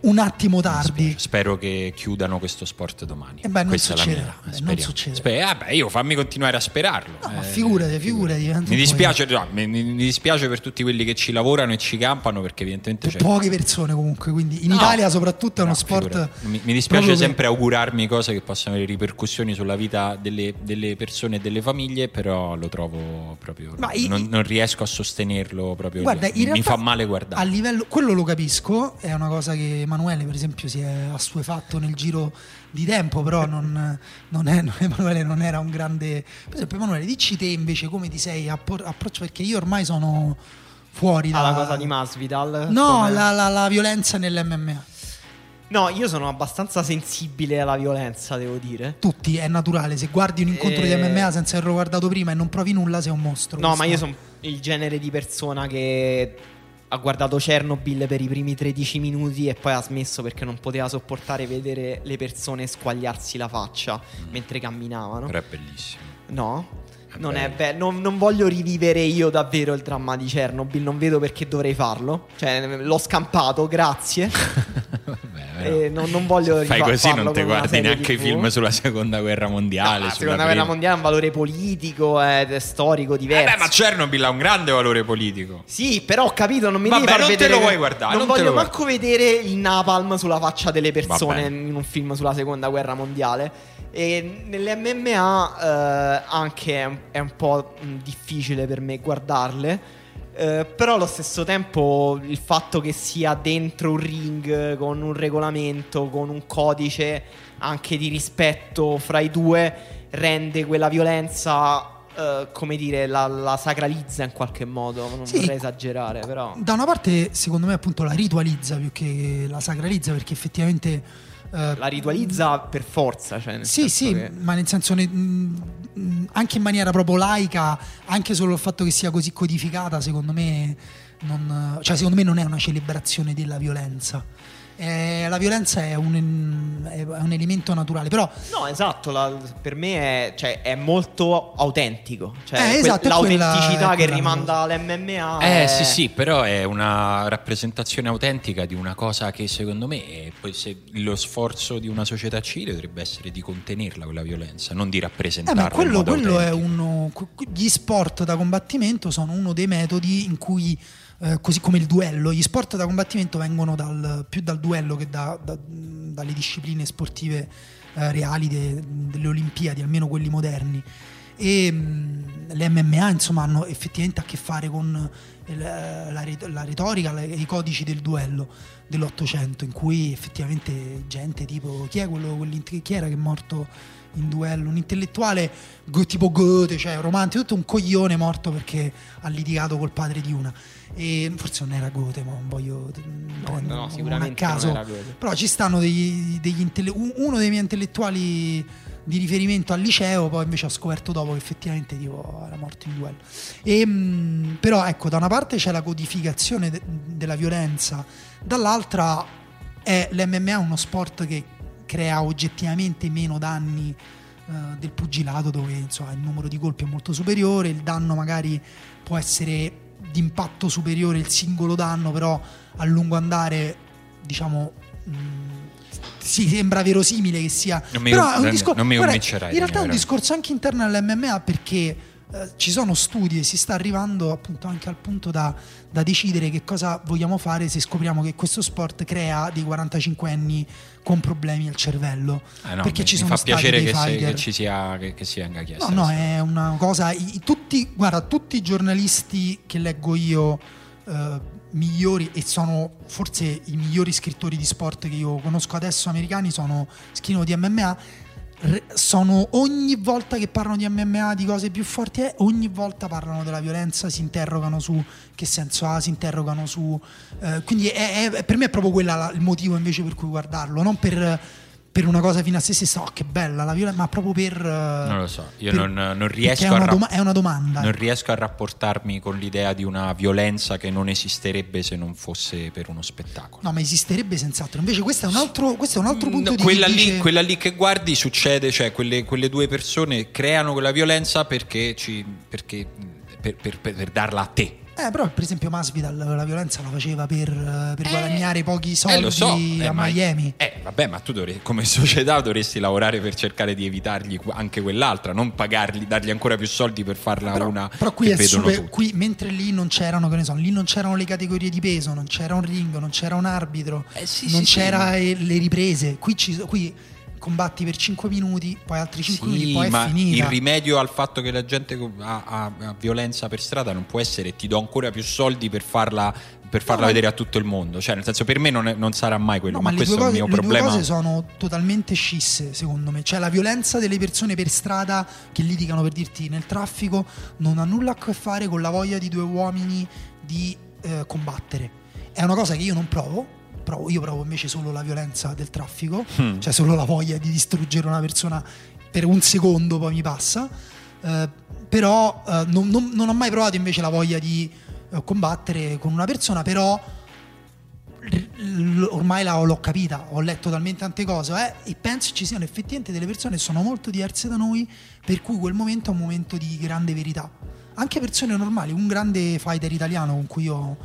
un attimo tardi.
Spero che chiudano questo sport domani.
Eh beh, non
Questa
succederà,
mia-
eh,
speriamo.
non succederà.
Spe- ah, beh, io fammi continuare a sperarlo.
No, ma
Eh,
figurati, figurati. tanto
Mi dispiace, no, mi, mi- dispiace per tutti quelli che ci lavorano e ci campano perché evidentemente c'è
Poche persone comunque, quindi in
No.
Italia soprattutto è uno
No,
sport...
figurati. Mi, mi dispiace
proprio che-
sempre augurarmi cose che possano avere ripercussioni sulla vita delle, delle persone e delle famiglie, però lo trovo proprio.
Ma i-
non, non riesco a sostenerlo proprio.
Guarda,
mi, fa male guardare.
A livello, quello lo capisco, è una cosa che Emanuele, per esempio, si è assuefatto nel giro di tempo, però non, non è, non- Emanuele non era un grande. Per esempio, Emanuele, dici te invece come ti sei appor- approccio, perché io ormai sono fuori
alla
da
cosa di Masvidal.
No, la, la- la violenza nell'MMA.
No, io sono abbastanza sensibile alla violenza, devo dire.
Tutti, è naturale. Se guardi un incontro di
Eh.
MMA senza averlo guardato prima e non provi nulla, sei un mostro.
No,
Questo-
ma io sono il genere di persona che ha guardato Chernobyl per i primi 13 minuti e poi ha smesso perché non poteva sopportare vedere le persone squagliarsi la faccia mentre camminavano.
Però è bellissimo.
No? Non,
Beh.
è be- non, non voglio rivivere io davvero il dramma di Chernobyl, non vedo perché dovrei farlo. Cioè, l'ho scampato, grazie.
Però-
Eh, non, non voglio
Fai così, non ti guardi neanche i film sulla seconda guerra mondiale.
No, la seconda guerra
prima.
mondiale ha un valore politico ed è storico diverso.
Eh beh, ma Chernobyl ha un grande valore politico.
Sì, però ho capito, non mi
Vabbè,
devi far
non te
vedere
lo vuoi guardare,
Non,
non te
voglio manco vedere il napalm sulla faccia delle persone
Vabbè.
in un film sulla seconda guerra mondiale. E nelle MMA eh, anche è un, è un po' mh, difficile per me guardarle. Eh, però allo stesso tempo il fatto che sia dentro un ring con un regolamento, con un codice anche di rispetto fra i due, rende quella violenza, eh, come dire, la, la sacralizza in qualche modo. Non
Sì.
vorrei esagerare, però.
Da una parte, secondo me, appunto la ritualizza più che la sacralizza, perché effettivamente. Eh,
La ritualizza per forza. Cioè
Sì, sì,
che-
ma nel senso ne- mh, anche in maniera proprio laica, anche solo il fatto che sia così codificata, secondo me non, cioè, secondo me non è una celebrazione della violenza. Eh, la violenza è un, è un, elemento naturale. Però,
no, esatto, la, per me è, cioè, è, molto autentico. Cioè,
eh, esatto,
l'autenticità
quella,
che rimanda all'MMA.
Eh
è...
sì, sì, però è una rappresentazione autentica di una cosa che secondo me è, poi se lo sforzo di una società civile dovrebbe essere di contenerla quella violenza, non di rappresentarla.
Eh, quello, quello è uno. Gli sport da combattimento sono uno dei metodi in cui eh, così come il duello. Gli sport da combattimento vengono dal, più dal duello che da, da, dalle discipline sportive eh, reali de, delle Olimpiadi, almeno quelli moderni. E mh, le MMA insomma hanno effettivamente a che fare con il, la, la, retorica, i codici del duello dell'Ottocento, in cui effettivamente gente tipo chi quello, chi era che è morto in duello, un intellettuale tipo Goethe, cioè romantico, tutto un coglione morto perché ha litigato col padre di una. E forse non era Goethe, ma non voglio
no, no, sicuramente
a caso. Però ci stanno degli, degli intelle- uno dei miei intellettuali di riferimento al liceo, poi invece ho scoperto dopo che effettivamente tipo, era morto in duello. E, mh, però ecco, da una parte c'è la codificazione de- della violenza, dall'altra è l'MMA uno sport che crea oggettivamente meno danni uh, del pugilato dove insomma, il numero di colpi è molto superiore, il danno magari può essere di impatto superiore il singolo danno, però a lungo andare, diciamo, mh, sì, sembra verosimile che sia.
Non mi,
però
è un discorso. Non mi convincerai.
In realtà è un discorso anche interno all'MMA perché eh, ci sono studi e si sta arrivando appunto anche al punto da, da, decidere che cosa vogliamo fare se scopriamo che questo sport crea dei 45 anni con problemi al cervello.
Eh no,
perché
mi,
ci
mi
sono
fa piacere che, se, che, ci sia, che, che sia anche chiesto.
No, no, è una cosa. I, tutti, guarda, tutti i giornalisti che leggo io. Eh, migliori e sono forse i migliori scrittori di sport che io conosco adesso americani sono scrivono di MMA sono ogni volta che parlano di MMA, di cose più forti, eh, ogni volta parlano della violenza, si interrogano su che senso ha, si interrogano su... Eh, quindi è, è, per me è proprio quello il motivo invece per cui guardarlo, non per per una cosa fino a se stessa, oh che bella la violenza, ma proprio per...
Eh, non lo so, io per, non, non, riesco
è una, doma- è una domanda.
Non riesco a rapportarmi con l'idea di una violenza che non esisterebbe se non fosse per uno spettacolo.
No, ma esisterebbe senz'altro. Invece questo è un altro, questo è un altro punto
no,
di
quella
vista.
Lì, quella lì che guardi succede, cioè quelle, quelle due persone creano quella violenza perché, ci, perché per, per, per darla a te
eh, però per esempio Masvidal la violenza la faceva per, per eh, guadagnare pochi soldi
eh, so,
eh, a Miami.
Eh, vabbè, ma tu dovresti, come società dovresti lavorare per cercare di evitargli anche quell'altra, non pagargli, dargli ancora più soldi per farla
però,
una
però qui è super, qui, mentre lì non c'erano, che ne so, lì non c'erano le categorie di peso, non c'era un ring, non c'era un arbitro,
eh, sì,
non
sì,
c'era
sì.
le riprese. Qui, ci, qui combatti per 5 minuti, poi altri 5
sì,
minuti, poi
ma
è finita.
Il rimedio al fatto che la gente ha, ha, ha, violenza per strada non può essere ti do ancora più soldi per farla, per farla no, vedere a tutto il mondo. Cioè, nel senso, per me non, è, non sarà mai quello.
No,
ma,
ma
questo
cose,
è il mio
le
problema.
Le cose sono totalmente scisse, secondo me. Cioè, la violenza delle persone per strada che litigano per dirti nel traffico non ha nulla a che fare con la voglia di due uomini di eh, combattere. È una cosa che io non provo provo, io provo invece solo la violenza del traffico, mm. cioè solo la voglia di distruggere una persona per un secondo, poi mi passa. Eh, però eh, non, non, non, ho mai provato invece la voglia di eh, combattere con una persona, però ormai la, l'ho capita, ho letto talmente tante cose eh, e penso ci siano effettivamente delle persone che sono molto diverse da noi, per cui quel momento è un momento di grande verità. Anche persone normali, un grande fighter italiano con cui ho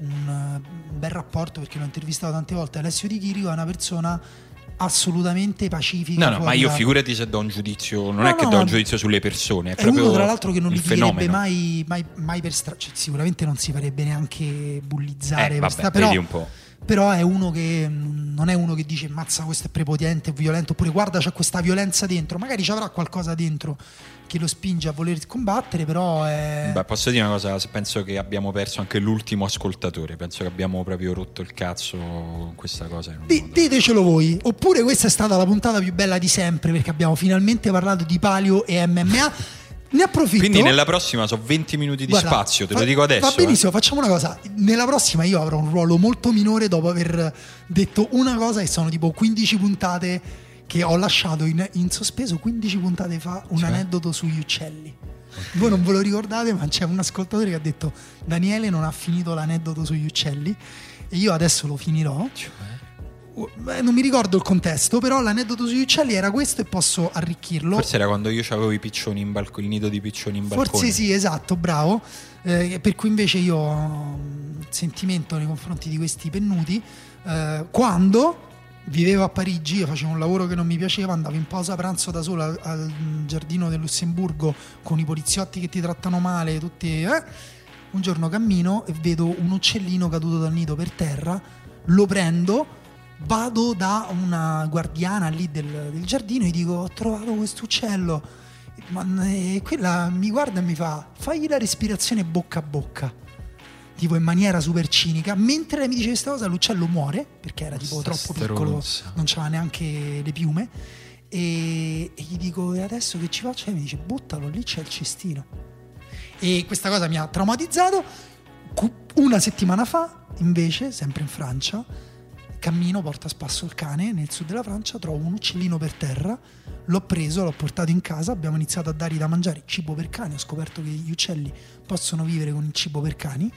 un bel rapporto perché l'ho intervistato tante volte. Alessio Di Chirico è una persona assolutamente pacifica.
No, no, ma io figurati se do un giudizio, non
no,
è che
no,
do un giudizio sulle persone, è,
è
proprio
uno tra l'altro che non litigherebbe mai, mai, mai, per strada, cioè, sicuramente non si farebbe neanche bullizzare,
eh, vabbè,
stra... però,
un po'.
però è uno che non è uno che dice mazza questo è prepotente, è violento, oppure guarda c'è questa violenza dentro, magari ci avrà qualcosa dentro che lo spinge a voler combattere, però è...
Beh, posso dire una cosa, penso che abbiamo perso anche l'ultimo ascoltatore, penso che abbiamo proprio rotto il cazzo con questa cosa.
D- ditecelo voi, oppure questa è stata la puntata più bella di sempre perché abbiamo finalmente parlato di palio e MMA. Ne approfitto.
Quindi nella prossima sono 20 minuti di Guarda, spazio, te lo dico adesso.
Va benissimo, eh. facciamo una cosa. Nella prossima io avrò un ruolo molto minore dopo aver detto una cosa e sono tipo 15 puntate che ho lasciato in, in sospeso 15 puntate fa un cioè? aneddoto sugli uccelli. Voi non ve lo ricordate, ma c'è un ascoltatore che ha detto Daniele non ha finito l'aneddoto sugli uccelli e io adesso lo finirò.
Cioè?
non mi ricordo il contesto, però l'aneddoto sugli uccelli era questo e posso arricchirlo.
Forse era quando io avevo i piccioni in balcone, il nido di piccioni in balcone.
Forse sì, esatto, bravo. Eh, per cui invece io ho un sentimento nei confronti di questi pennuti. Eh, quando vivevo a Parigi, io facevo un lavoro che non mi piaceva, andavo in pausa pranzo da solo al, giardino del Lussemburgo con i poliziotti che ti trattano male, tutti... Eh? Un giorno cammino e vedo un uccellino caduto dal nido per terra, lo prendo, vado da una guardiana lì del, del giardino e dico ho trovato questo uccello e quella mi guarda e mi fa fagli la respirazione bocca a bocca tipo in maniera super cinica. Mentre mi dice questa cosa l'uccello muore perché era tipo troppo piccolo non c'aveva neanche le piume. E, e gli dico e adesso che ci faccio? E mi dice buttalo lì c'è il cestino. E questa cosa mi ha traumatizzato. Una settimana fa invece sempre in Francia cammino, porta a spasso il cane nel sud della Francia, trovo un uccellino per terra, l'ho preso, l'ho portato in casa, abbiamo iniziato a dargli da mangiare cibo per cani, ho scoperto che gli uccelli possono vivere con il cibo per cani,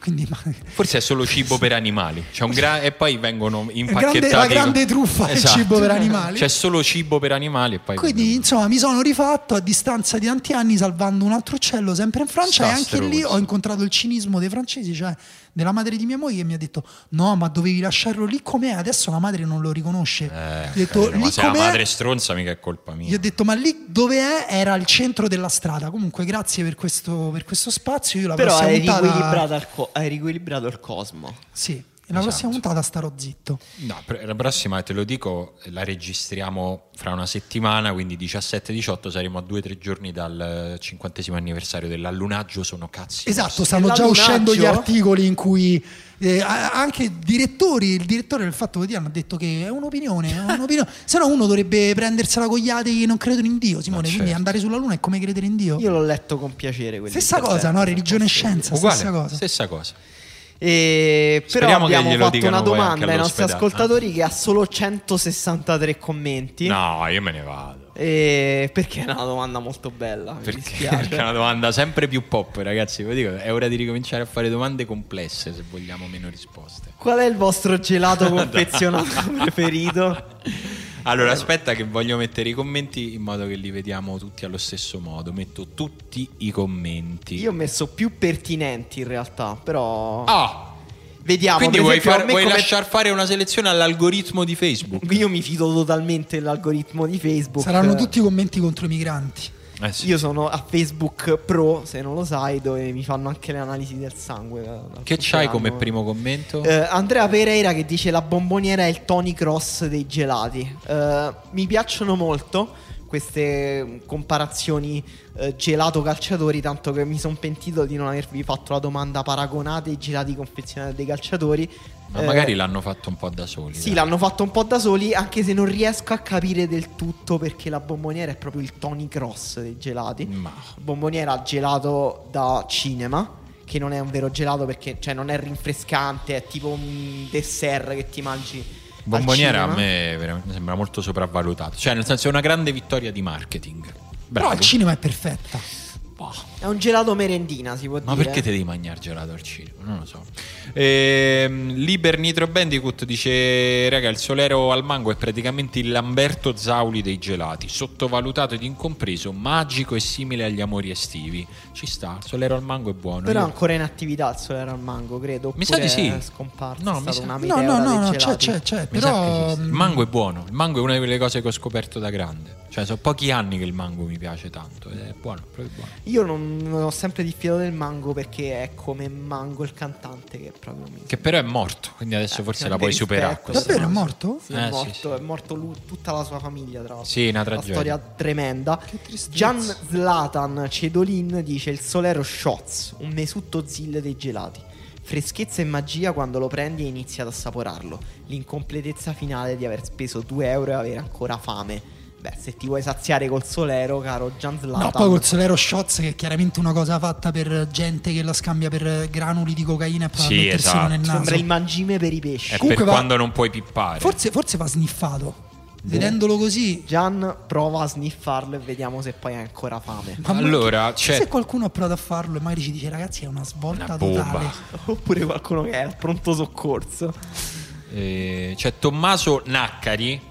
quindi ma-
Forse è solo cibo per animali. C'è un gra- e poi vengono
grande-
impacchettati.
la grande truffa
Esatto.
cibo per animali.
C'è solo cibo per animali e poi.
Quindi insomma mi sono rifatto a distanza di tanti anni salvando un altro uccello sempre in Francia
Sta
e anche lì ho incontrato il cinismo dei francesi, cioè della madre di mia moglie che mi ha detto no ma dovevi lasciarlo lì com'è, adesso la madre non lo riconosce.
Eh,
Gli ho detto,
capito, ma
lì
se la
com'è?"
madre è stronza, mica è colpa mia.
Gli ho detto, ma lì dove è? Era il centro della strada. Comunque, grazie per questo, per questo spazio. Io la
Però hai riequilibrato, il co- hai riequilibrato il cosmo.
Sì, e la
Esatto.
prossima puntata starò zitto.
No, la prossima, te lo dico, la registriamo fra una settimana, quindi 17-18 saremo a due o tre giorni dal cinquantesimo anniversario dell'allunaggio, sono cazzi.
Esatto,
nostri.
stanno già uscendo gli articoli in cui eh, anche direttori, il direttore del Fatto Quotidiano ha detto che è un'opinione, è un'opinione. se no uno dovrebbe prendersela con gli atei che non credono in Dio, Simone,
Ma
quindi
certo.
andare sulla Luna è come credere in Dio.
Io l'ho letto con piacere.
Stessa cosa, no? Religione e scienza,
Uguale,
stessa cosa.
stessa cosa.
E però
Speriamo che
abbiamo fatto una domanda ai nostri
all'ospedale.
ascoltatori che ha solo 163 commenti.
No, io me ne vado.
E perché è una domanda molto bella.
Perché, perché è una domanda sempre più pop, ragazzi. Vi dico, è ora di ricominciare a fare domande complesse se vogliamo meno risposte.
Qual è il vostro gelato confezionato preferito?
Allora, aspetta che voglio mettere i commenti in modo che li vediamo tutti allo stesso modo. Metto tutti i commenti.
Io ho messo più pertinenti in realtà, però
Ah!
Vediamo.
Quindi vuoi, far- vuoi
come-
lasciar fare una selezione all'algoritmo di Facebook?
Io mi fido totalmente dell'algoritmo di Facebook.
Saranno tutti commenti contro i migranti.
Eh sì.
Io sono a Facebook Pro, se non lo sai, dove mi fanno anche le analisi del sangue.
Che c'hai come
compleanno.
primo commento?
Eh, Andrea Pereira che dice la bomboniera è il Tony Cross dei gelati. Eh, mi piacciono molto queste comparazioni eh, gelato calciatori, tanto che mi sono pentito di non avervi fatto la domanda paragonate i gelati confezionati dei calciatori.
Ma
Eh,
magari l'hanno fatto un po' da soli.
sì,
dai.
l'hanno fatto un po' da soli, anche se non riesco a capire del tutto perché la bomboniera è proprio il Tony Cross dei gelati.
Ma
Bomboniera gelato da cinema. Che non è un vero gelato perché cioè, non è rinfrescante, è tipo un dessert che ti mangi.
Bomboniera a me veramente sembra molto sopravvalutato. Cioè, nel senso, è una grande vittoria di marketing.
Però
Bravo.
al cinema è perfetta.
Boh.
È un gelato merendina, si può
Ma
dire.
perché te devi mangiare gelato al cinema? Non lo so. Ehm, Liber Nitro Bandicoot dice: Raga, il solero al mango è praticamente il Lamberto Zauli dei gelati, sottovalutato ed incompreso, magico e simile agli amori estivi. Ci sta, il solero al mango è buono.
Però è ancora in attività il solero al mango, credo.
Mi sa di sì.
È scomparso.
No,
è
mi sa-
una
No, no, no, no, c'è, c'è, c'è.
Mi sa che
Però
esiste. il mango è buono. Il mango è una delle cose che ho scoperto da grande. Cioè, sono pochi anni che il mango mi piace tanto. Ed è buono, proprio buono.
Io non, non ho sempre diffidato del mango perché è come Mango il cantante che proprio mi...
Che però è morto, quindi adesso
Eh,
forse la puoi
rispetto,
superare.
Davvero è morto?
Sì,
Eh,
è
sì,
morto,
sì.
è morto lui, tutta la sua famiglia, tra l'altro.
Sì, una
Una
tragedia.
storia tremenda.
Che tristezza.
Gian Zlatan Cedolin dice il Solero Shots, un mesutto zill dei gelati. Freschezza e magia quando lo prendi e inizi ad assaporarlo. L'incompletezza finale di aver speso 2 euro e avere ancora fame. Beh, se ti vuoi saziare col Solero, caro Gian Zlatan.
No, poi col Solero Shots, che è chiaramente una cosa fatta per gente che la scambia per granuli di cocaina e poi
Sì,
a metterselo
esatto.
nel naso.
Sembra il mangime per i pesci.
È
Comunque
per
va-
quando non puoi pippare.
Forse, forse va sniffato.
Boh.
Vedendolo così.
Gian prova a sniffarlo e vediamo se poi hai ancora fame.
Ma
Allora, c'è-
se qualcuno ha provato a farlo e magari ci dice ragazzi è una svolta
Una
totale.
Oppure qualcuno che è al pronto soccorso.
Eh, c'è Tommaso Naccari.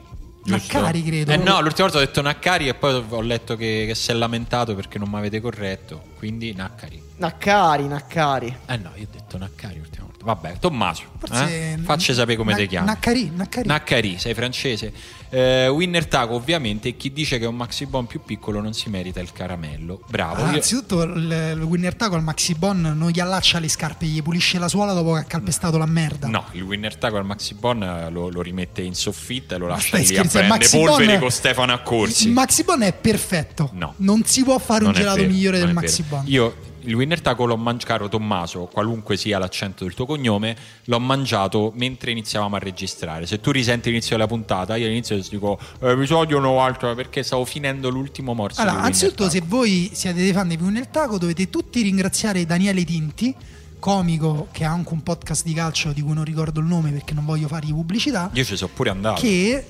Giusto?
Naccari, credo.
Eh no, l'ultima volta ho detto Naccari e poi ho letto che, che si è lamentato perché non mi avete corretto. Quindi Naccari.
Naccari, Naccari.
Eh no, io ho detto Naccari l'ultima volta. Vabbè, Tommaso. Eh? Facci sapere come
Na-
ti chiami.
Naccari, Naccari.
Naccari, sei francese. Eh, Winner Taco, ovviamente, chi dice che un maxi bon più piccolo non si merita il caramello. Bravo. Io-
innanzitutto il, il winner taco al Maxi Bon non gli allaccia le scarpe, gli pulisce la suola dopo che ha calpestato la merda.
No, il Winner Taco al Maxi Bon eh, lo, lo rimette in soffitta e lo lascia lì a
scherzando, il
prendere polvere
Bon-
con Stefano Accorsi.
Il Maxi Bon è perfetto.
No.
Non si può fare
Non
un gelato
vero,
migliore del Maxi. Bon.
Io il Winner Taco l'ho mangiato, Tommaso, qualunque sia l'accento del tuo cognome, l'ho mangiato mentre iniziavamo a registrare. Se tu risenti l'inizio della puntata, io all'inizio ti dico episodio 90 perché stavo finendo l'ultimo morso.
Allora, anzitutto, se voi siete dei fan di Winner Taco, dovete tutti ringraziare Daniele Tinti, comico che ha anche un podcast di calcio di cui non ricordo il nome perché non voglio fargli pubblicità.
Io ci sono pure andato.
che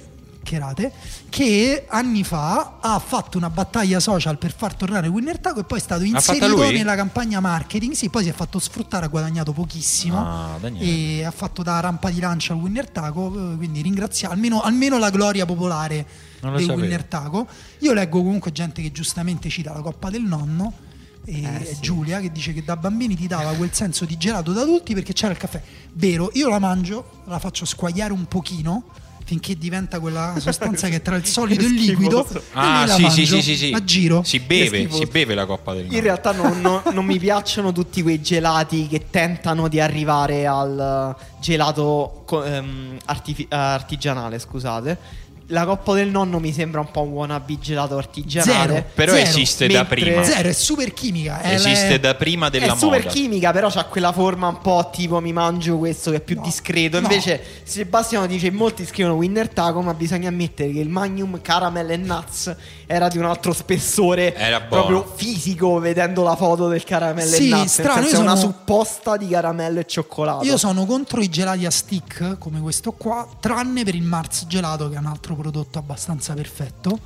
che rate, che anni fa ha fatto una battaglia social per far tornare Winner Taco e poi è stato inserito nella campagna marketing. Sì, poi si è fatto sfruttare, ha guadagnato pochissimo
Ah,
e ha fatto da rampa di lancio al Winner Taco. eh, Quindi ringrazia almeno, almeno la gloria popolare del
sapevo.
Winner Taco. Io leggo comunque gente che giustamente cita la coppa del nonno. E
Eh, sì.
Giulia che dice che da bambini ti dava quel senso di gelato da adulti perché c'era il caffè. Vero, io la mangio, la faccio squagliare un pochino finché diventa quella sostanza che è tra il solido e il liquido. e
Ah,
la
sì, sì,
mangio
sì, sì, sì.
A giro.
Si beve, si beve la coppa del
In
nonno.
realtà non, non- non mi piacciono tutti quei gelati che tentano di arrivare al gelato ehm, artifi- artigianale, scusate. La coppa del nonno mi sembra un po' un wannabe gelato artigianale.
Zero.
Però
Zero.
esiste da
Mentre-
prima.
Zero, è super chimica. è
Esiste
le-
da prima della
è super
moda.
chimica, però c'ha quella forma un po' tipo mi mangio questo che è più
No,
discreto.
no.
Invece Sebastiano dice molti scrivono Winner Taco, ma bisogna ammettere che il Magnum Caramel e Nuts era di un altro spessore proprio fisico vedendo la foto del caramel
Sì,
e nuts.
strano,
senso,
io
è una
sono-
supposta di caramello e cioccolato.
Io sono contro i gelati a stick come questo qua, tranne per il Mars gelato che è un altro prodotto abbastanza perfetto.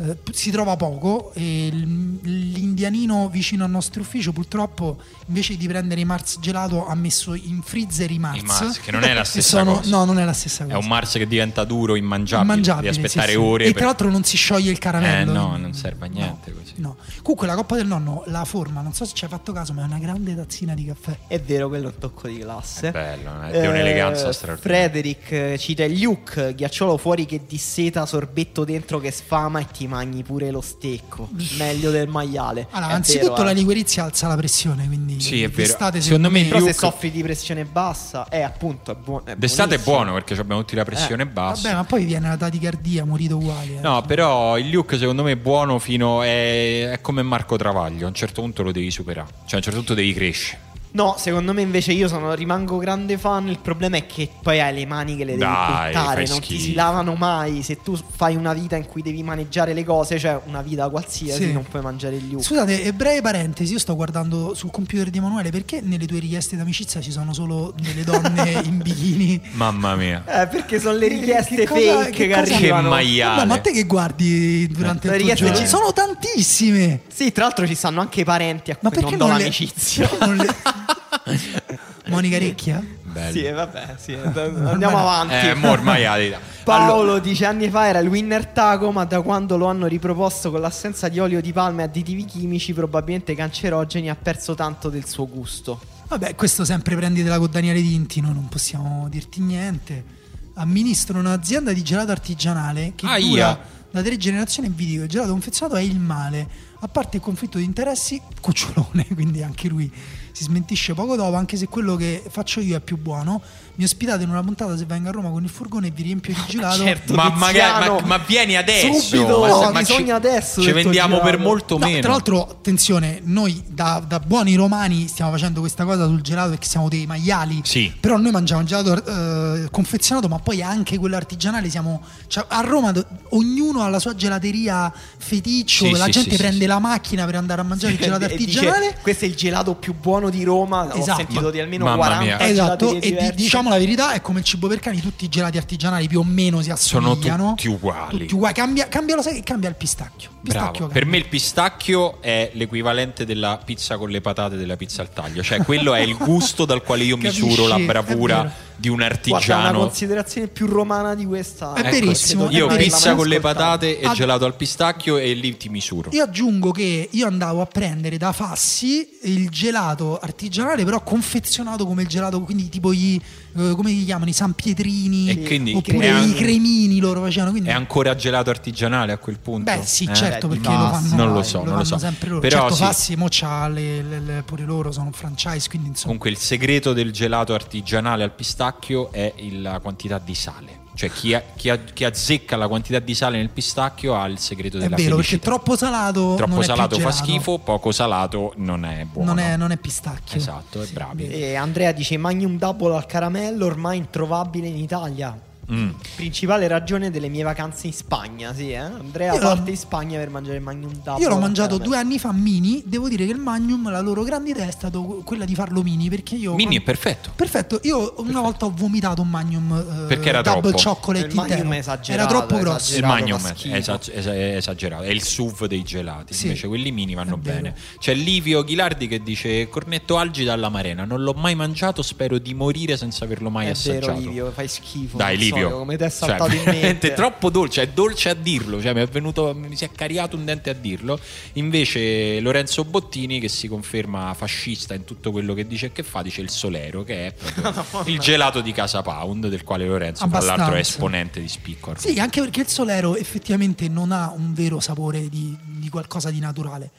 Mm.
Eh, si trova poco e l'indianino vicino al nostro ufficio purtroppo invece di prendere i Mars gelato ha messo in freezer i Mars.
I Mars, che non è la stessa
sono-
cosa.
No, non è la stessa
È
cosa.
un Mars che diventa duro, immangiabile.
Immangiabile,
Devi aspettare
sì, sì.
ore.
E
per-
tra l'altro non si scioglie il caramello.
Eh, no, non serve a niente così.
No. Comunque la coppa del nonno, la forma, non so se ci hai fatto caso, ma è una grande tazzina di caffè.
È vero, quello è un tocco di classe.
Bello, è di un'eleganza
Eh,
straordinaria.
Frederick eh, cita il Luke, ghiacciolo fuori che disseta, sorbetto dentro che sfama e ti mangi pure lo stecco. Meglio del maiale.
Allora,
È
anzitutto
vero,
la
eh.
liquirizia alza la pressione, quindi
Sì, è vero.
d'estate,
Secondo me
Però se
Luke-
soffri di pressione bassa, è appunto è buono.
D'estate è buono perché abbiamo tutti la pressione
Eh,
bassa.
Vabbè, ma poi viene la taticardia, morito uguale. eh.
No, però il Luke secondo me è buono fino è, è come Marco Travaglio, a un certo punto lo devi superare, cioè a un certo punto devi crescere.
No, secondo me invece io sono, rimango grande fan. Il problema è che poi hai le mani che le devi
Dai,
buttare, non ti
schifo.
si lavano mai. Se tu fai una vita in cui devi maneggiare le cose, cioè una vita qualsiasi,
Sì.
non puoi mangiare il Luke.
Scusate, e breve parentesi, io sto guardando sul computer di Emanuele perché nelle tue richieste d'amicizia ci sono solo delle donne in bikini?
Mamma mia.
Eh, perché sono le richieste
Che cosa-
fake
che
che, arrivano.
Che maiale.
Vabbè, ma te che guardi durante
Le
il tuo
ci-
Sono tantissime!
Sì, tra l'altro ci stanno anche i parenti a
Ma
cui
perché
non do
non le...
l'amicizia.
perché non le- Monica Recchia?
Bello.
Sì, vabbè, sì, andiamo avanti.
Eh, mo ormai ha.
Paolo dieci anni fa era il winner taco, ma da quando lo hanno riproposto con l'assenza di olio di palma e additivi chimici, probabilmente cancerogeni, ha perso tanto del suo gusto.
Vabbè, questo sempre prenditela con Daniele Tinti, noi non possiamo dirti niente. Amministro un'azienda di gelato artigianale che
Aia.
dura da tre generazioni e vi dico, il gelato confezionato è il male. A parte il conflitto di interessi, cucciolone, quindi anche lui si smentisce poco dopo, anche se quello che faccio io è più buono. Mi ospitate in una puntata se vengo a Roma con il furgone e vi riempio di gelato.
certo.
Ma, magari, ma, ma vieni adesso.
subito,
ma,
no,
ma
bisogna
ci,
adesso
Ci vendiamo per molto
No,
meno.
tra l'altro, attenzione, noi da, da buoni romani stiamo facendo questa cosa sul gelato perché siamo dei maiali.
Sì.
Però noi mangiamo il gelato eh, confezionato, ma poi anche quello artigianale. Siamo, cioè, a Roma do- ognuno ha la sua gelateria feticcio.
Sì,
la
sì,
gente
sì,
prende
sì.
la macchina per andare a mangiare il gelato
E dice,
artigianale.
questo è il gelato più buono di Roma. Ho
Esatto.
sentito di almeno
Mamma
40
mia.
Esatto, e di-
diverse.
Diciamo la verità, è come il cibo per cani, tutti i gelati artigianali più o meno si
Sono
assomigliano.
tutti uguali.
Tutti uguali. Cambia, cambia, lo sai che cambia il pistacchio. Pistacchio
Per me il pistacchio è l'equivalente della pizza con le patate della pizza al taglio, cioè quello è il gusto dal quale io
Capisci?
misuro la bravura. Di un
Guarda, una
artigiano.
considerazione più romana di questa.
È
Ecco,
verissimo,
Io
è
pizza con le patate e
Ah.
gelato al pistacchio e lì ti misuro.
Io aggiungo che io andavo a prendere da Fassi il gelato artigianale, però confezionato come il gelato, quindi tipo i eh, come li chiamano? I San Pietrini
E quindi
oppure
an-
i cremini loro facevano. Quindi,
È ancora gelato artigianale a quel punto?
Beh, sì,
Eh?
certo, perché lo fanno,
Non lo so, non lo
fanno
so.
sempre loro.
Però
certo,
sì.
Fassi mo c'ha le- le- le- pure loro sono un franchise, quindi insomma.
Comunque il segreto del gelato artigianale al pistacchio è il- la quantità di sale. Cioè chi, ha- chi ha- chi azzecca la quantità di sale nel pistacchio ha il segreto
È
della
vero, perché troppo salato
Troppo
non è più
salato fa schifo, poco salato non è buono.
Non è, non è pistacchio.
Esatto, è
Sì,
bravi.
E Andrea dice Magnum Double al caramello ormai introvabile in Italia.
Mm.
Principale ragione delle mie vacanze in Spagna, sì, eh? Andrea
Io
parte in Spagna per mangiare il Magnum Double.
Io l'ho mangiato due anni fa mini. Devo dire che il Magnum, la loro grande idea è stata quella di farlo mini. Perché io.
Mini è perfetto.
Perfetto, io una volta ho vomitato un Magnum eh,
Perché era
double
troppo.
chocolate
Il Magnum è esagerato,
Era troppo grosso.
Il
esagerato,
Magnum è esagerato, è il SUV dei gelati.
Sì,
Invece quelli mini vanno bene. C'è Livio Ghilardi che dice: Cornetto algida alla Marena. Non l'ho mai mangiato, spero di morire senza averlo mai
È
assaggiato.
vero, Livio, fai schifo.
Dai,
so
Livio.
io come ti è
Cioè,
saltato in
veramente
mente.
troppo dolce, è dolce a dirlo. Cioè, mi è venuto, mi si è cariato un dente a dirlo. Invece, Lorenzo Bottini, che si conferma fascista in tutto quello che dice e che fa, dice il Solero, che è proprio il gelato di Casa Pound, del quale Lorenzo, tra l'altro, è esponente di spicco.
Sì, anche perché il Solero effettivamente non ha un vero sapore di, di qualcosa di naturale.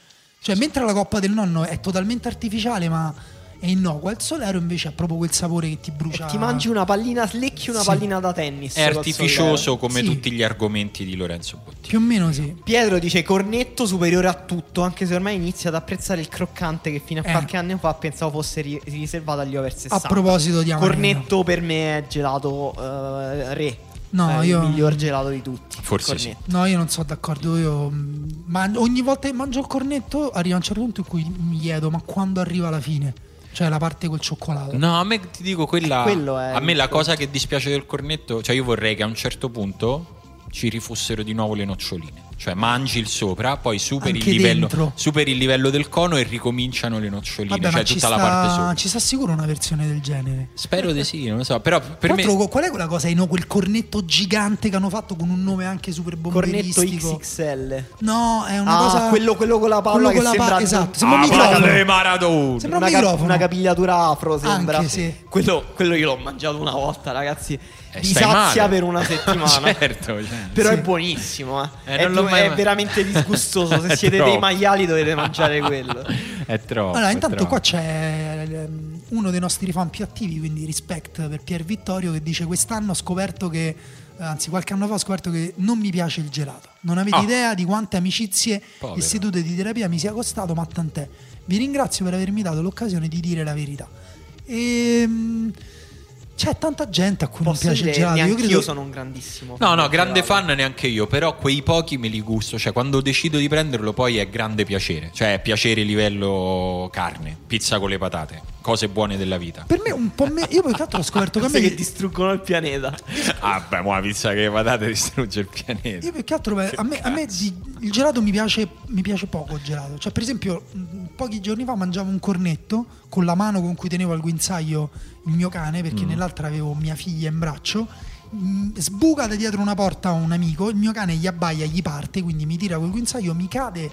Cioè, mentre la coppa del nonno è totalmente artificiale, ma è innocua, il Solero invece ha proprio quel sapore che ti brucia.
E ti mangi una pallina slecchi una
Sì.
pallina da tennis.
È artificioso come
Sì.
tutti gli argomenti di Lorenzo Bottini.
Più o meno sì.
Pietro dice cornetto superiore a tutto, anche se ormai inizia ad apprezzare il croccante che fino a
Eh.
qualche anno fa pensavo fosse ri- riservato agli over 60.
A proposito di Amarena.
Cornetto per me è gelato eh, re.
No,
È
io-
il miglior gelato di tutti.
Forse
Cornetto.
No, io non sono d'accordo. Io mh, man- ogni volta che mangio il cornetto arriva un certo punto in cui mi chiedo: ma quando arriva la fine? Cioè la parte col cioccolato.
No, a me ti dico quella.
Eh, quello è
a me la cosa che dispiace del cornetto, cioè io vorrei che a un certo punto ci rifossero di nuovo le noccioline. Cioè mangi il sopra, poi superi, il livello, superi il livello del cono e ricominciano le noccioline.
Vabbè,
cioè
ma ci
tutta
sta,
la parte sopra.
ci sta sicuro una versione del genere.
Spero di sì, non lo so. Però per me.
qual è quella cosa? No, quel cornetto gigante che hanno fatto con un nome anche super
Cornetto
bomberistico.
XXL.
No, è una
Ah,
cosa.
quello- quello con la palla
quello
che sembra-
palla, esatto. Sembra un
Ah,
microfono.
Valle Maradona!
Sembra un
una, cap-
microfono.
una capigliatura afro sembra.
Anche, sì.
quello, quello io l'ho mangiato una volta, ragazzi.
Eh,
Mi sazia
male.
per una settimana.
certo, cioè.
Però
Sì.
è buonissimo, eh.
Eh,
è,
non
du-
mai-
è veramente disgustoso. Se siete
troppo.
dei maiali dovete mangiare quello.
È troppo.
Allora, intanto
troppo.
qua c'è ehm, uno dei nostri fan più attivi, quindi respect per Pier Vittorio, che dice quest'anno ho scoperto che, eh, anzi qualche anno fa ho scoperto che non mi piace il gelato. Non avete
Ah.
idea di quante amicizie
Povero.
e sedute di terapia mi sia costato, ma tant'è. Vi ringrazio per avermi dato l'occasione di dire la verità. Ehm, c'è tanta gente a cui non
Posso
piace
dire,
il gelato. Io
neanche io
credo...
sono un grandissimo
No,
fan
no,
del
grande
gelato.
fan neanche io, però quei pochi me li gusto, cioè quando decido di prenderlo poi è grande piacere, cioè è piacere livello carne, pizza con le patate, cose buone della vita.
Per me un po' me... Io poi tanto ho scoperto che a
Cose
me...
che distruggono il pianeta.
Ah, beh, ma la pizza con le patate distrugge il pianeta.
Io più che altro beh, a me, a me di- il gelato mi piace, mi piace poco il gelato. Cioè, per esempio, mh, pochi giorni fa mangiavo un cornetto con la mano con cui tenevo al guinzaglio il mio cane, perché
Mm.
nell'altra avevo mia figlia in braccio. mh, Sbuca da dietro una porta un amico, il mio cane gli abbaia, gli parte, quindi mi tira col guinzaglio, mi cade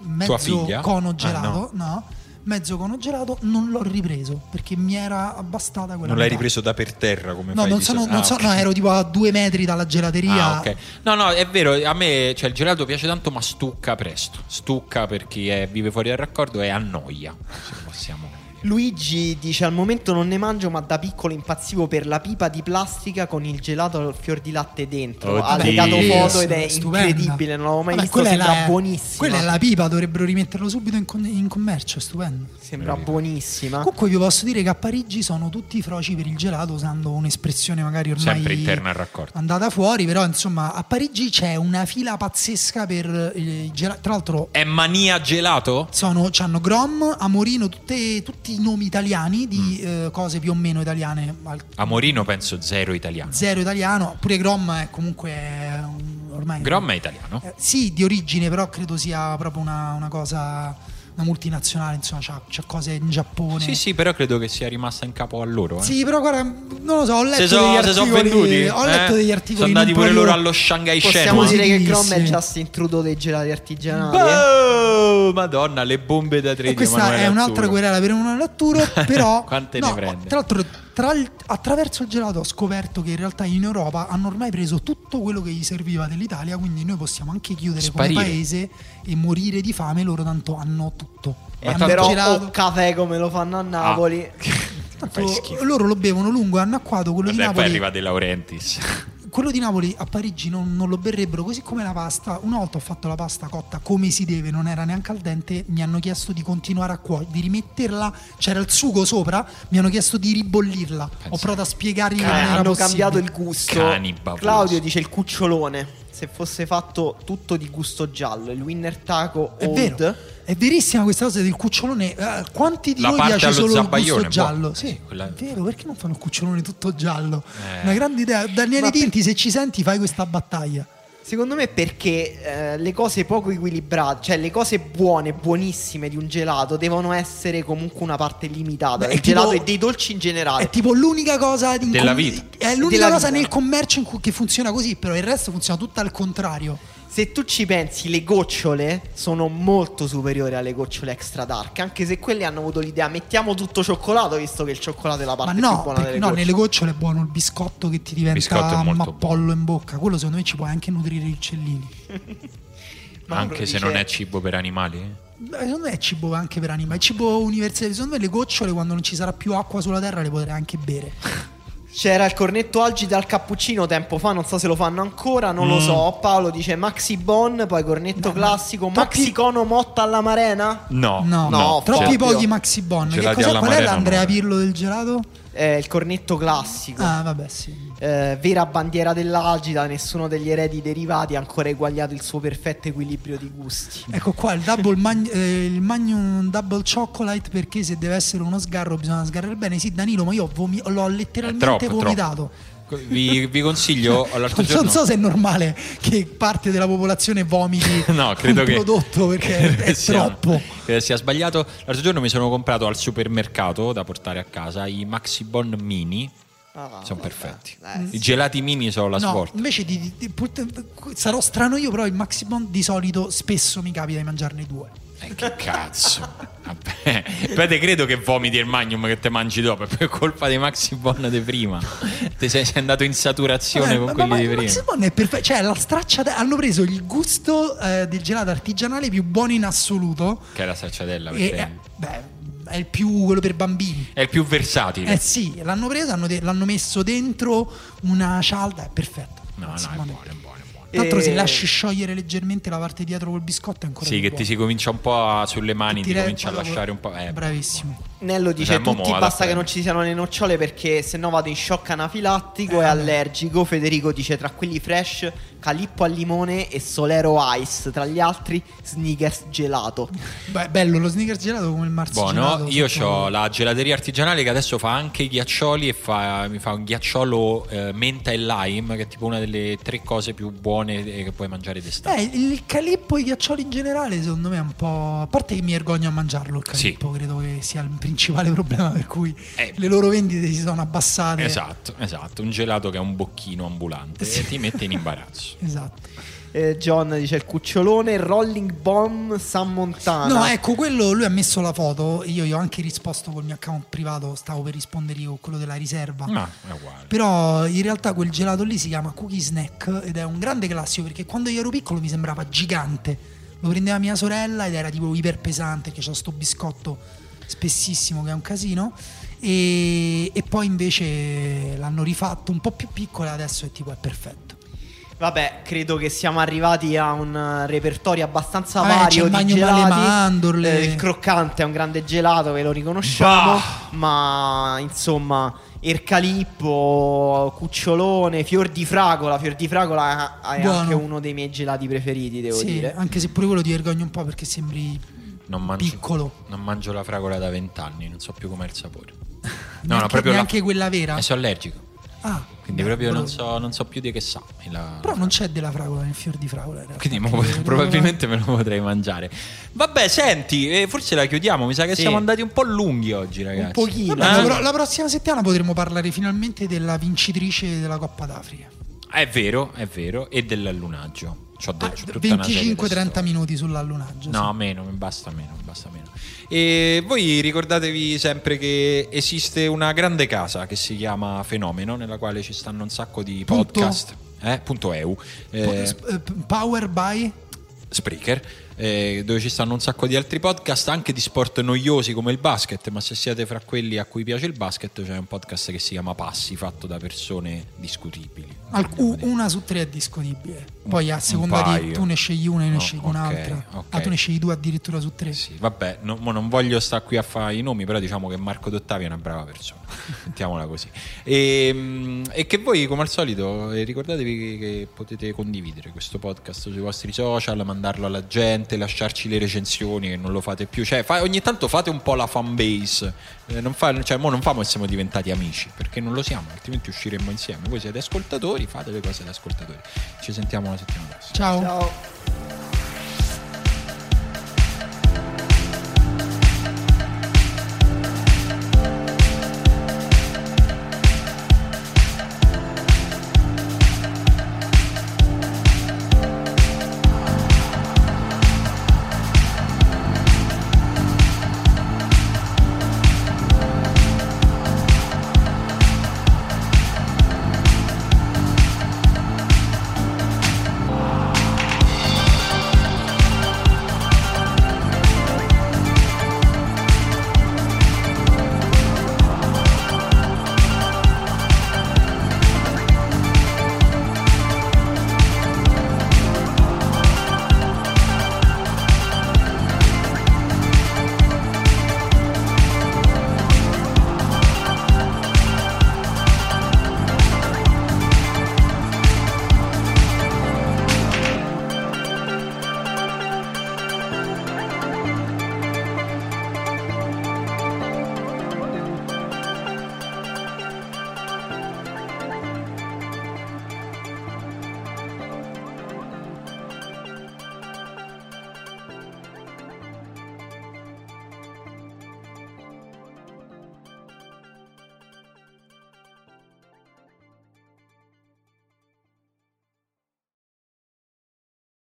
mezzo cono
Ah,
gelato, no. mezzo cono gelato, non l'ho ripreso perché mi era abbastata quella
Non l'hai
metà.
ripreso da per terra come
No, non sono, non
Ah,
so-
ok.
no, ero tipo a due metri dalla gelateria.
Ah, ok. No, no, è vero, a me cioè, il gelato piace tanto, ma stucca presto. Stucca per chi è- vive fuori dal raccordo e annoia. Se possiamo.
Luigi dice al momento non ne mangio ma da piccolo impazzivo per la pipa di plastica con il gelato al fior di latte dentro. Ha
Oddio.
legato foto ed è
stupenda.
incredibile, non l'avevo mai
Vabbè,
visto,
quella è
sembra
la-
buonissima.
Quella è la pipa, dovrebbero rimetterlo subito in, con- in commercio, è stupendo.
Sembra
Bravissimo.
buonissima.
Comunque vi posso dire che a Parigi sono tutti froci per il gelato usando un'espressione magari ormai
Sempre interna al raccordo.
andata fuori, però insomma a Parigi c'è una fila pazzesca per il gelato. Tra l'altro
È mania gelato?
sono, c'hanno Grom, Amorino, tutte- tutti i nomi italiani di
Mm.
eh, cose più o meno italiane, al-
Amorino penso zero italiano.
zero italiano, pure Grom è comunque un- ormai
Grom è italiano?
Eh, sì, di origine, però credo sia proprio una, una cosa una multinazionale, insomma, c'ha, c'ha cose in Giappone.
Sì, sì, però credo che sia rimasta in capo a loro. Eh.
Sì, però guarda, non lo so, ho letto
Se so-
degli
se
articoli,
sono venduti.
ho letto
eh?
degli articoli
Sono andati pure loro allo Shanghai
Possiamo
Shenhua.
dire che. Crom è il Justin Trudeau dei gelati artigianali. eh?
Boh, Madonna, le bombe da 3
E questa è un'altra querela per un Arturo, però
Quante
no,
ne prende?
Tra l'altro, tra il- attraverso il gelato ho scoperto che in realtà in Europa hanno ormai preso tutto quello che gli serviva dell'Italia, quindi noi possiamo anche chiudere
Sparire.
come paese e morire di fame, loro tanto hanno tutto.
Eh,
Hanno il
però
gelato.
o caffè come lo fanno a Napoli.
Tanto
Fai schifo.
loro lo bevono lungo e annacquato, quello di
Poi
Napoli
arriva De Laurentiis.
Quello di Napoli a Parigi non, non lo berrebbero, così come la pasta. Una volta ho fatto la pasta cotta come si deve, non era neanche al dente. Mi hanno chiesto di continuare a cuocere, di rimetterla. C'era il sugo sopra, mi hanno chiesto di ribollirla. Ho provato a spiegargli che
Eh,
non era
hanno
possibile.
cambiato il gusto.
Cani.
Claudio dice il cucciolone. Se fosse fatto tutto di gusto giallo, il winner taco
È
old.
vero, è verissima questa cosa del cucciolone. Eh, quanti di
La
noi
parte
piace solo il gusto giallo?
buono.
Sì,
Sì, quella-
è vero, perché non fanno il cucciolone tutto giallo?
Eh.
Una grande idea. Daniele
Ma per-
Tinti, se ci senti, fai questa battaglia.
Secondo me perché eh, le cose poco equilibrate, cioè le cose buone, buonissime di un gelato devono essere comunque una parte limitata
Beh,
del
tipo-
gelato e dei dolci in generale.
È tipo l'unica cosa in
Della
com-
vita.
È l'unica
Della
cosa
vita.
nel commercio in cui- che funziona così, però il resto funziona tutto al contrario.
Se tu ci pensi, le gocciole sono molto superiori alle gocciole extra dark, anche se quelle hanno avuto l'idea mettiamo tutto cioccolato, visto che il cioccolato è la
Ma
parte più
no,
buona
perché-
delle
no,
gocciole.
nelle gocciole è buono il biscotto che ti
Biscotto
diventa un mappollo in bocca. Quello secondo me ci puoi anche nutrire gli uccellini.
Anche se
dice-
non è cibo per animali.
Beh, secondo me è cibo anche per animali, è cibo universale. Secondo me le gocciole quando non ci sarà più acqua sulla terra le potrei anche bere.
C'era il cornetto algida al cappuccino tempo fa, non so se lo fanno ancora, non
Mm.
lo so. Paolo dice Maxi Bon, poi cornetto
No,
classico,
troppi-
Maxi Cono Motta alla Marena.
No,
No,
no,
troppi
proprio.
pochi Maxi Bon. Che
alla
Qual è l'Andrea
no.
Pirlo del gelato?
Eh, il cornetto classico.
Ah, vabbè, sì.
Eh, vera bandiera dell'Algida, nessuno degli eredi derivati ha ancora eguagliato il suo perfetto equilibrio di gusti.
Ecco qua il double mag- eh, il Magnum Double Chocolate perché se deve essere uno sgarro bisogna sgarrare bene. Sì, Danilo, ma io vomi- l'ho letteralmente
troppo,
vomitato.
Vi, vi consiglio l'altro
Non so,
giorno.
non so se è normale che parte della popolazione vomiti
No, credo
un
che
prodotto perché è
sia-
troppo.
Credo sia sbagliato. L'altro giorno mi sono comprato al supermercato da portare a casa i Maxi Bon Mini.
Ah,
sono perfetti.
Eh,
I gelati mini sono la
No,
svolta.
invece di, di- di- sarò strano io, però il Maxi Bon di solito spesso mi capita di mangiarne due.
Eh, che cazzo. Vabbè. Poi te credo che vomiti il magnum che te mangi dopo. È per colpa dei Maxi Bon di prima. Te sei, sei andato in saturazione
Eh,
con
ma-
quelli
ma-
di prima.
Maxi Bon è perfetto. Cioè, la stracciatella. Hanno preso il gusto eh, del gelato artigianale più buono in assoluto.
Che è la stracciatella.
E,
perché
eh, beh, è il più quello per bambini.
È il più versatile.
Eh sì, l'hanno preso, de- l'hanno messo dentro una cialda. È perfetto.
No, no,
Maxi
buono, è buono, è buono.
Tra l'altro,
E-
se lasci sciogliere leggermente la parte dietro col biscotto è ancora
Sì,
più
che
buono.
ti si comincia un po' a- sulle mani, ti,
re-
comincia a lasciare un po'. Eh,
Bravissimo.
Nello dice
Cioè, mo
tutti
mo
basta che non ci siano le nocciole perché se no vado in shock anafilattico
Eh,
e allergico. Federico dice tra quelli fresh Calippo al limone e Solero Ice, tra gli altri Snickers gelato.
Beh, bello lo sneakers gelato come il marzo
Buono, io ho la gelateria artigianale che adesso fa anche i ghiaccioli e fa- mi fa un ghiacciolo eh, menta e lime, che è tipo una delle tre cose più buone eh, che puoi mangiare d'estate.
Eh, il calippo e i ghiaccioli in generale, secondo me è un po'. A parte che mi vergogno a mangiarlo il calippo, credo che sia il principale problema per cui
Eh.
le loro vendite si sono abbassate.
Esatto, esatto, un gelato che è un bocchino ambulante e ti mette in imbarazzo.
Esatto.
Eh, John dice il cucciolone Rolling Bomb San Montana.
No, ecco, quello lui ha messo la foto. Io gli ho anche risposto col mio account privato. Stavo per rispondere io con quello della riserva.
Ma è uguale.
Però in realtà quel gelato lì si chiama Cookie Snack ed è un grande classico perché quando io ero piccolo mi sembrava gigante. Lo prendeva mia sorella ed era tipo iper pesante che c'ha sto biscotto spessissimo che è un casino. E, e poi invece l'hanno rifatto un po' più piccolo e adesso è tipo è perfetto.
Vabbè, credo che siamo arrivati a un eh, repertorio abbastanza
c'è
vario
il
di gelati.
mandorle.
Eh, il croccante è un grande gelato, ve lo riconosciamo.
Bah!
Ma insomma, Ercalippo, Cucciolone, Fior di Fragola. Fior di Fragola è
Buono.
anche uno dei miei gelati preferiti, devo
Sì,
dire.
anche se pure quello ti vergogno un po' perché sembri
Non mangio,
piccolo.
non mangio la fragola da vent'anni, non so più com'è il sapore. No,
neanche,
no, proprio la-
neanche quella vera.
E sono allergico.
Ah,
Quindi
beh,
proprio non so, non so più di che sa. la-
Però non c'è della fragola nel fior di fragola. in realtà,
Quindi mo- probabilmente me lo potrei mangiare. Vabbè, senti, eh, forse la chiudiamo. Mi sa che
Sì.
siamo andati un po' lunghi oggi, ragazzi.
pochino.
Vabbè,
Eh?
la, pro- la prossima settimana potremo parlare finalmente della vincitrice della Coppa d'Africa.
È vero, è vero. E dell'allunaggio.
Ah,
c'ho tutta una serie di
25-30
storie.
minuti sull'allunaggio.
No, meno, mi basta meno, mi basta meno. E voi ricordatevi sempre che esiste una grande casa che si chiama Fenomeno, nella quale ci stanno un sacco di
Punto-
podcast. Eh, punto EU. Eh,
eh, Power by
Spreaker, eh, dove ci stanno un sacco di altri podcast, anche di sport noiosi come il basket, ma se siete fra quelli a cui piace il basket c'è un podcast che si chiama Passi, fatto da persone discutibili.
Al- u- una su tre è discutibile. Poi a seconda di tu ne scegli una e ne
No,
scegli
ok,
un'altra.
ok.
Ah, tu ne scegli due addirittura su tre.
Sì, vabbè, no- mo non voglio stare qui a fare i nomi, però diciamo che Marco Dottavi è una brava persona, mettiamola così. E, mm, e che voi, come al solito, eh, ricordatevi che, che potete condividere questo podcast sui vostri social, mandarlo alla gente, lasciarci le recensioni che non lo fate più. Cioè, fa- ogni tanto fate un po' la fanbase. Eh, non fa, cioè, mo non famo che siamo diventati amici, perché non lo siamo, altrimenti usciremmo insieme. Voi siete ascoltatori, fate le cose da ascoltatori. Ci sentiamo la settimana prossima.
Ciao.
Ciao.